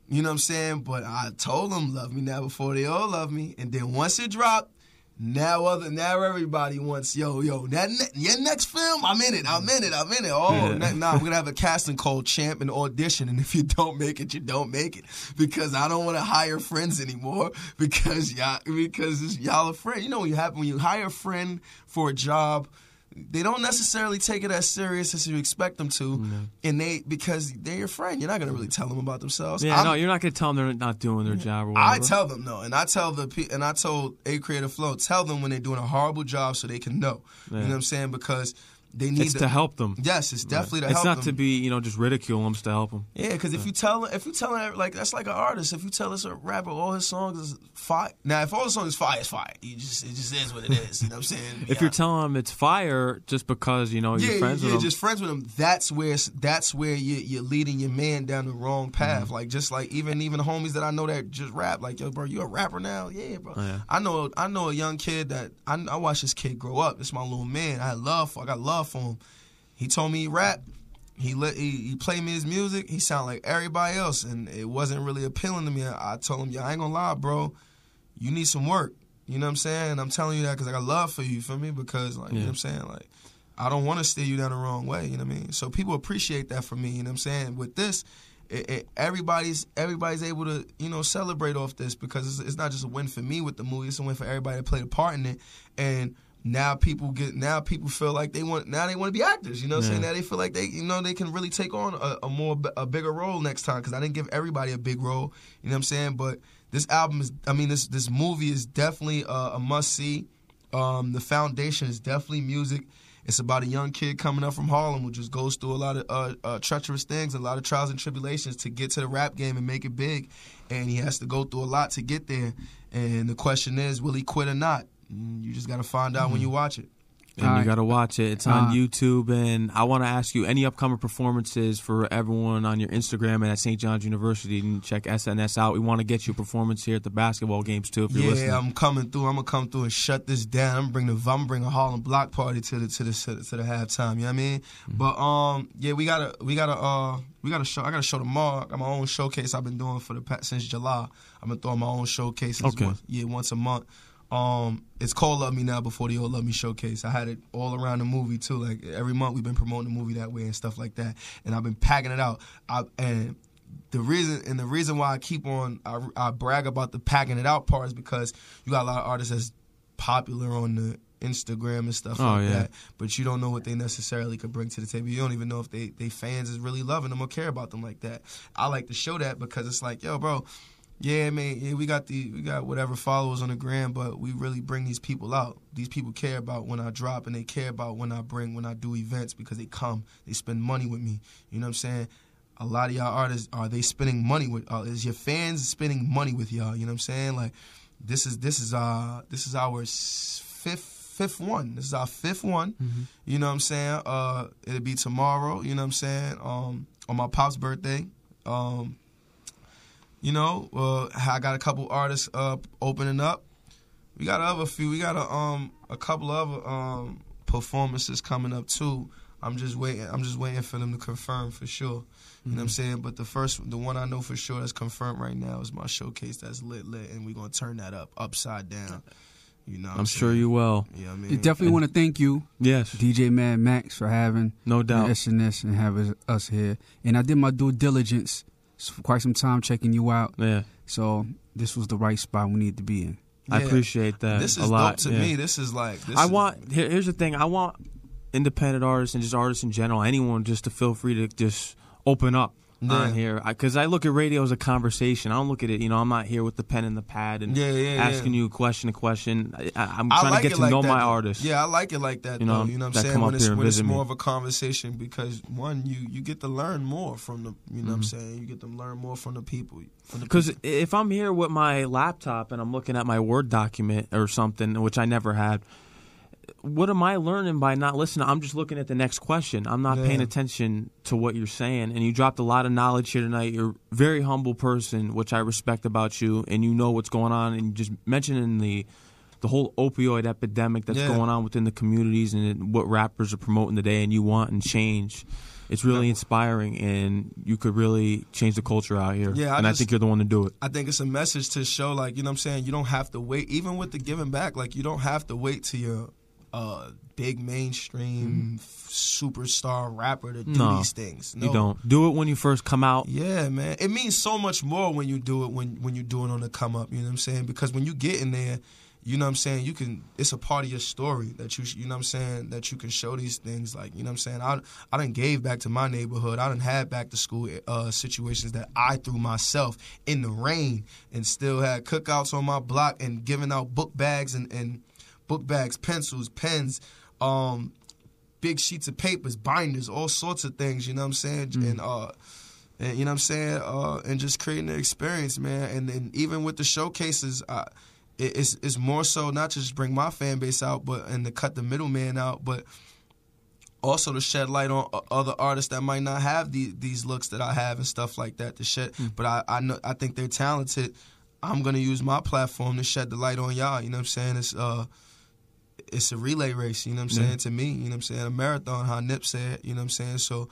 You know what I'm saying? But I told them love me now before they all love me, and then once it dropped. Now other now everybody wants yo yo that ne- your next film I'm in it I'm in it I'm in it. Oh Yeah. ne- nah we're gonna have a (laughs) casting call champ and audition and if you don't make it you don't make it. Because I don't want to hire friends anymore because y'all because it's- y'all are friends you know what you have when you hire a friend for a job they don't necessarily take it as serious as you expect them to, and they because they're your friend. You're not gonna really tell them about themselves. Yeah, I'm- no, you're not gonna tell them they're not doing their job or whatever. I tell them no, and I tell the and I told A Creative Flow, tell them when they're doing a horrible job so they can know. You know what I'm saying? Because they need it's to help them. Yes, it's definitely to help. Them. It's not them. to be, you know, just ridicule them. It's to help them. Yeah, because if you tell if you tell them, like that's like an artist. If you tell us a rapper all his songs is fire. Now, if all his songs is fire, it's fire. You just it just is what it is. You know what I'm saying? If Yeah. you're telling them it's fire just because you know yeah, you're friends yeah, with them, just friends with him. That's where that's where you, you're leading your man down the wrong path. Mm-hmm. Like just like even even the homies that I know that just rap. Like yo, bro, you a rapper now? Yeah, bro. Oh, yeah. I know I know a young kid that I, I watched this kid grow up. It's my little man. I love for. I got love for him. He told me he rap. He let he, he played me his music. He sound like everybody else, and it wasn't really appealing to me. I, I told him, "Yeah, I ain't gonna lie, bro. You need some work. You know what I'm saying? And I'm telling you that because I got love for you. You feel me? Because like you know what I'm saying, like I don't want to steer you down the wrong way. You know what I mean? So people appreciate that for me. You know what I'm saying? With this, it, it, everybody's everybody's able to you know celebrate off this because it's, it's not just a win for me with the movie. It's a win for everybody that played a part in it. And now people get now people feel like they want now they want to be actors. You know what I'm saying? Now they feel like they you know they can really take on a, a more a bigger role next time because I didn't give everybody a big role. You know what I'm saying? But this album is I mean this this movie is definitely a, a must see. Um, the foundation is definitely music. It's about a young kid coming up from Harlem who just goes through a lot of uh, uh, treacherous things, a lot of trials and tribulations to get to the rap game and make it big. And he has to go through a lot to get there. And the question is, will he quit or not? Mm, You just got to find out when you watch it. and you Alright. got to watch it. It's on Uh, YouTube, and I want to ask you any upcoming performances for everyone on your Instagram and at St. John's University. And check SNS out. We want to get you a performance here at the basketball games too. If you're Yeah, listening, I'm coming through. I'm gonna come through and shut this down. I'm bring the I'm gonna bring a Harlem block party to the to the to the, to the halftime. You know what I mean? Mm-hmm. But um, yeah, we gotta we gotta uh we gotta show. I gotta show tomorrow. I got my own showcase. I've been doing for the past since July. I've been throwing my own showcases. Okay. Once, yeah, once a month. Um, it's called Love Me Now before they all Love Me showcase. I had it all around the movie too. Like every month we've been promoting the movie that way and stuff like that. And I've been packing it out. I and the reason and the reason why I keep on I, I brag about the packing it out part is because you got a lot of artists that's popular on the Instagram and stuff Oh, like yeah. that, but you don't know what they necessarily could bring to the table. You don't even know if they they fans is really loving them or care about them like that. I like to show that because it's like, yo, bro, yeah, man, yeah, we got the we got whatever followers on the gram, but we really bring these people out. These people care about when I drop, and they care about when I bring when I do events because they come, they spend money with me. You know what I'm saying? A lot of y'all artists are they spending money with? Uh, is your fans spending money with y'all? You know what I'm saying? Like this is this is uh this is our fifth fifth one. This is our fifth one. You know what I'm saying? Uh, it'll be tomorrow. You know what I'm saying? Um, on my pop's birthday. Um, you know, uh, I got a couple artists uh, opening up. We got other few. We got a um a couple other um performances coming up too. I'm just waiting. I'm just waiting for them to confirm for sure. You know what I'm saying? But the first, the one I know for sure that's confirmed right now is my showcase that's lit lit, and we're gonna turn that up upside down. You know, what I'm sure you will. Yeah, I mean, We definitely want to thank you, Yes, DJ Mad Max, for having no doubt. SNS and having us here. And I did my due diligence for quite some time checking you out. Yeah, So this was the right spot we need to be in. I appreciate that. This is a is lot. dope to yeah. me. This is like. This I is- want. Here, here's the thing. I want independent artists and just artists in general, anyone, just to feel free to just open up Yeah. on here. Because I, look at radio as a conversation. I don't look at it. You know, I'm not here with the pen and the pad and Yeah, yeah, asking you question a question. I, I, I'm I trying like to get to like know that, my though. artist. Yeah, I like it like that. You know, though. You know what I'm saying? When it's when it's visit me. more of a conversation because one, you you get to learn more from the. You know what I'm Mm-hmm. saying? You get to learn more from the people. Because if I'm here with my laptop and I'm looking at my Word document or something, which I never had, what am I learning by not listening? I'm just looking at the next question. I'm not paying attention to what you're saying. And you dropped a lot of knowledge here tonight. You're a very humble person, which I respect about you, and you know what's going on. And you just mentioning the the whole opioid epidemic that's Yeah. going on within the communities and what rappers are promoting today, and you want and change. It's really inspiring, and you could really change the culture out here. Yeah, I and I think you're the one to do it. I think it's a message to show, like, you know what I'm saying? You don't have to wait, even with the giving back, like, you don't have to wait till you're a big mainstream superstar rapper to do. No, these things. You don't do it when you first come out. Yeah, man. It means so much more when you do it when when you do it on the come up, you know what I'm saying? Because when you get in there, you know what I'm saying, you can it's a part of your story that you you know what I'm saying that you can show these things like, you know what I'm saying? I I done gave back to my neighborhood. I done had back to school uh, situations that I threw myself in the rain and still had cookouts on my block and giving out book bags and, and book bags, pencils, pens, um, big sheets of papers, binders, all sorts of things, you know what I'm saying? And uh and you know what I'm saying, uh, and just creating the experience, man. And then even with the showcases, I, it, it's it's more so not just bring my fan base out, but and to cut the middleman out, but also to shed light on other artists that might not have the, these looks that I have and stuff like that. To shed, but I I know I think they're talented. I'm gonna use my platform to shed the light on y'all. You know what I'm saying? It's uh, it's a relay race. You know what I'm saying? To me, you know what I'm saying? A marathon. How Nip said. You know what I'm saying? So.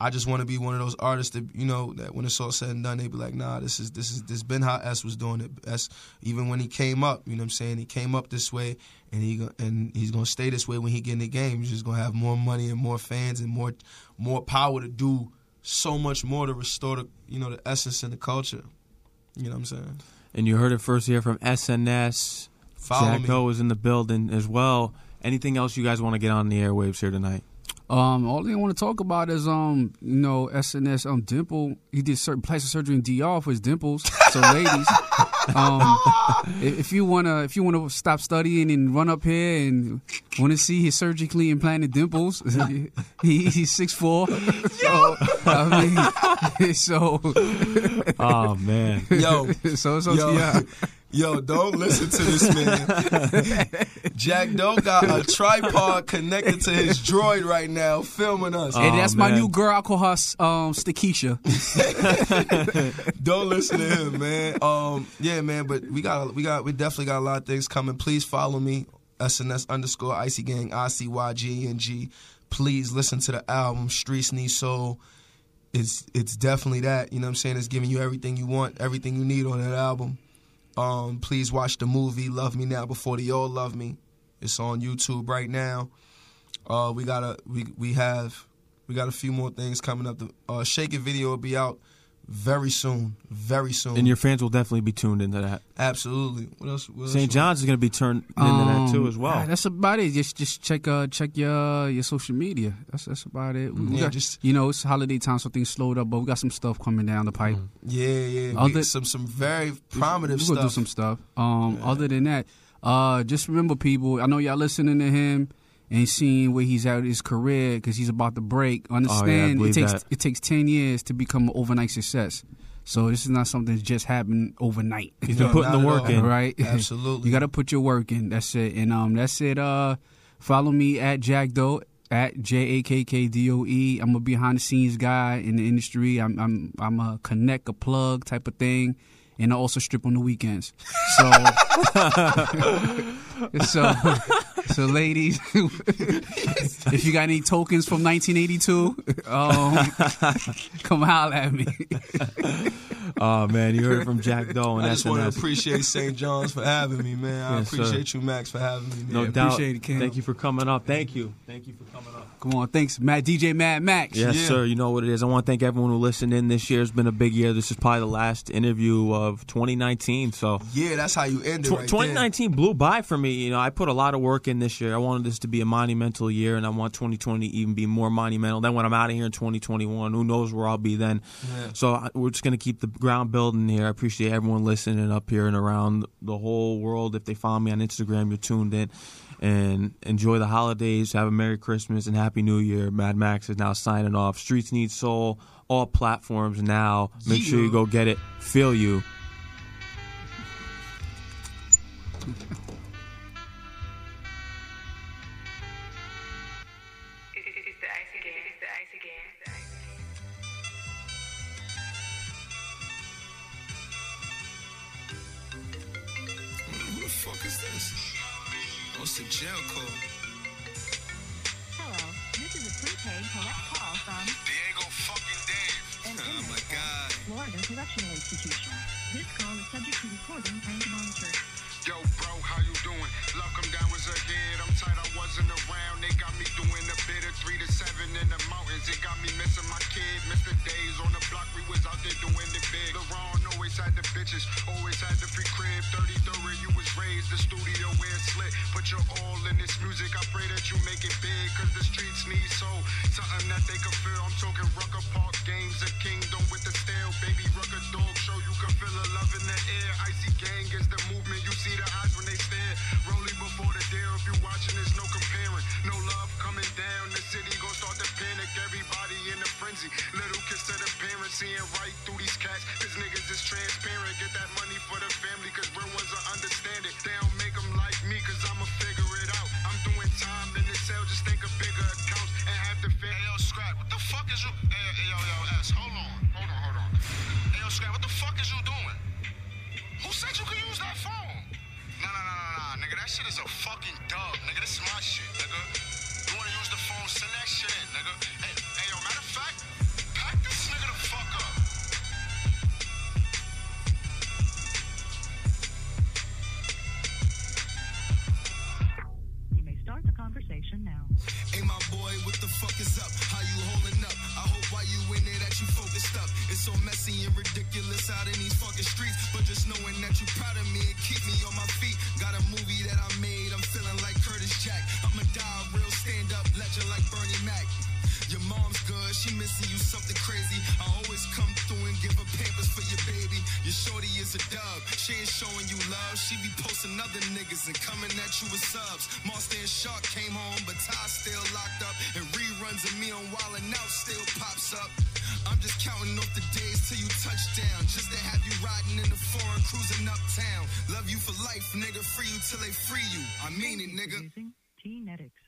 I just want to be one of those artists that you know that when it's all said and done, they be like, nah, this is this is this been how S was doing it. S even when he came up, you know what I'm saying? He came up this way, and he and he's gonna stay this way when he get in the game. He's just gonna have more money and more fans and more more power to do so much more to restore the you know the essence and the culture. You know what I'm saying? And you heard it first here from SNS. Follow Jakk me. Doe is in the building as well. Anything else you guys want to get on the airwaves here tonight? Um, all I want to talk about is um, you know, SNS um dimple. He did certain plastic surgery in DR for his dimples. So (laughs) ladies, um, if you wanna if you wanna stop studying and run up here and want to see his surgically implanted dimples, (laughs) he, he's six four. So I mean, (laughs) so Oh man, Yo, so it's up Yo. to y'all. Yo, don't listen to this man. (laughs) Jakk Doe got a tripod connected to his droid right now, filming us. Oh, And that's my new girl. I call her um, Stakisha. (laughs) Don't listen to him, man. Um, yeah, man. But we got, we got, we definitely got a lot of things coming. Please follow me, SNS underscore Icy Gang, I C Y G N G. Please listen to the album Streets Need Soul. It's it's definitely that. You know what I'm saying? It's giving you everything you want, everything you need on that album. Um, please watch the movie Love Me Now Before They All Love Me. It's on YouTube right now. Uh, we got a we we have we got a few more things coming up. The uh, Shake It video will be out very soon, very soon. and your fans will definitely be tuned into that. absolutely. What else? What else St. John's is going to be turned into that too Um, as well. ah, That's about it. Just just check uh check your your social media. That's that's about it. We Yeah, got- just- you know it's holiday time, so things slowed up, but we got some stuff coming down the pipe. Yeah, yeah. Other- some some very prominent We're gonna do some stuff. Um, other than that, uh, just remember, people. I know y'all listening to him and seeing where he's at in his career because he's about to break. Understand? it takes that. it takes ten years to become an overnight success. So this is not something that just happened overnight. He's been No, putting the work all. in. right? (laughs) Absolutely. you got to put your work in. That's it. And um, that's it. Uh, follow me at Jakk Doe at J A K K D O E. I'm a behind the scenes guy in the industry. I'm I'm I'm a connect a plug type of thing, and I also strip on the weekends. So (laughs) so so ladies, (laughs) if you got any tokens from 1982, um, (laughs) come holler at me. (laughs) Oh man, you heard from Jakk Doe and I just want to appreciate St. John's for having me, man. I Yes, sir. appreciate you, Max, for having me. Man. No Yeah, doubt. appreciate it, Kim. Thank you for coming up. Thank you. Thank you for coming up. Come on, thanks, Matt DJ Mad Max. Yes, Yeah. sir. You know what it is. I want to thank everyone who listened in. This year has been a big year. This is probably the last interview of 2019. So Yeah, that's how you end it. Tw- right 2019 blew by for me. You know, I put a lot of work in this year. I wanted this to be a monumental year, and I want 2020 to even be more monumental. Then when I'm out of here in 2021, who knows where I'll be then? So I, we're just going to keep the ground building here. I appreciate everyone listening up here and around the whole world. If they follow me on Instagram, you're tuned in. And enjoy the holidays. Have a Merry Christmas and Happy New Year. Mad Max is now signing off. Streets Need Soul. All platforms now. Make sure you go get it. Feel you. (laughs) Yo, bro, how you doing? Love come down was a hit. I'm tight, I wasn't around. They got me doing a bit of three to seven in the mountains. It got me missing my kid. Mr. Days on the block, we was out there doing it always had the bitches, always had the free crib. 33 where you was raised, the studio where it's lit. Put your all in this music. I pray that you make it big, cause the streets need soul. Something that they can feel. I'm talking Rucker Park games, a kingdom with the steel. Baby Rucker dog show, you can feel the love in the air. Icy gang is the movement. You see the eyes when they stare. Rolling before the deal. If you watching, there's no comparing. No love coming down. The city gon' start to panic. Everybody in a frenzy. Little kiss to the parents, seeing right through these cats. Cause niggas is transparent. Get that money for the family, cause real ones will understand it. They don't make them like me, cause I'ma figure it out. I'm doing time in the cell, just think of bigger accounts and have to fit. Hey, yo, Scrap, what the fuck is you? Hey, hey, yo, yo, S, hold on. Hold on, hold on. Hey, yo, Scrap, what the fuck is you doing? Who said you could use that phone? Nah, nah, nah, nah, nah, nigga. That shit is a fucking dub, nigga. This is my shit, nigga. You wanna use the phone? Send that shit in, nigga. Hey, hey, yo, matter of fact, now. Hey, my boy, what the fuck is up? How you holding up? I hope while you in there that you focused up. It's so messy and ridiculous out in these fucking streets. But just knowing that you proud of me and keep me on my feet. Got a movie that I made, I'm feeling like Curtis Jack. I'ma die real stand up legend like Bernie Mac. Your mom's good, she missing you something crazy. I always come through and give her pampers for your baby. Your shorty is a dub, she ain't showing you love. She be posting other niggas and coming at you with subs. Monster and Shark came home, but Ty still locked up. And reruns of me on Wild 'N Out still pops up. I'm just counting off the days till you touch down. Just to have you riding in the foreign, cruising uptown. Love you for life, nigga. Free you till they free you. I mean it, nigga. T-Netics.